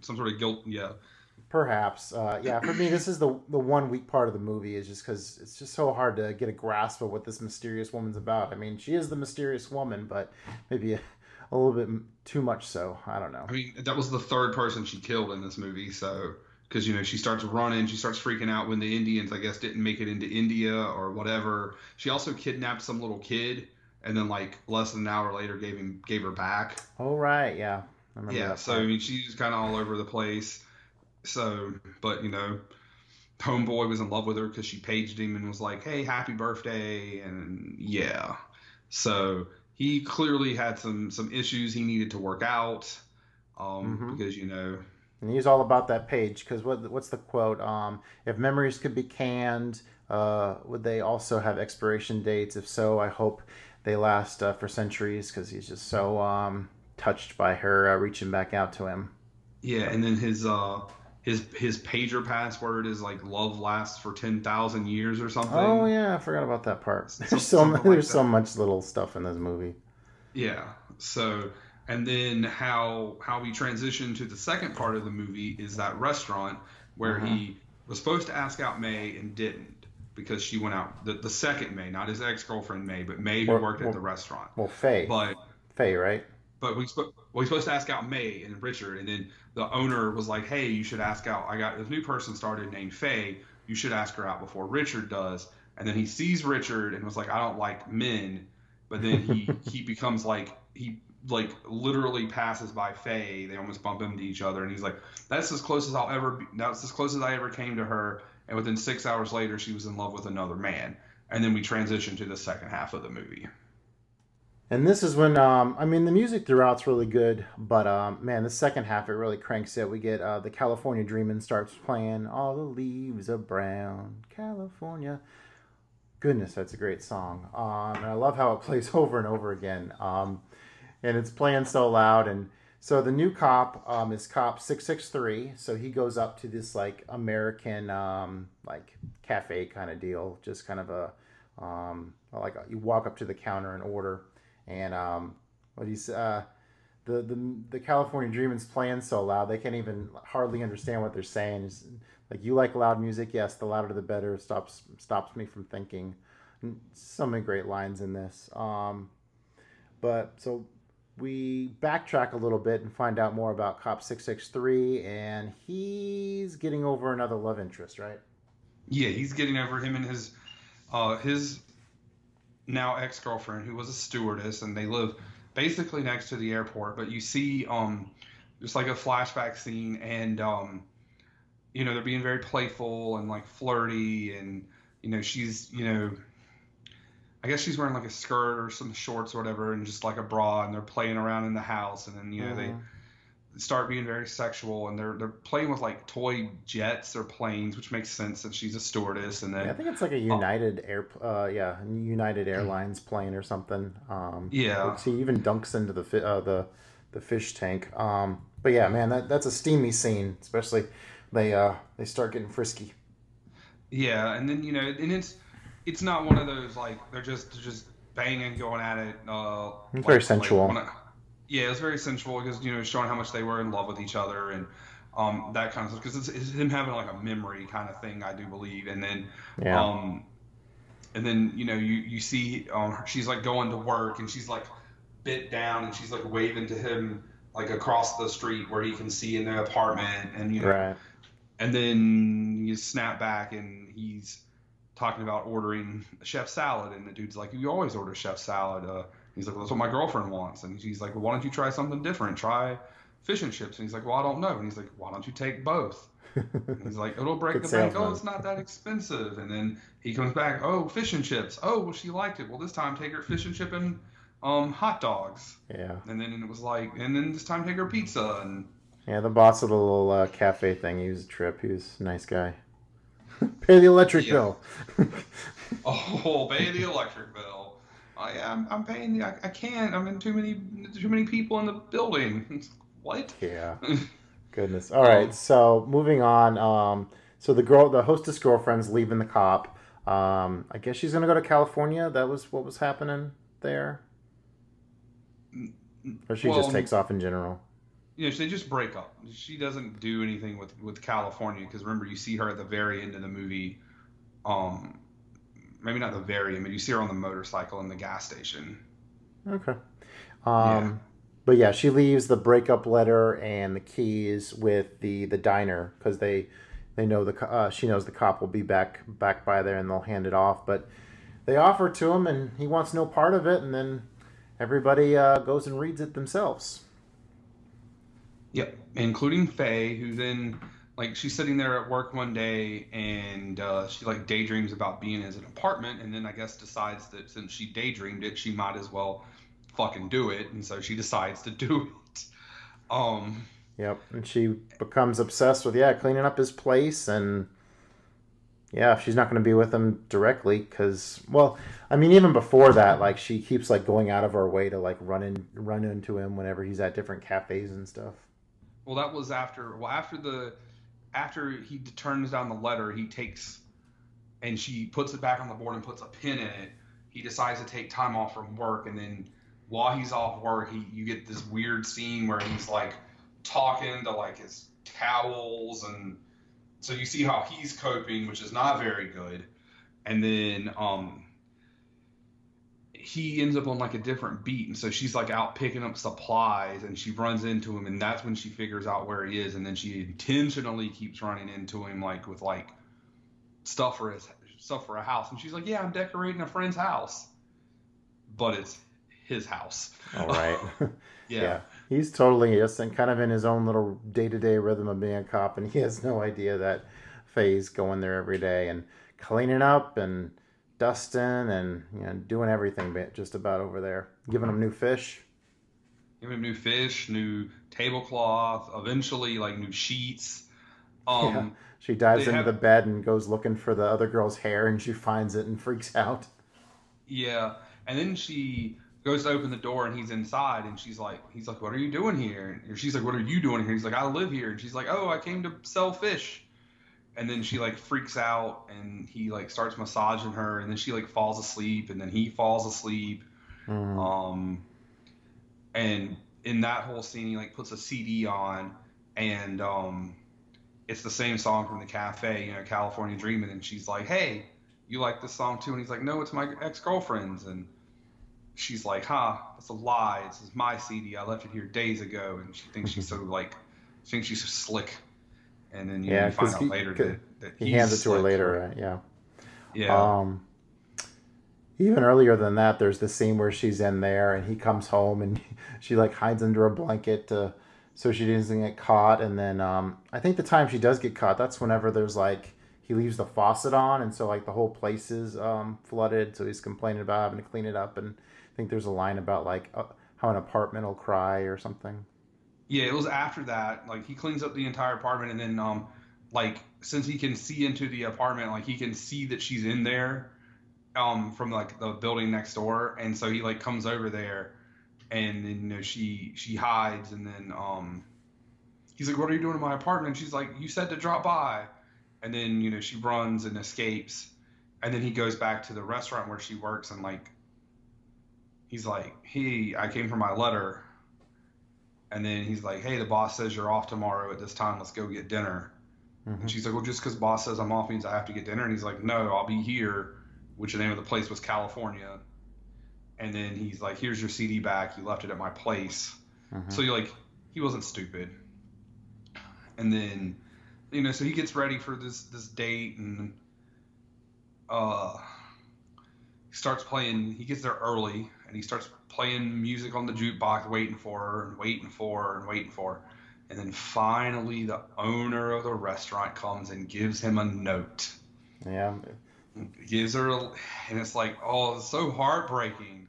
Speaker 1: some sort of guilt. Yeah,
Speaker 2: Perhaps, uh, yeah. For me, this is the the one weak part of the movie is just because it's just so hard to get a grasp of what this mysterious woman's about. I mean, she is the mysterious woman, but maybe a, a little bit too much so. I don't know.
Speaker 1: I mean that was the third person she killed in this movie. So because you know she starts running, she starts freaking out when the Indians, I guess, didn't make it into India or whatever. She also kidnapped some little kid, and then like less than an hour later gave him gave her back.
Speaker 2: Oh right, yeah.
Speaker 1: Yeah
Speaker 2: that
Speaker 1: so i mean she's kind of all over the place so but you know homeboy was in love with her because she paged him and was like hey happy birthday and yeah so he clearly had some some issues he needed to work out um
Speaker 2: Mhm.
Speaker 1: because you know
Speaker 2: And he's all about that page because what what's the quote? Um, if memories could be canned, uh, would they also have expiration dates? If so, I hope they last uh, for centuries because he's just so um, touched by her uh, reaching back out to him.
Speaker 1: yeah and then his uh his his pager password is like love lasts for 10,000 years or something
Speaker 2: Oh yeah, I forgot about that part. [laughs] There's so much,
Speaker 1: like
Speaker 2: there's so much little stuff in this movie.
Speaker 1: Yeah. So, and then how how we transition to the second part of the movie is that restaurant where he was supposed to ask out May and didn't because she went out the, the second May, not his ex girlfriend May, but May who
Speaker 2: Or-
Speaker 1: worked
Speaker 2: or-
Speaker 1: at the restaurant.
Speaker 2: Well, Faye,
Speaker 1: But
Speaker 2: Faye, right?
Speaker 1: But we spoke. Well, he's supposed to ask out May and Richard, and then the owner was like, "Hey, you should ask out. I got this new person started named Faye. You should ask her out before Richard does." And then he sees Richard and was like, "I don't like men," but then he [laughs] he becomes like he like literally passes by Faye. They almost bump into each other, and he's like, "That's as close as I'll ever. Be. That's as close as I ever came to her." And within six hours later, she was in love with another man. And then we transition to the second half of the movie.
Speaker 2: And this is when um, I mean the music throughout's really good, but um, man, the second half it really cranks it. We get uh, the California Dreamin' starts playing. All the leaves are brown, California. Goodness, that's a great song. Um, and I love how it [laughs] plays over and over again. Um, and it's playing so loud. And so the new cop um, is cop six six three. So he goes up to this like American um, like cafe kind of deal, just kind of a um, like you walk up to the counter and order and um, what he's uh, the the the California Dreaming's playing so loud they can't even hardly understand what they're saying. It's like you like loud music, yes, the louder the better. Stops stops me from thinking. So many great lines in this. Um, but so we backtrack a little bit and find out more about Cop Six Six Three, and he's getting over another love interest, right?
Speaker 1: Yeah, he's getting over him and his uh his now ex girlfriend who was a stewardess and they live basically next to the airport, but you see um just like a flashback scene and um you know, they're being very playful and like flirty and you know, she's you know I guess she's wearing like a skirt or some shorts or whatever and just like a bra and they're playing around in the house and then you know
Speaker 2: Mhm.
Speaker 1: they start being very sexual and they're they're playing with like toy jets or planes, which makes sense since she's a stewardess and then
Speaker 2: Yeah, I think it's like a United Air, uh, yeah, United Airlines plane or something. Um,
Speaker 1: Yeah.
Speaker 2: like, he even dunks into the fi- uh, the the fish tank. Um, but yeah, man, that that's a steamy scene. Especially they uh they start getting frisky.
Speaker 1: Yeah, and then you know, and it's it's not one of those like they're just they're just banging, going at it. Uh,
Speaker 2: It's
Speaker 1: like-
Speaker 2: very
Speaker 1: like
Speaker 2: sensual.
Speaker 1: when I- it was very sensual because you know showing how much they were in love with each other and um, that kind of stuff. Because it's, it's him having like a memory kind of thing, I do believe. And then
Speaker 2: Yeah.
Speaker 1: um, and then you know you you see um, she's like going to work and she's like bit down and she's like waving to him like across the street where he can see in the apartment and you know
Speaker 2: Right.
Speaker 1: and then you snap back and he's talking about ordering a chef salad and the dude's like you always order chef salad uh, he's like well, that's what my girlfriend wants and she's like well why don't you try something different try fish and chips and he's like well i don't know and he's like why don't you take both and he's like it'll break the bank oh it's not that expensive and then he comes back oh fish and chips oh well she liked it well this time take her fish and chip and um, hot dogs
Speaker 2: Yeah.
Speaker 1: and then it was like and then this time take her pizza and
Speaker 2: Yeah, the boss of the little uh, cafe thing, he was a trip. He was a nice guy. [laughs] Pay the electric
Speaker 1: Yeah.
Speaker 2: bill. [laughs]
Speaker 1: Oh, pay the electric bill. I, I'm, I'm paying the. I, I can't. I'm in too many too many people in the building. [laughs] what?
Speaker 2: yeah. [laughs] Goodness. All right. So moving on. Um, so the girl, the hostess girlfriend's leaving the cop. Um, I guess she's gonna go to California. That was what was happening there. Or she
Speaker 1: Well,
Speaker 2: just takes off in general.
Speaker 1: You know, they just break up. She doesn't do anything with with California because remember you see her at the very end of the movie. Um, maybe not the very but you see her on the motorcycle in the gas station.
Speaker 2: Okay. Um,
Speaker 1: Yeah.
Speaker 2: But yeah, she leaves the breakup letter and the keys with the the diner because they they know the uh, she knows the cop will be back back by there and they'll hand it off. But they offer it to him and he wants no part of it, and then everybody uh, goes and reads it themselves.
Speaker 1: Yep, including Faye, who then like she's sitting there at work one day and uh, she like daydreams about being in an apartment, and then I guess decides that since she daydreamed it, she might as well fucking do it, and so she decides to [laughs] do it. Um,
Speaker 2: Yep, and she becomes obsessed with yeah cleaning up his place and yeah she's not going to be with him directly because well I mean even before that like she keeps like going out of her way to like run in run into him whenever he's at different cafes and stuff.
Speaker 1: well, that was after well after the after he turns down the letter, he takes and she puts it back on the board and puts a pin in it. He decides to take time off from work, and then while he's off work, he you get this weird scene where he's like talking to like his towels, and so you see how he's coping, which is not very good. And then um he ends up on like a different beat, and so she's like out picking up supplies, and she runs into him, and that's when she figures out where he is, and then she intentionally keeps running into him like with like stuff for his stuff for a house, and she's like, "Yeah, I'm decorating a friend's house," but it's his house.
Speaker 2: All right. [laughs] [laughs]
Speaker 1: Yeah.
Speaker 2: He's totally just in kind of in his own little day to day rhythm of being a cop, and he has no idea that Faye's going there every day and cleaning up and dusting and you know doing everything just about over there, giving them new fish.
Speaker 1: Giving them new fish, new tablecloth, eventually like new sheets. Um,
Speaker 2: Yeah. She dives into
Speaker 1: have-
Speaker 2: the bed and goes looking for the other girl's hair, and she finds it and freaks out.
Speaker 1: Yeah, and then she goes to open the door and he's inside and she's like, he's like, what are you doing here? And she's like, what are you doing here? He's like, I live here. And she's like, oh, I came to sell fish. And then she like freaks out and he like starts massaging her and then she like falls asleep and then he falls asleep.
Speaker 2: Mm.
Speaker 1: Um, and in that whole scene, he like puts a CD on and um, it's the same song from the cafe, you know, California Dreaming. And she's like, hey, you like this song too? And he's like, no, it's my ex girlfriend's. And she's like, huh, that's a lie. This is my CD. I left it here days ago. And she thinks she's so like, she thinks she's so slick. And then you,
Speaker 2: Yeah,
Speaker 1: you find out
Speaker 2: he-
Speaker 1: later that, that
Speaker 2: He hands it to her later, right? Yeah.
Speaker 1: Yeah.
Speaker 2: Um, even earlier than that, there's the scene where she's in there and he comes home and [laughs] she like hides under a blanket to, so she doesn't get caught. And then um, I think the time she does get caught, that's whenever there's like he leaves the faucet on, and so like the whole place is um, flooded. So he's complaining about having to clean it up. And I think there's a line about like uh, how an apartment will cry or something.
Speaker 1: Yeah, it was after that. Like he cleans up the entire apartment, and then um, like since he can see into the apartment, like he can see that she's in there, um, from like the building next door, and so he like comes over there, and then you know she she hides, and then um, he's like, "What are you doing in my apartment?" And she's like, "You said to drop by," and then you know she runs and escapes, and then he goes back to the restaurant where she works and like he's like, "Hey, I came for my letter," and then he's like, "Hey, the boss says you're off tomorrow at this time. Let's go get dinner." And she's like, "Well, just because boss says I'm off means I have to get dinner." And he's like, "No, I'll be here." Which the name of the place was California. And then he's like, "Here's your CD back. You left it at my place." So you like, he wasn't stupid. And then, you know, so he gets ready for this this date and uh he starts playing he gets there early and he starts playing music on the jukebox waiting for her and waiting for her and waiting for her. And then finally the owner of the restaurant comes and gives him a note.
Speaker 2: Yeah.
Speaker 1: gives her a, and it's like oh it's so heartbreaking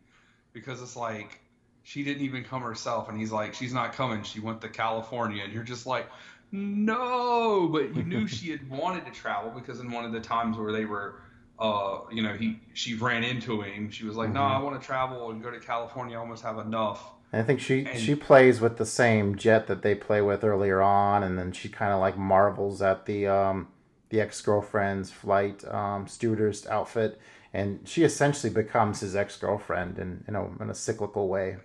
Speaker 1: because it's like she didn't even come herself. And he's like she's not coming. She went to california. And you're just like no but you knew she had wanted to travel because in one of the times where they were uh you know he she ran into him. She was like no i want to travel and go to california. I almost have enough.
Speaker 2: I think she
Speaker 1: And-
Speaker 2: she plays with the same jet that they play with earlier on, and then she kind of like marvels at the um, the ex girlfriend's flight um, stewardess outfit, and she essentially becomes his ex girlfriend in in a in a cyclical way.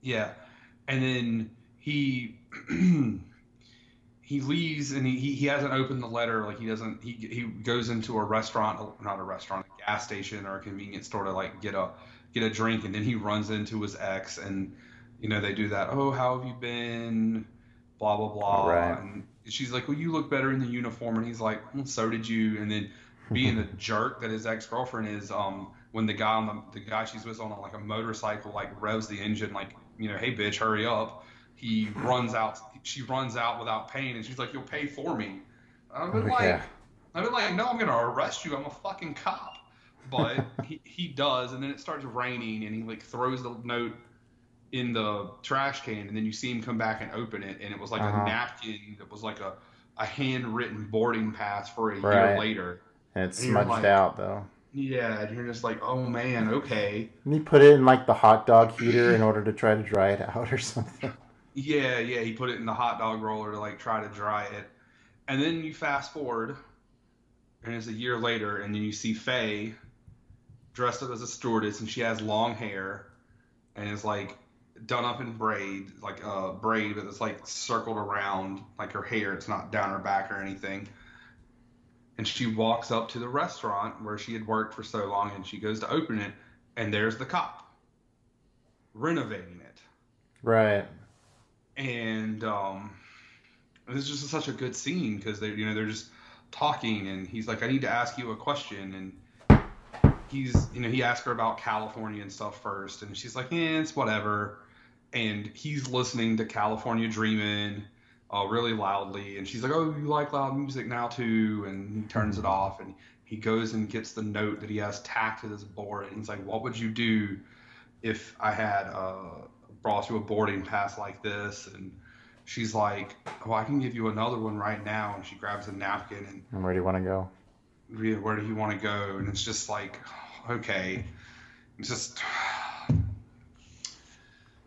Speaker 1: Yeah, and then he [clears throat] he leaves and he, he he hasn't opened the letter. Like he doesn't. He he goes into a restaurant, not a restaurant, a gas station or a convenience store to like get a get a drink, and then he runs into his ex, and you know they do that. Oh, how have you been? Blah blah blah.
Speaker 2: Right.
Speaker 1: And she's like, well, you look better in the uniform, and he's like, well, so did you. And then being the [laughs] jerk that his ex girlfriend is, um, when the guy on the the guy she's with on like a motorcycle like revs the engine like you know, hey bitch, hurry up. He runs out. She runs out without paying, and she's like, "You'll pay for me." I've been like,
Speaker 2: Yeah.
Speaker 1: I've been like, "No, I'm gonna arrest you. I'm a fucking cop." But [laughs] he, he does, and then it starts raining, and he like throws the note in the trash can, and then you see him come back and open it, and it was like
Speaker 2: Uh-huh.
Speaker 1: a napkin that was like a a handwritten boarding pass for a
Speaker 2: Right.
Speaker 1: year later.
Speaker 2: And it's
Speaker 1: And
Speaker 2: smudged
Speaker 1: like-
Speaker 2: out though.
Speaker 1: Yeah, and you're just like, oh man, okay.
Speaker 2: And he put it in like the hot dog heater in order to try to dry it out or [laughs] something.
Speaker 1: Yeah, yeah, he put it in the hot dog roller to like try to dry it. And then you fast forward, and it's a year later, and then you see Faye dressed up as a stewardess, and she has long hair, and is like done up in braid, like a uh, braid, but it's like circled around like her hair. It's not down her back or anything. And she walks up to the restaurant where she had worked for so long, and she goes to open it, and there's the cop renovating it
Speaker 2: Right.
Speaker 1: And um, it's just such a good scene because they, you know, they're just talking, and he's like, "I need to ask you a question," and he's, you know, he asked her about California and stuff first, and she's like, "Yeah, it's whatever," and he's listening to California Dreamin'. Uh, really loudly, and she's like, "Oh, you like loud music now too?" And he turns it off, and he goes and gets the note that he has tacked to this board, and he's like, "What would you do if I had uh, brought you a boarding pass like this?" And she's like, "Oh, I can give you another one right now." And she grabs a napkin and
Speaker 2: And where do you want to go?
Speaker 1: "Rhea, where do you want to go? And it's just like, okay, it's just.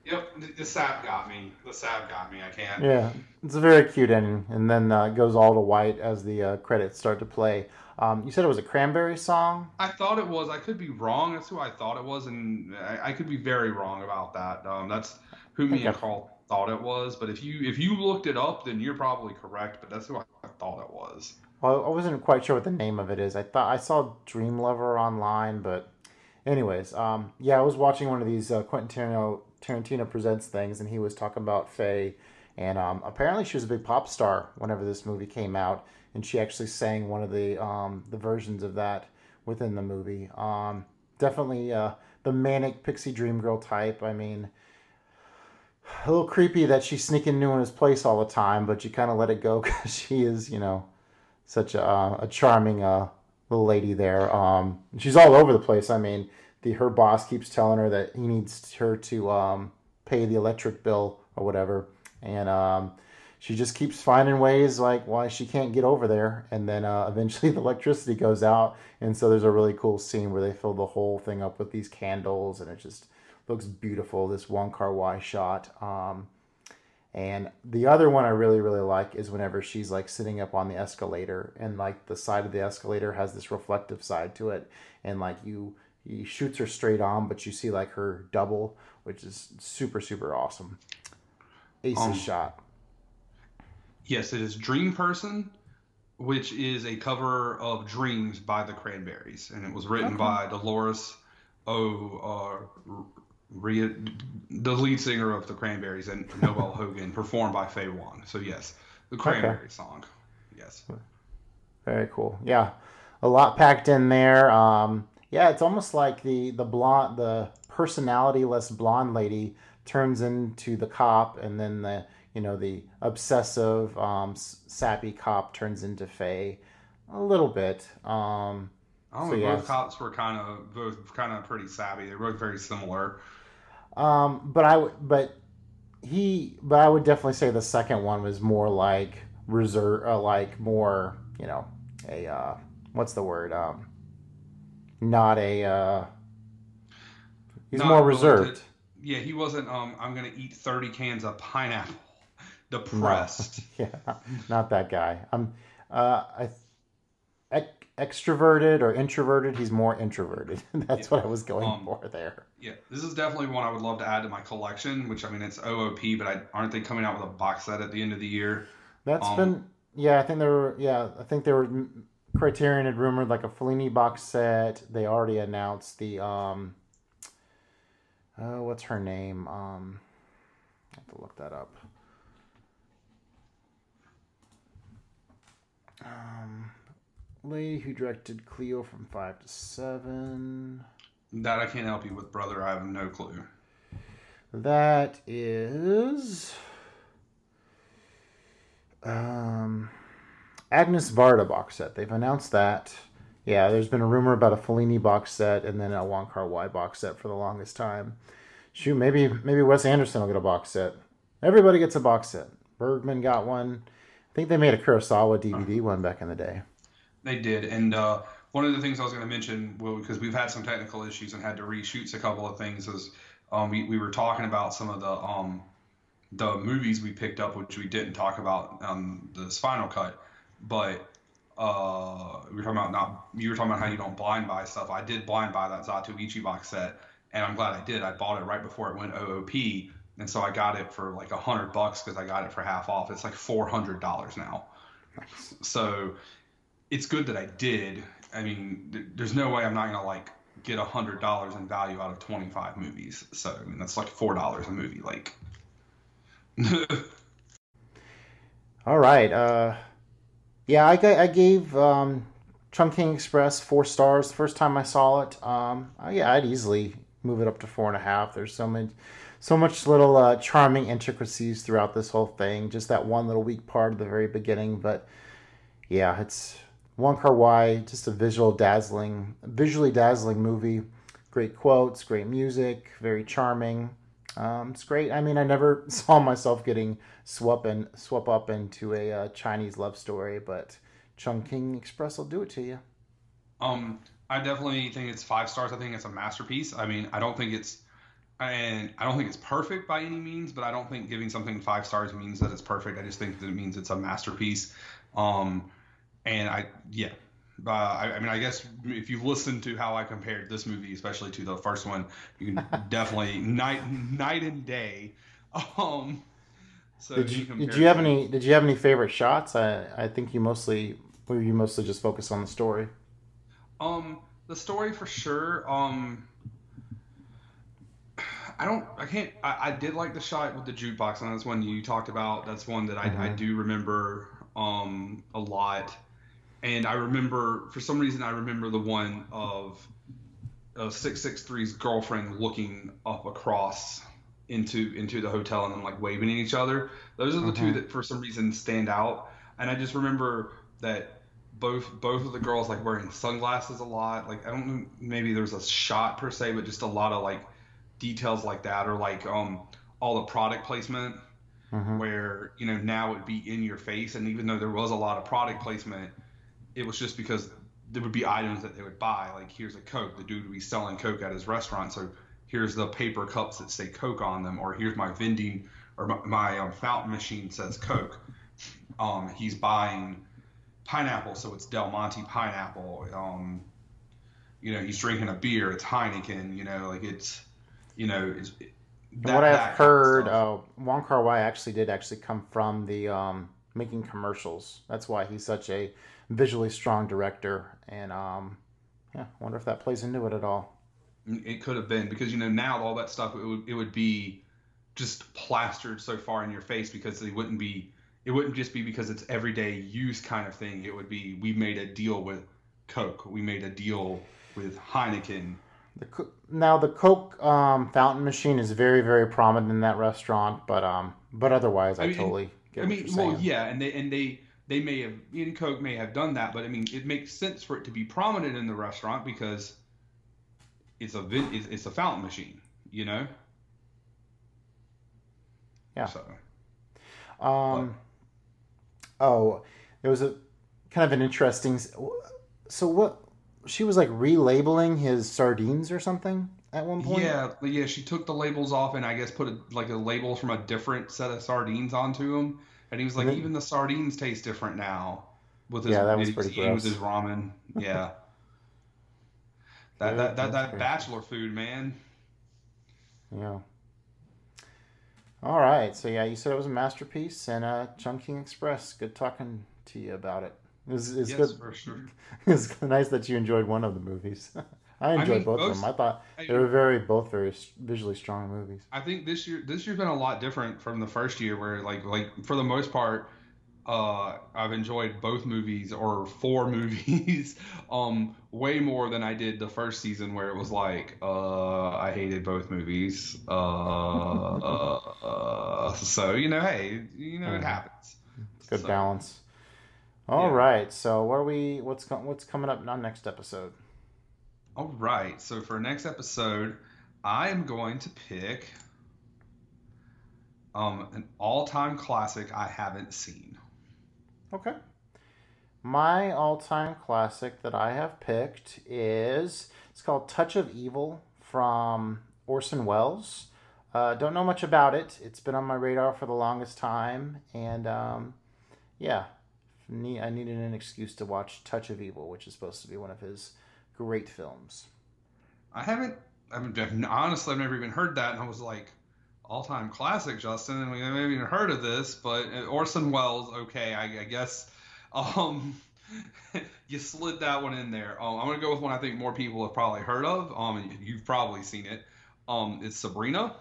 Speaker 1: Yep, the- the sap got me. The sap got me. I can't.
Speaker 2: Yeah, it's a very cute ending, and then uh, it goes all to white as the uh, credits start to play. Um, you said it was a cranberry song.
Speaker 1: I thought it was. I could be wrong. That's who I thought it was, and I, I could be very wrong about that. Um, that's who me and Carl thought it was. But if you if you looked it up, then you're probably correct. But that's who I, I thought it was.
Speaker 2: Well, I wasn't quite sure what the name of it is. I thought I saw Dream Lover online, but anyways, um, yeah, I was watching one of these uh, Quentin Tarantino, Tarantino presents things, and he was talking about Faye, and um, apparently she was a big pop star whenever this movie came out, and she actually sang one of the um, the versions of that within the movie. Um, definitely uh, the manic pixie dream girl type. I mean. A little creepy that she's sneaking new in his place all the time, but you kind of let it go [laughs] because she is, you know, such a, a charming uh, little lady there. Um, she's all over the place. I mean, the her boss keeps telling her that he needs her to um, pay the electric bill or whatever, and um, she just keeps finding ways like why she can't get over there. And then uh, [laughs] eventually the electricity goes out, and so there's a really cool scene where they fill the whole thing up with these candles, and it just looks beautiful. This Wong Kar Wai shot. Um, And the other one I really really like is whenever she's like sitting up on the escalator and like the side of the escalator has this reflective side to it, and like you he shoots her straight on, but you see like her double, which is super super awesome. Aces
Speaker 1: Um,
Speaker 2: shot.
Speaker 1: Yes, it is Dream Person, which is a cover of Dreams by the Cranberries, and it was written by Dolores O. Uh, Rhea, the lead singer of the Cranberries, and Noel [laughs] Hogan, performed by Faye Wong. So yes, the Cranberry song. Yes.
Speaker 2: Very cool. Yeah, a lot packed in there. Um, yeah, it's almost like the the blonde, the personality-less blonde lady turns into the cop, and then the you know the obsessive, um, sappy cop turns into Faye. A little bit. Um,
Speaker 1: I don't
Speaker 2: So, yes.
Speaker 1: Both cops were kind of both kind of pretty savvy. They were both very similar.
Speaker 2: Um, but I but he, but I would definitely say the second one was more like reserve, uh, like more, you know, a uh, what's the word? Um, not a. Uh, he's
Speaker 1: Not
Speaker 2: more reserved.
Speaker 1: to- yeah, he wasn't. Um, I'm gonna eat 30 cans of pineapple. Depressed. [laughs]
Speaker 2: yeah, not that guy. I'm uh, I, ec- extroverted or introverted. He's more introverted. [laughs] That's what I was going
Speaker 1: Um,
Speaker 2: for there.
Speaker 1: Yeah, this is definitely one I would love to add to my collection. Which I mean, it's OOP, but I, aren't they coming out with a box set at the end of the year?
Speaker 2: That's
Speaker 1: Um,
Speaker 2: been yeah. I think there were yeah. I think there were Criterion had rumored like a Fellini box set. They already announced the um. Oh, what's her name? Um, I have to look that up. Um, lady who directed Cleo from five to seven.
Speaker 1: That I can't help you with, brother. I have no clue.
Speaker 2: That is um, Agnes Varda box set. They've announced that. Yeah, there's been a rumor about a Fellini box set and then a Wong Kar Wai box set for the longest time. Shoot, maybe maybe Wes Anderson will get a box set. Everybody gets a box set. Bergman got one. I think they made a Kurosawa DVD one back in the day.
Speaker 1: They did, and uh, one of the things I was going to mention, well, because we've had some technical issues and had to reshoot a couple of things, is um, we, we were talking about some of the um, the movies we picked up, which we didn't talk about on the Spinal Cut, but uh, we were talking about not you were talking about how you don't blind buy stuff. I did blind buy that Zatoichi box set, and I'm glad I did. I bought it right before it went OOP, and so I got it for like a hundred bucks because I got it for half off. It's like four hundred dollars now. So it's good that I did. I mean, th- there's no way I'm not gonna like get a hundred dollars in value out of 25 movies. So I mean, that's like four dollars a movie. Like, [laughs]
Speaker 2: All right. Uh, yeah, I, gave um, Chungking Express four stars the first time I saw it. Um, uh, yeah, I'd easily move it up to four and a half. There's so many, so much little uh, charming intricacies throughout this whole thing. Just that one little weak part at the very beginning, but yeah, it's Wong Kar Wai. Just a visual dazzling, visually dazzling movie. Great quotes, great music, very charming. Um, it's great. I mean, I never [laughs] saw myself getting swept and swept up into a uh, Chinese love story, but Chungking Express will do it to you.
Speaker 1: um, I definitely think it's five stars. I think it's a masterpiece. I mean, I don't think it's, and I don't think it's perfect by any means, but I don't think giving something five stars means that it's perfect. I just think that it means it's a masterpiece. Um, and I, yeah, uh, I, I mean, I guess if you've listened to how I compared this movie, especially to the first one, you can [laughs] definitely night night and day. Um, so
Speaker 2: Did
Speaker 1: any
Speaker 2: you did you have any Did you have any favorite shots? I I think you mostly were you mostly just focused on the story.
Speaker 1: Um, the story for sure. Um, I don't. I can't. I, I did like the shot with the jukebox, and that's one you talked about. That's one that I, I do remember um a lot, and I remember for some reason I remember the one of of six six three's girlfriend looking up across into into the hotel and then like waving at each other. Those are the two that for some reason stand out. And I just remember that both both of the girls like wearing sunglasses a lot. Like I don't know, maybe there's a shot per se, but just a lot of like details like that, or like um all the product placement where you know now it'd be in your face, and even though there was a lot of product placement, it was just because there would be items that they would buy. Like here's a Coke, the dude would be selling Coke at his restaurant, so here's the paper cups that say Coke on them, or here's my vending or my, my um, fountain machine says Coke, um, he's buying pineapple, so it's Del Monte pineapple. Um, you know, he's drinking a beer, it's Heineken. You know, like it's, you know, it's. That-
Speaker 2: what I've heard, uh, Wong Kar Wai actually did actually come from the um, making commercials. That's why he's such a visually strong director. And um, yeah, I wonder if that plays into it at all.
Speaker 1: It could have been because you know now all that stuff it would it would be just plastered so far in your face because it wouldn't be it wouldn't just be because it's everyday use kind of thing. It would be we made a deal with Coke, we made a deal with Heineken.
Speaker 2: The Co- now the Coke um, fountain machine is very very prominent in that restaurant, but um, but otherwise I,
Speaker 1: I mean,
Speaker 2: totally get
Speaker 1: I
Speaker 2: what you're
Speaker 1: well,
Speaker 2: saying.
Speaker 1: yeah, and they and they they may have in Coke may have done that, but I mean it makes sense for it to be prominent in the restaurant because it's a it's, it's a fountain machine, you know.
Speaker 2: Yeah.
Speaker 1: So
Speaker 2: Um, oh, there was a kind of an interesting. So what? She was like relabeling his sardines or something at one point.
Speaker 1: Yeah, but yeah, she took the labels off and I guess put a, like a label from a different set of sardines onto him, and he was like,
Speaker 2: then-
Speaker 1: even the sardines taste different now. With his,
Speaker 2: Yeah, that was pretty
Speaker 1: eating with his ramen. [laughs] Yeah, that that that, that bachelor food, man.
Speaker 2: Yeah. All right. So yeah, you said it was a masterpiece and uh, Chungking Express. Good talking to you about it. It was, it's
Speaker 1: yes,
Speaker 2: good.
Speaker 1: for sure. [laughs]
Speaker 2: It's nice that you enjoyed one of the movies. [laughs] I enjoyed
Speaker 1: mean,
Speaker 2: both of them. I thought they were very both very visually strong movies.
Speaker 1: I think this year this year's been a lot different from the first year, where like like for the most part, uh, I've enjoyed both movies or four [laughs] movies um way more than I did the first season, where it was like uh I hated both movies. Uh, uh, uh so you know, hey, you know it happens.
Speaker 2: Good
Speaker 1: So,
Speaker 2: balance. All
Speaker 1: yeah.
Speaker 2: right. So what are we? What's co- what's coming up on next episode?
Speaker 1: All right, so for next episode, I am going to pick um an all-time classic I haven't seen.
Speaker 2: Okay. My all-time classic that I have picked is it's called Touch of Evil from Orson Welles. Uh, don't know much about it. It's been on my radar for the longest time, and um, yeah, ne- I needed an excuse to watch Touch of Evil, which is supposed to be one of his great films.
Speaker 1: I haven't. I've mean, honestly, I've never even heard that, and I was like, all-time classic, Justin. And we haven't even heard of this, but uh, Orson Welles. Okay, I, I guess. [laughs] Um, [laughs] you slid that one in there. Um, I'm gonna go with one I think more people have probably heard of. Um, you've probably seen it. Um, it's Sabrina.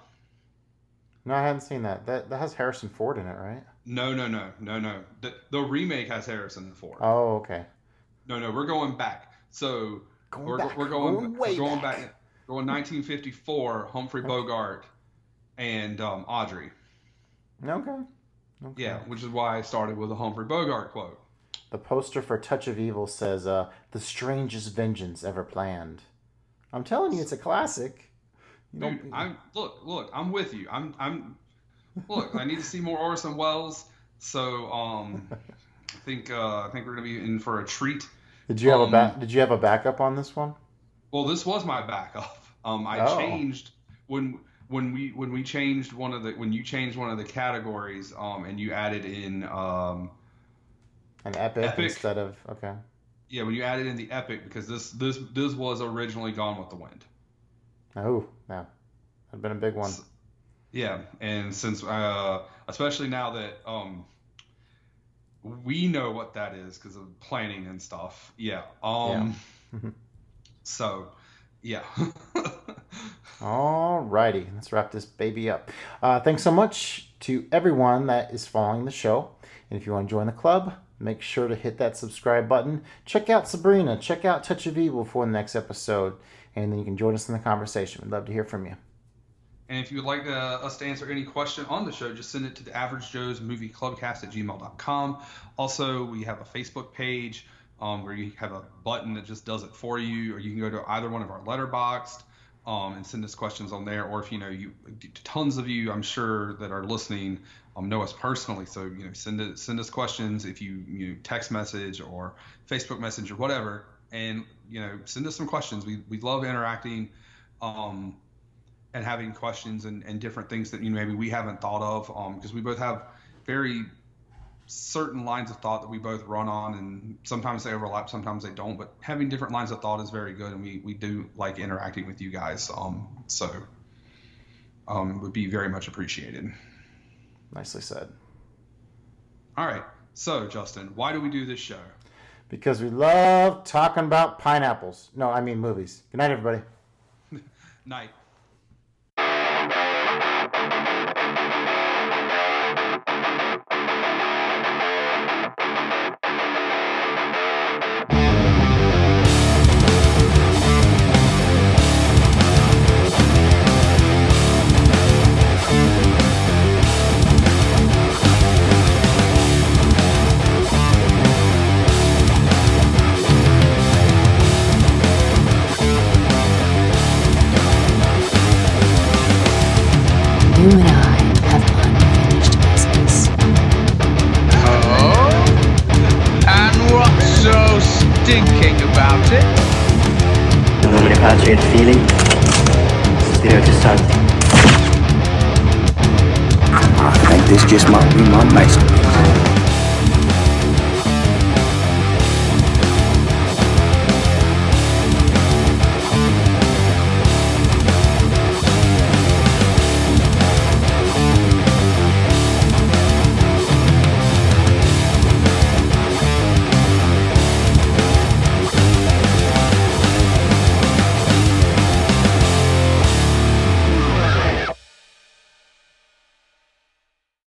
Speaker 2: No, I haven't seen that. That that has Harrison Ford in it, right?
Speaker 1: No, no, no, no, no. The, the remake has Harrison Ford.
Speaker 2: Oh, okay.
Speaker 1: No, no, we're going back. So
Speaker 2: Going
Speaker 1: we're,
Speaker 2: back.
Speaker 1: we're going,
Speaker 2: way
Speaker 1: we're going
Speaker 2: back.
Speaker 1: back. Going 1954. Humphrey Bogart and um, Audrey.
Speaker 2: Okay. okay.
Speaker 1: Yeah, which is why I started with a Humphrey Bogart quote.
Speaker 2: The poster for Touch of Evil says, uh, "The strangest vengeance ever planned." I'm telling you, it's a classic. You
Speaker 1: Dude. I'm look, look, I'm with you. I'm, I'm. Look, I need to see more Orson Welles. So, um, I think, uh, I think we're gonna be in for a treat.
Speaker 2: did you have a
Speaker 1: um,
Speaker 2: back? Did you have a backup on this one?
Speaker 1: Well, this was my backup. Um, I
Speaker 2: Oh.
Speaker 1: changed when when we when we changed one of the when you changed one of the categories. Um, and you added in um,
Speaker 2: An epic,
Speaker 1: Epic.
Speaker 2: instead of okay.
Speaker 1: yeah, when you added in the epic because this this this was originally Gone with the Wind.
Speaker 2: Oh, yeah, that'd been a big one.
Speaker 1: Yeah, and since uh, especially now that um, we know what that is because of planning and stuff. Yeah. Um.
Speaker 2: Yeah. [laughs]
Speaker 1: so, yeah. [laughs]
Speaker 2: All righty, let's wrap this baby up. Uh, thanks so much to everyone that is following the show. And if you want to join the club, make sure to hit that subscribe button. Check out Sabrina. Check out Touch of Evil for the next episode. And then you can join us in the conversation. We'd love to hear from you.
Speaker 1: And if you would like uh, us to answer any question on the show, just send it to the Average Joe's Movie Clubcast at gmail.com. Also, we have a Facebook page um, where you have a button that just does it for you, or you can go to either one of our letterboxd um, and send us questions on there. Or if you know you, tons of you, I'm sure that are listening, um, know us personally. So you know, send it, send us questions if you you know, text message or Facebook message or whatever, and you know, send us some questions. We we love interacting. Um, and having questions and, and different things that you know maybe we haven't thought of because we both have very certain lines of thought that we both run on and sometimes they overlap sometimes they don't but having different lines of thought is very good and we, we do like interacting with you guys um, so um, would be very much appreciated
Speaker 2: Nicely said.
Speaker 1: all right so justin why do we do this show
Speaker 2: Because we love talking about pineapples. No, I mean movies. Good night, everybody. [laughs]
Speaker 1: night